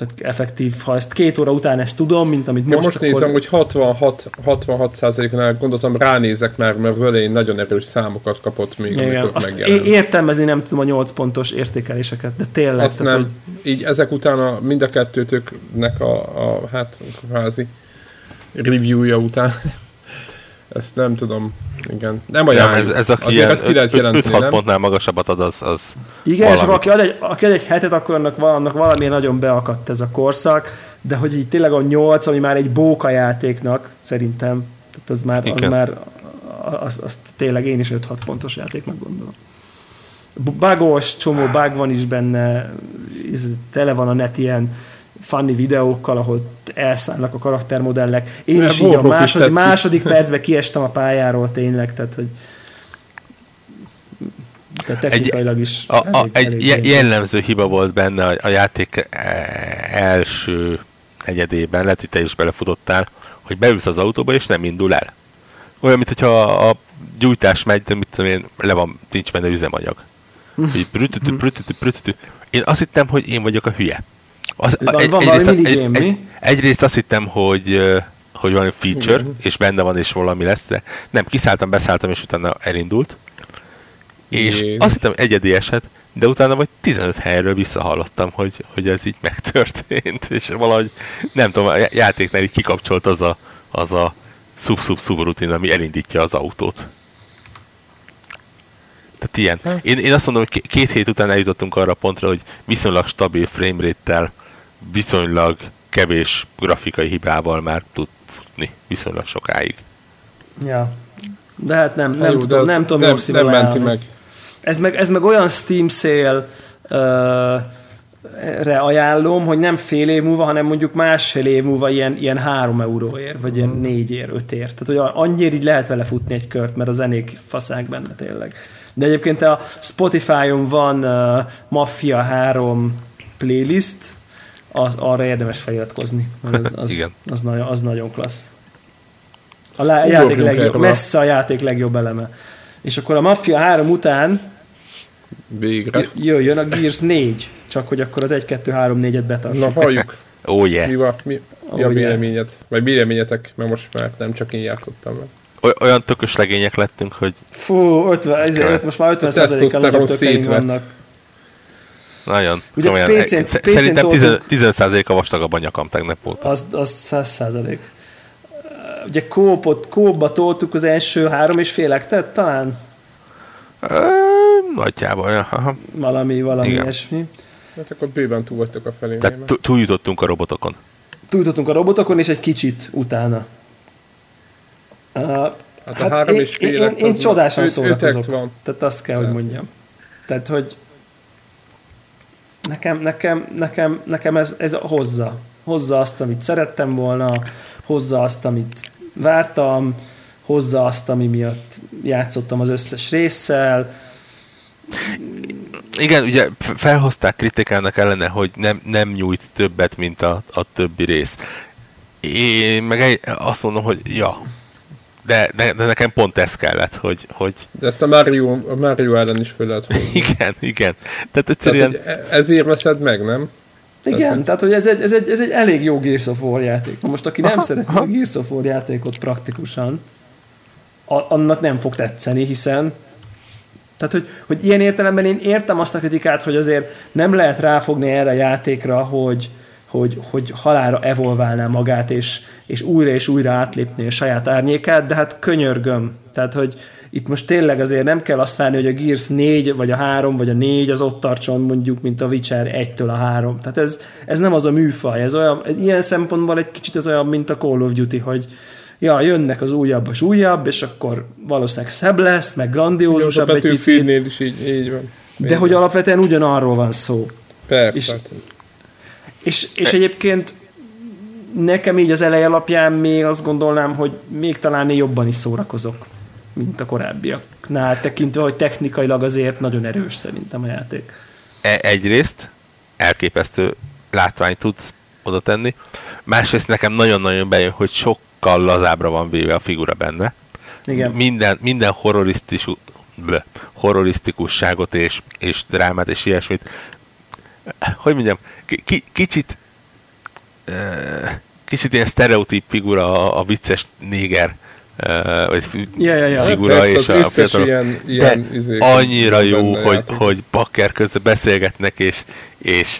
tehát effektív, ha ezt két óra után ezt tudom, mint amit most... most akkor... nézem, hogy 66, 66 százaléknál gondoltam, ránézek már, mert az elején nagyon erős számokat kapott még, Igen, amikor azt megjelent. Értelmezni nem tudom a 8 pontos értékeléseket, de tényleg. Azt tehát, nem, hogy... így ezek után a, mind a kettőtöknek a, a hát kvázi reviewja után ezt nem tudom. Igen. Nem a nem, ez, ez aki ilyen 5-6 pontnál magasabbat ad, az, az Igen, és aki ad, egy, aki ad egy hetet, akkor annak, annak valami nagyon beakadt ez a korszak, de hogy így tényleg a 8, ami már egy bóka játéknak, szerintem, tehát az már, az már azt, azt tényleg én is 5-6 pontos játéknak gondolom. Bugos, csomó bug van is benne, tele van a net ilyen funny videókkal, ahol elszállnak a karaktermodellek. Én is így a második, második percben kiestem a pályáról tényleg, tehát hogy tehát technikailag is. A, a, elég, egy jellemző hiba volt benne a, a játék e, első negyedében, lehet, hogy te is belefutottál, hogy beülsz az autóba és nem indul el. Olyan, mint hogyha a gyújtás megy, de mit tudom én, le van, nincs benne üzemanyag. Én azt hittem, hogy én vagyok a hülye. Az, van, egy, van egyrészt, valami egy, egy, egyrészt azt hittem, hogy hogy valami feature, Igen. és benne van, és valami lesz, de nem, kiszálltam, beszálltam, és utána elindult. És Igen. azt hittem, egyedi eset, de utána vagy 15 helyről visszahallottam, hogy, hogy ez így megtörtént, és valahogy, nem tudom, a játéknál így kikapcsolt az a, az a sub-sub-sub rutin, ami elindítja az autót. Tehát ilyen. Én, én azt mondom, hogy két hét után eljutottunk arra a pontra, hogy viszonylag stabil framerate-tel, viszonylag kevés grafikai hibával már tud futni viszonylag sokáig. Ja. De hát nem, nem, jó, tudom, nem tudom nem, nem menti meg. Ez meg, ez meg olyan Steam sale uh, re ajánlom, hogy nem fél év múlva, hanem mondjuk másfél év múlva ilyen, ilyen három euróért, vagy ilyen mhm. négy ér, öt ér. Tehát, hogy annyira így lehet vele futni egy kört, mert a zenék faszák benne tényleg. De egyébként a Spotify-on van uh, Mafia 3 playlist, az, arra érdemes feliratkozni. Az, az, Igen. Az, nagyon, az nagyon klassz. A lá, játék legjobb, messze a játék legjobb eleme. És akkor a Mafia 3 után Végre. jöjjön a Gears 4, csak hogy akkor az 1, 2, 3, 4-et betartsuk. Na, halljuk. *laughs* oh yeah. Mi, mi, mi oh, a véleményed? Yeah. Vagy véleményetek, mert most már nem csak én játszottam meg olyan tökös legények lettünk, hogy... Fú, 50, ezért, most már 50 százalékkal nagyobb tökeink vannak. Nagyon. Ugye komolyan, PC-n, PC-n Szerintem 15% a vastagabb a nyakam tegnap volt. Az, az 100 százalék. Ugye kópot, kóba toltuk az első három és fél tehát talán? nagyjából, aha. Valami, valami Igen. ilyesmi. Hát akkor bőven túl vagytok a felé. Tehát túljutottunk a robotokon. Túljutottunk a robotokon, és egy kicsit utána. Uh, hát, hát a három és fél én, én, én csodásan szórakozok. Van. Tehát azt kell, hogy mondjam. Tehát, hogy nekem, nekem, nekem, nekem ez, ez hozza. Hozza azt, amit szerettem volna, hozza azt, amit vártam, hozza azt, ami miatt játszottam az összes résszel. Igen, ugye felhozták kritikának ellene, hogy nem, nem nyújt többet, mint a, a többi rész. Én meg azt mondom, hogy ja, de, de, de nekem pont ez kellett, hogy... hogy... De ezt a Mario, a Mario ellen is föl lehet hozni. igen, igen. Tehát egyszerűen... Tehát, e- ezért veszed meg, nem? Igen, tehát, tehát hogy ez egy, ez, egy, ez egy elég jó Gears of War játék. Na most, aki nem aha, szereti aha. a Gears of War játékot praktikusan, a, annak nem fog tetszeni, hiszen tehát, hogy, hogy ilyen értelemben én értem azt a kritikát, hogy azért nem lehet ráfogni erre a játékra, hogy, hogy, hogy halára evolválná magát, és, és újra és újra átlépni a saját árnyékát, de hát könyörgöm. Tehát, hogy itt most tényleg azért nem kell azt várni, hogy a Gears 4, vagy a 3, vagy a 4 az ott tartson mondjuk, mint a Witcher 1-től a 3. Tehát ez, ez nem az a műfaj. Ez olyan, ilyen szempontból egy kicsit ez olyan, mint a Call of Duty, hogy ja, jönnek az újabb, az újabb, és akkor valószínűleg szebb lesz, meg grandiózusabb egy picit. Is így, így van. De hogy alapvetően ugyanarról van szó. Persze. és- hát, És, és egyébként nekem így az elej alapján még azt gondolnám, hogy még talán én jobban is szórakozok, mint a korábbiaknál, tekintve, hogy technikailag azért nagyon erős szerintem a játék. E- egyrészt elképesztő látványt tud oda tenni, másrészt nekem nagyon-nagyon bejön, hogy sokkal lazábbra van véve a figura benne. Igen. Minden, minden horrorisztikus, horrorisztikusságot és, és drámát és ilyesmit, hogy mondjam, ki, kicsit kicsit ilyen sztereotíp figura a, a vicces néger vagy Ja, ja, ja. figura Persze, és a fiatalok. ilyen- ilyen annyira jó, hogy, játék. hogy bakker közben beszélgetnek, és, és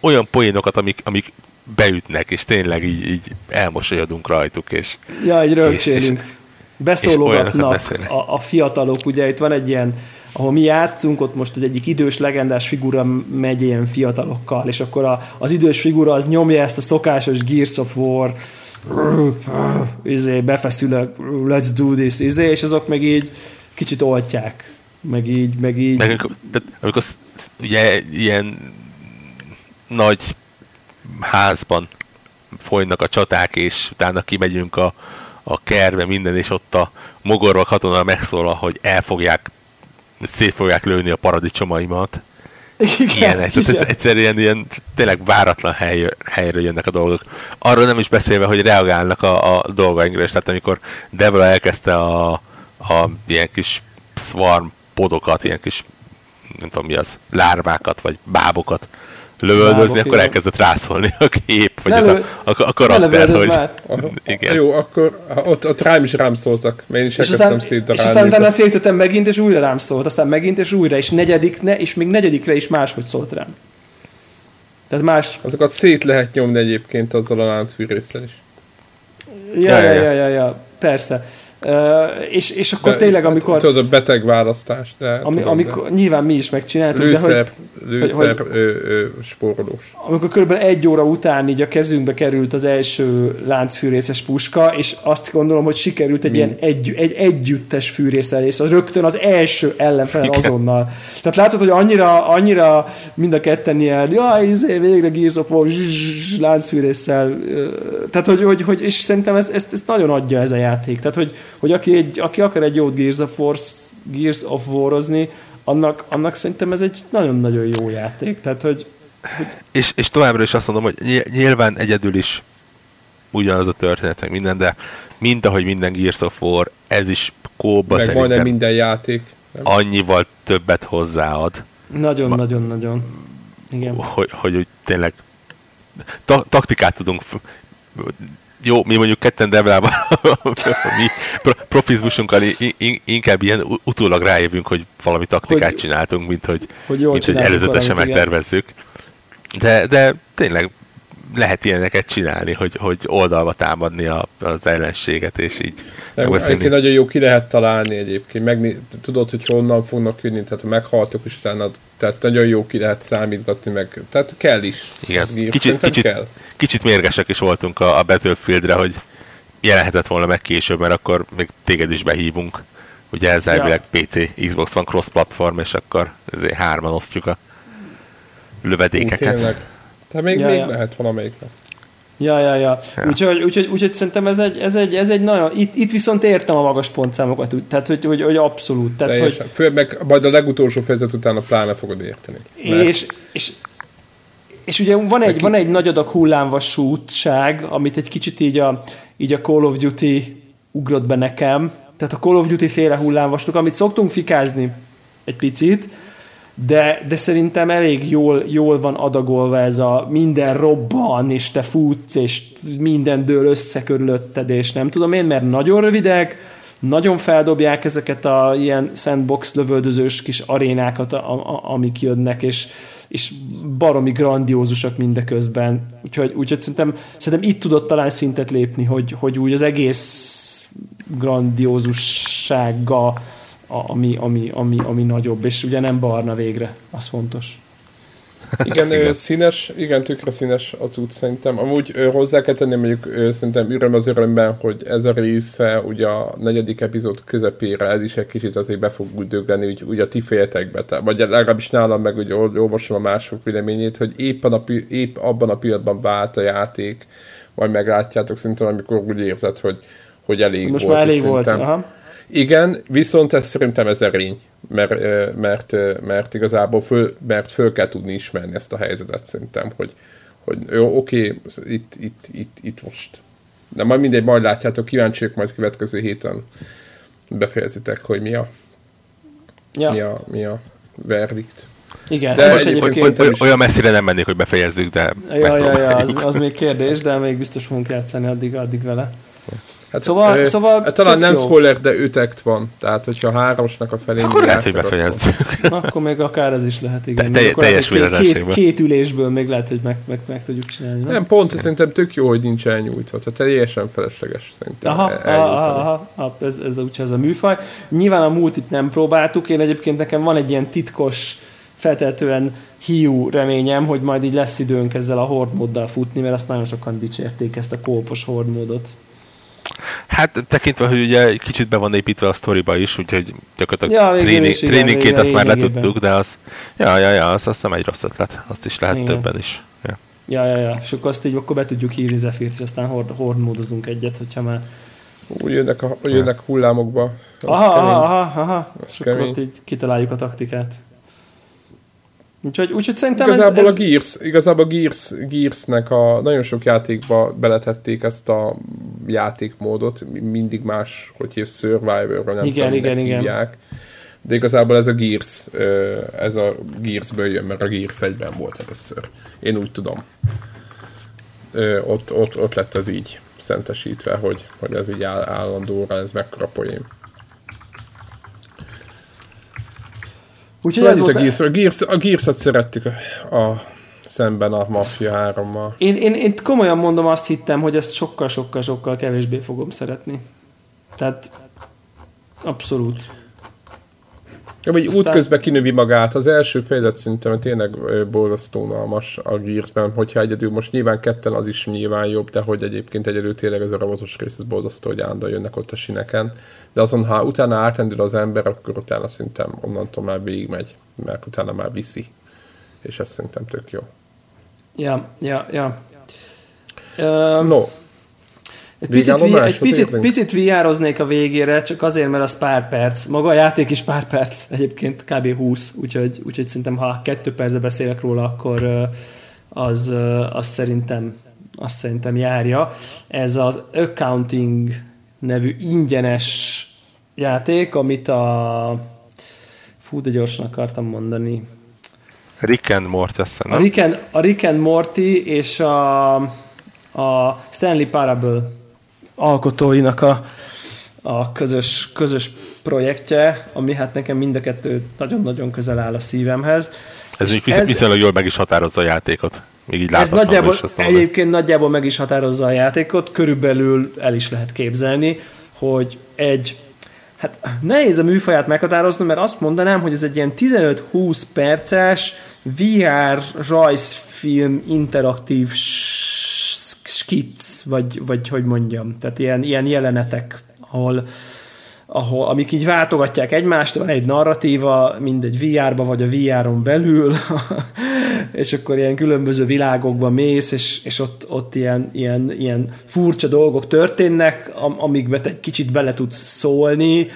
olyan poénokat, amik, amik beütnek, és tényleg így, így elmosolyodunk rajtuk, és Ja, egy rögcsélünk. Beszólogatnak a, a fiatalok, ugye itt van egy ilyen, ahol mi játszunk, ott most az egyik idős legendás figura megy ilyen fiatalokkal, és akkor a, az idős figura az nyomja ezt a szokásos Gears of War izé, befeszülök, let's do this, izé, és azok meg így kicsit oltják, meg így, meg így. meg amikor, tehát amikor ugye ilyen nagy házban folynak a csaták, és utána kimegyünk a, a kerbe, minden, és ott a mogorvak katona megszólal, hogy el fogják, szét fogják lőni a paradicsomaimat. ilyenek. Tehát ez egyszerűen ilyen tényleg váratlan hely, helyről jönnek a dolgok. Arról nem is beszélve, hogy reagálnak a, a dolgainkra, és tehát amikor Devla elkezdte a, a ilyen kis swarm podokat, ilyen kis nem tudom mi az, lárvákat, vagy bábokat lövöldözni, akkor elkezdett rászolni a kép, vagy Ne az lő- a, a, a karakter, hogy... már. Igen. Jó, akkor ott, ott rám is rám szóltak, mert én is És elkezdtem aztán, és szétdarálni. aztán utána szétöttem megint, és újra rám szólt, aztán megint, és újra, és negyedik, ne, és még negyedikre is máshogy szólt rám. Tehát más, Azokat szét lehet nyomni egyébként azzal a láncfűrészsel is. ja, ja, Ja, ja, ja, ja, ja persze. Uh, és, és akkor De- tényleg, amikor, Tudod, a beteg választás, de... ami, tudom, amikor nyilván mi is megcsináltuk, de de hogy, lőszer, lőszer hogy- spórolós. amikor körülbelül egy óra után így a kezünkbe került az első láncfűrészes puska, és azt gondolom, hogy sikerült egy Mi? ilyen egy, egy együttes fűrészelés, az rögtön az első ellenfelen Igen. azonnal. Tehát látszott, hogy annyira, annyira mind a ketten ilyen, jaj, izé, végre Gears of War, láncfűrészsel. Tehát, hogy, hogy, hogy és szerintem ez, ezt, ezt nagyon adja ez a játék. Tehát, hogy, hogy aki, egy, aki akar egy jót Gears of, War, Gears of War-ozni, annak, annak szerintem ez egy nagyon-nagyon jó játék. Tehát, hogy És, és továbbra is azt mondom, hogy ny- nyilván egyedül is ugyanaz a történet, meg minden, de mint ahogy minden Gears of War, ez is kóba Meg majdnem minden játék. Nem? annyival többet hozzáad, Nagyon-nagyon-nagyon. Igen. hogy, hogy úgy tényleg ta- taktikát tudunk jó, mi mondjuk ketten Devrában *laughs* mi pro- profizmusunkkal inkább ilyen utólag rájövünk, hogy valami taktikát Hogy- csináltunk, mint hogy, Hogy mint hogy előzetesen megtervezzük. De, de tényleg lehet ilyeneket csinálni, hogy, hogy oldalba támadni a, az ellenséget, és így egyébként nagyon jó ki lehet találni egyébként. Megné- tudod, hogy honnan fognak jönni, tehát ha meghaltok, és utána tehát nagyon jó ki lehet számítgatni, meg tehát kell is. Igen. Kicsit, szerintem kicsit, kell. kicsit mérgesek is voltunk a, a Battlefieldre, hogy jelenhetett volna meg később, mert akkor még téged is behívunk. Ugye ez elvileg PC, Xbox van cross-platform, és akkor ezért hárman osztjuk a lövedékeket. tényleg. Tehát még, Ja, még ja. lehet valamelyikre. Ja, ja, ja. Ja. Úgyhogy, úgyhogy, úgyhogy szerintem ez egy, ez egy, ez egy nagyon... Itt, itt viszont értem a magas pontszámokat, tehát hogy, hogy, hogy abszolút. Tehát, hogy. Főleg meg majd a legutolsó fejezet után pláne fogod érteni. Mert és, és, és ugye van egy, van egy nagy adag hullámvasútság, amit egy kicsit így a, így a Call of Duty ugrott be nekem. Tehát a Call of Duty féle hullámvastuk, amit szoktunk fikázni egy picit, de, de szerintem elég jól, jól van adagolva ez a minden robban, és te futsz, és minden dől össze körülötted, és nem tudom én, mert nagyon rövidek, nagyon feldobják ezeket a ilyen sandbox lövöldözős kis arénákat, a, a, amik jönnek, és, és baromi grandiózusak mindeközben. Úgyhogy, úgyhogy szerintem, szerintem itt tudott talán szintet lépni, hogy, hogy úgy az egész grandiózussága, ami, ami, ami, ami nagyobb, és ugye nem barna végre, az fontos. Igen, *laughs* ő színes, igen, tükre színes a cucc szerintem. Amúgy hozzá kell tenni, mondjuk szerintem öröm az örömben, hogy ez a része ugye a negyedik epizód közepére ez is egy kicsit azért be fog úgy dögleni, úgy, úgy a ti fejetekbe, vagy legalábbis nálam meg úgy olvasom a mások véleményét, hogy éppen a, épp abban a pillanatban vált a játék, majd meglátjátok szerintem, amikor úgy érzed, hogy, hogy elég Most volt. már elég volt, aha. Igen, viszont ez szerintem ez erény, mert, mert, mert igazából föl, mert föl kell tudni ismerni ezt a helyzetet szerintem, hogy, hogy jó, oké, itt, itt, itt, itt most. De majd mindegy, majd látjátok, kíváncsiak majd következő héten befejezitek, hogy mi a, ja. mi a, mi a verdikt. Igen, de ez egyébként oly, olyan messzire nem mennék, hogy befejezzük, de ja, ja, ja, az, az még kérdés, de még biztos fogunk játszani addig, addig vele. Hát, szóval, ö, szóval hát talán nem jó. spoiler, de ütekt van. Tehát, hogyha a háromsnak a felé... Akkor lehet, hogy befejezzük. Akkor... akkor még akár ez is lehet, igen. Te, te, teljes két, két, két, ülésből még lehet, hogy meg, meg, meg tudjuk csinálni. Nem, nem pont, igen. szerintem tök jó, hogy nincs elnyújtva. Tehát teljesen felesleges szerintem aha, aha, aha, aha, ez, ez, úgy ez a műfaj. Nyilván a multit nem próbáltuk. Én egyébként nekem van egy ilyen titkos feltehetően hiú reményem, hogy majd így lesz időnk ezzel a hord móddal futni, mert azt nagyon sokan dicsérték ezt a kópos hord módot. Hát tekintve, hogy ugye kicsit be van építve a sztoriba is, úgyhogy gyakorlatilag ja, tréning, is, tréningként igen, azt már letudtuk, de az, ja, ja, ja, az, azt nem egy rossz ötlet, azt is lehet igen. többen is. Ja. Ja, ja, ja, és akkor azt így akkor be tudjuk hívni Zephyrt, és aztán hord, hord módozunk egyet, hogyha már úgy jönnek, a, jönnek hullámokba. Aha, aha, aha, aha, és akkor ott így kitaláljuk a taktikát. Úgyhogy, úgyhogy szerintem igazából ez, ez... a Gears, igazából a Gears, Gearsnek a nagyon sok játékba beletették ezt a játékmódot, mindig más, hogy hív Survivor, nem igen, tudom, igen, igen. hívják. De igazából ez a Gears, ez a Gearsből jön, mert a Gears egyben volt először. Én úgy tudom. Ott, ott, ott lett ez így szentesítve, hogy, hogy ez így állandóra, ez mekkora poén. Úgyhogy szóval ez a Gears, a, Gears, a Gears-et szerettük a, a szemben a Mafia 3-mal. Én, én, én komolyan mondom, azt hittem, hogy ezt sokkal-sokkal-sokkal kevésbé fogom szeretni. Tehát abszolút. Ja, vagy Aztán... útközben kinövi magát. Az első fejezet szerintem tényleg borzasztó unalmas a Gears-ben, hogyha egyedül most nyilván ketten az is nyilván jobb, de hogy egyébként egyedül tényleg ez a robotos rész, ez borzasztó, hogy állandóan jönnek ott a sineken de azon, ha utána átrendül az ember, akkor utána szerintem onnantól már végigmegy, mert utána már viszi. És ez szerintem tök jó. Ja, ja, ja. No. Egy picit, vi- egy picit, picit viároznék a végére, csak azért, mert az pár perc. Maga a játék is pár perc, egyébként kb. 20, úgyhogy, úgyhogy szerintem ha kettő percbe beszélek róla, akkor az, az szerintem azt szerintem járja. Ez az accounting nevű ingyenes játék, amit a... Fú, de gyorsan akartam mondani. Rick and Morty, azt a Rick, and, a Rick and Morty és a, a Stanley Parable alkotóinak a, a közös, közös projektje, ami hát nekem mind a kettő nagyon-nagyon közel áll a szívemhez. Ez, ez viszonylag jól meg is határozza a játékot. Még így ez nagyjából, is egyébként nagyjából meg is határozza a játékot, körülbelül el is lehet képzelni, hogy egy Hát nehéz a műfaját meghatározni, mert azt mondanám, hogy ez egy ilyen 15-20 perces VR rajzfilm interaktív skic, vagy, vagy hogy mondjam, tehát ilyen, ilyen jelenetek, ahol ahol, amik így váltogatják egymást, van egy narratíva, mindegy VR-ba vagy a VR-on belül, *laughs* és akkor ilyen különböző világokba mész, és, és ott, ott ilyen, ilyen, ilyen furcsa dolgok történnek, amikbe te egy kicsit bele tudsz szólni,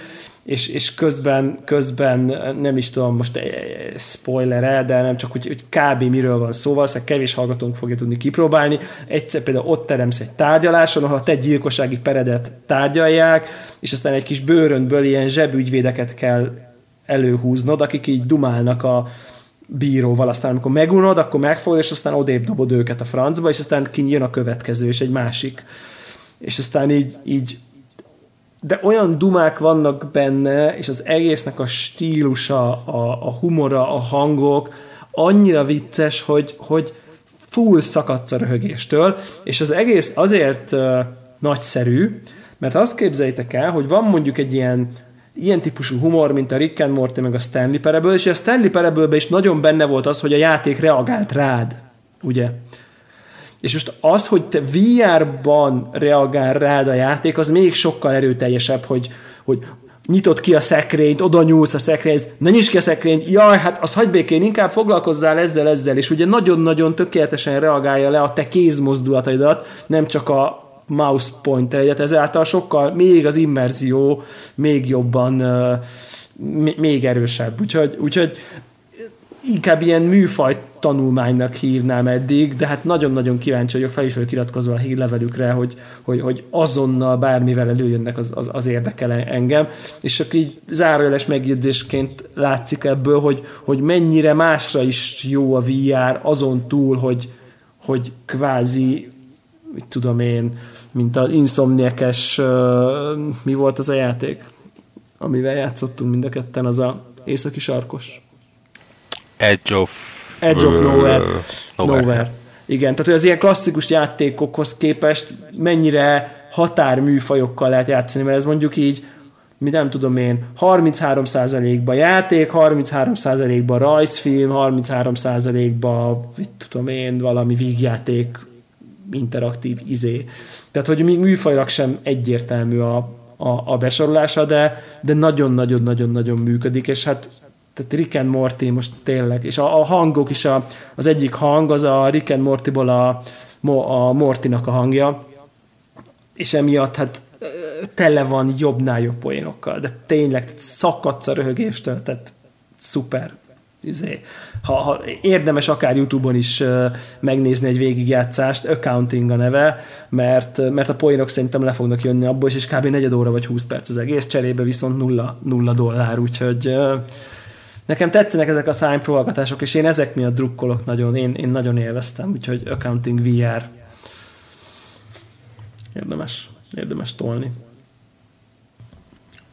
és, és közben, közben nem is tudom most eh, spoiler de nem csak hogy, hogy kb. miről van szó, valószínűleg kevés hallgatónk fogja tudni kipróbálni. Egyszer például ott teremsz egy tárgyaláson, ahol a te gyilkossági peredet tárgyalják, és aztán egy kis bőrönből ilyen zsebügyvédeket kell előhúznod, akik így dumálnak a bíróval, aztán amikor megunod, akkor megfogod, és aztán odébb dobod őket a francba, és aztán jön a következő, és egy másik. És aztán így, így de olyan dumák vannak benne, és az egésznek a stílusa, a, a humora, a hangok annyira vicces, hogy, hogy full szakadsz a röhögéstől, és az egész azért uh, nagyszerű, mert azt képzeljétek el, hogy van mondjuk egy ilyen ilyen típusú humor, mint a Rick and Morty meg a Stanley Parable, és a Stanley Parable is nagyon benne volt az, hogy a játék reagált rád, ugye? És most az, hogy te VR-ban reagál rád a játék, az még sokkal erőteljesebb, hogy, hogy nyitott ki a szekrényt, oda nyúlsz a szekrényhez, ne nyisd ki a szekrényt, jaj, hát az hagy békén, inkább foglalkozzál ezzel, ezzel, és ugye nagyon-nagyon tökéletesen reagálja le a te kézmozdulataidat, nem csak a mouse pointer ezáltal sokkal, még az immerzió még jobban, még erősebb. Úgyhogy, úgyhogy inkább ilyen műfaj tanulmánynak hívnám eddig, de hát nagyon-nagyon kíváncsi vagyok, fel is vagyok iratkozva a hírlevelükre, hogy, hogy, hogy azonnal bármivel előjönnek, az, az, az érdekel engem. És csak így zárójeles megjegyzésként látszik ebből, hogy, hogy mennyire másra is jó a VR azon túl, hogy, hogy kvázi, mit tudom én, mint az Insomniakes, mi volt az a játék, amivel játszottunk mind a ketten, az a északi sarkos. Edge of... Edge of Nowhere. Nowhere. nowhere. Igen, tehát hogy az ilyen klasszikus játékokhoz képest mennyire határműfajokkal lehet játszani, mert ez mondjuk így, mi nem tudom én, 33%-ba játék, 33%-ba rajzfilm, 33%-ba, mit tudom én, valami vígjáték, interaktív izé. Tehát, hogy még műfajlag sem egyértelmű a, a, a besorolása, de, de nagyon-nagyon-nagyon-nagyon működik, és hát tehát Rick and Morty most tényleg, és a, a hangok is, a, az egyik hang, az a Rick and Mortyból a, a Mortinak a hangja, és emiatt hát tele van jobbnál jobb poénokkal, de tényleg tehát szakadsz a röhögéstől, tehát szuper. Izé. Ha, ha érdemes akár Youtube-on is uh, megnézni egy végigjátszást, Accounting a neve, mert, mert a poénok szerintem le fognak jönni abból, és kb. negyed óra vagy 20 perc az egész, cserébe viszont nulla, nulla dollár, úgyhogy uh, nekem tetszenek ezek a szájpróbálgatások, és én ezek miatt drukkolok nagyon, én, én nagyon élveztem, úgyhogy Accounting VR érdemes, érdemes tolni.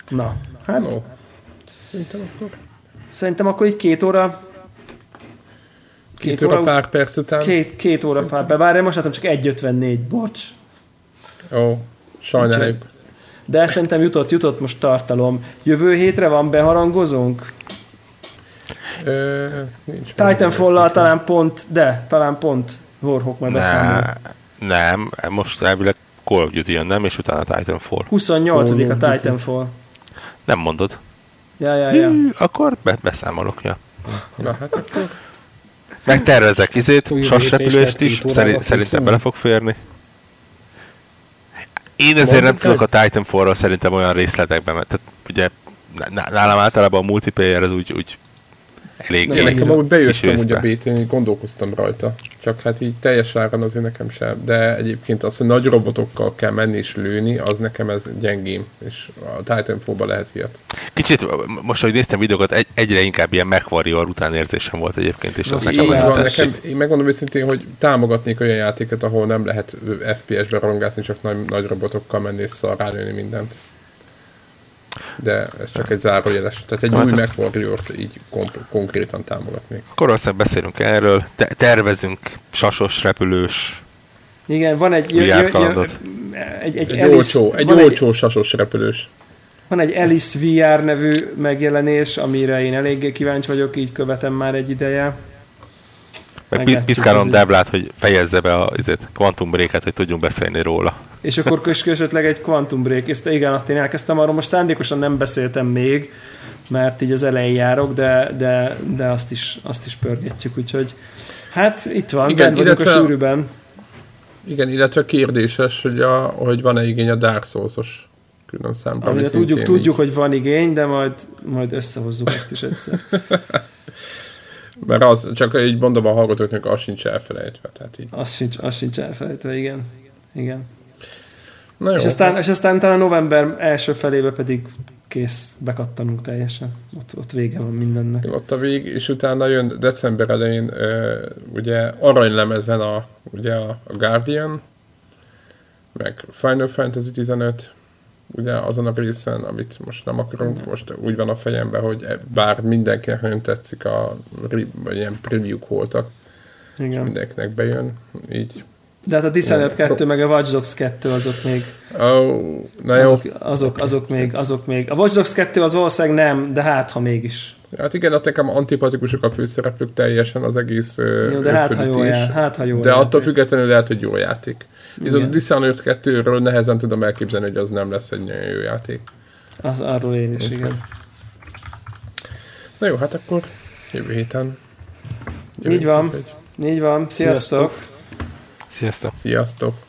Na, hát... No. Szerintem akkor... Szerintem akkor így két óra Két, két óra, óra pár perc után? Két, két óra pár perc. Bár most látom csak 1.54, bocs. Ó, sajnáljuk. De szerintem jutott, jutott most tartalom. Jövő hétre van beharangozónk? Ö, nincs Titanfall-lal talán pont, de talán pont Warhawk majd beszámol. Nem, most elvileg Call of Duty jön, nem, és utána Titanfall. 28 a Titanfall. Nem mondod. Ja, ja, ja. Hű, akkor be, beszámolok, ja. Na hát akkor... Megtervezek izét, sasrepülést is, szerint, szerintem bele fog férni. Én ezért nem tudok a Titanfall-ról szerintem olyan részletekben, mert tehát ugye nálam általában a multiplayer az úgy, úgy elég... Én nekem ahogy bejöttem ugye a bt én gondolkoztam rajta. Csak hát így teljes áron azért nekem sem. De egyébként az, hogy nagy robotokkal kell menni és lőni, az nekem ez gyengém. És a Titanfall-ba lehet ilyet. Kicsit, most, hogy néztem videókat, egy, egyre inkább ilyen MechWarrior után érzésem volt egyébként. És az nekem, van, nekem, én megmondom őszintén, hogy támogatnék olyan játéket, ahol nem lehet FPS-be rongászni, csak nagy, nagy robotokkal menni és szarrálni mindent de ez csak egy zárójeles. Tehát egy hát, új MacWarrior-t így komp- konkrétan támogatnék. Akkor valószínűleg beszélünk erről, Te- tervezünk sasos, repülős igen, van egy... Jö, jö, jö, egy, egy, egy, Alice, olcsó, egy olcsó egy, sasos repülős. Van egy Alice VR nevű megjelenés, amire én eléggé kíváncsi vagyok, így követem már egy ideje. Meg piszkálom Deblát, hogy fejezze be a izét, Quantum break hogy tudjunk beszélni róla. És akkor esetleg egy Quantum Break. Ezt, igen, azt én elkezdtem, arról most szándékosan nem beszéltem még, mert így az elején járok, de, de, de azt, is, azt is pörgetjük, úgyhogy hát itt van, igen, bent a sűrűben. Igen, illetve kérdéses, hogy, a, hogy van-e igény a Dark Souls-os külön számban. Amire tudjuk, tudjuk, hogy van igény, de majd, majd összehozzuk ezt is egyszer. *laughs* Mert az, csak így mondom a hallgatóknak, az sincs elfelejtve. Tehát így. Az sincs, az sincs elfelejtve, igen. igen. Na jó, és, aztán, és aztán talán november első felébe pedig kész, bekattanunk teljesen. Ott, ott vége van mindennek. Ott a vég, és utána jön december elején ugye aranylemezen a, ugye a, Guardian, meg Final Fantasy 15, ugye azon a részen, amit most nem akarunk, Igen. most úgy van a fejemben, hogy e- bár mindenkinek nagyon tetszik a ilyen preview voltak, Igen. és mindenkinek bejön, így De hát a Dishonored 2 meg a Watch Dogs 2 azok még Oh, na jó. azok, azok, azok, még, azok még. A Watch Dogs 2 az valószínűleg nem, de hát ha mégis. Hát igen, ott nekem antipatikusok a főszereplők teljesen az egész Jó, de hát ha jól őrfölütés. jár, hát ha jól De jár. attól függetlenül lehet, hogy jó játék. Viszont a. Dishonored 2-ről nehezen tudom elképzelni, hogy az nem lesz egy nagyon jó játék. Az, arról én is, igen. Na jó, hát akkor jövő héten. Így van. héten. Így van, sziasztok! Sziasztok. Sziasztok! Sziasztok!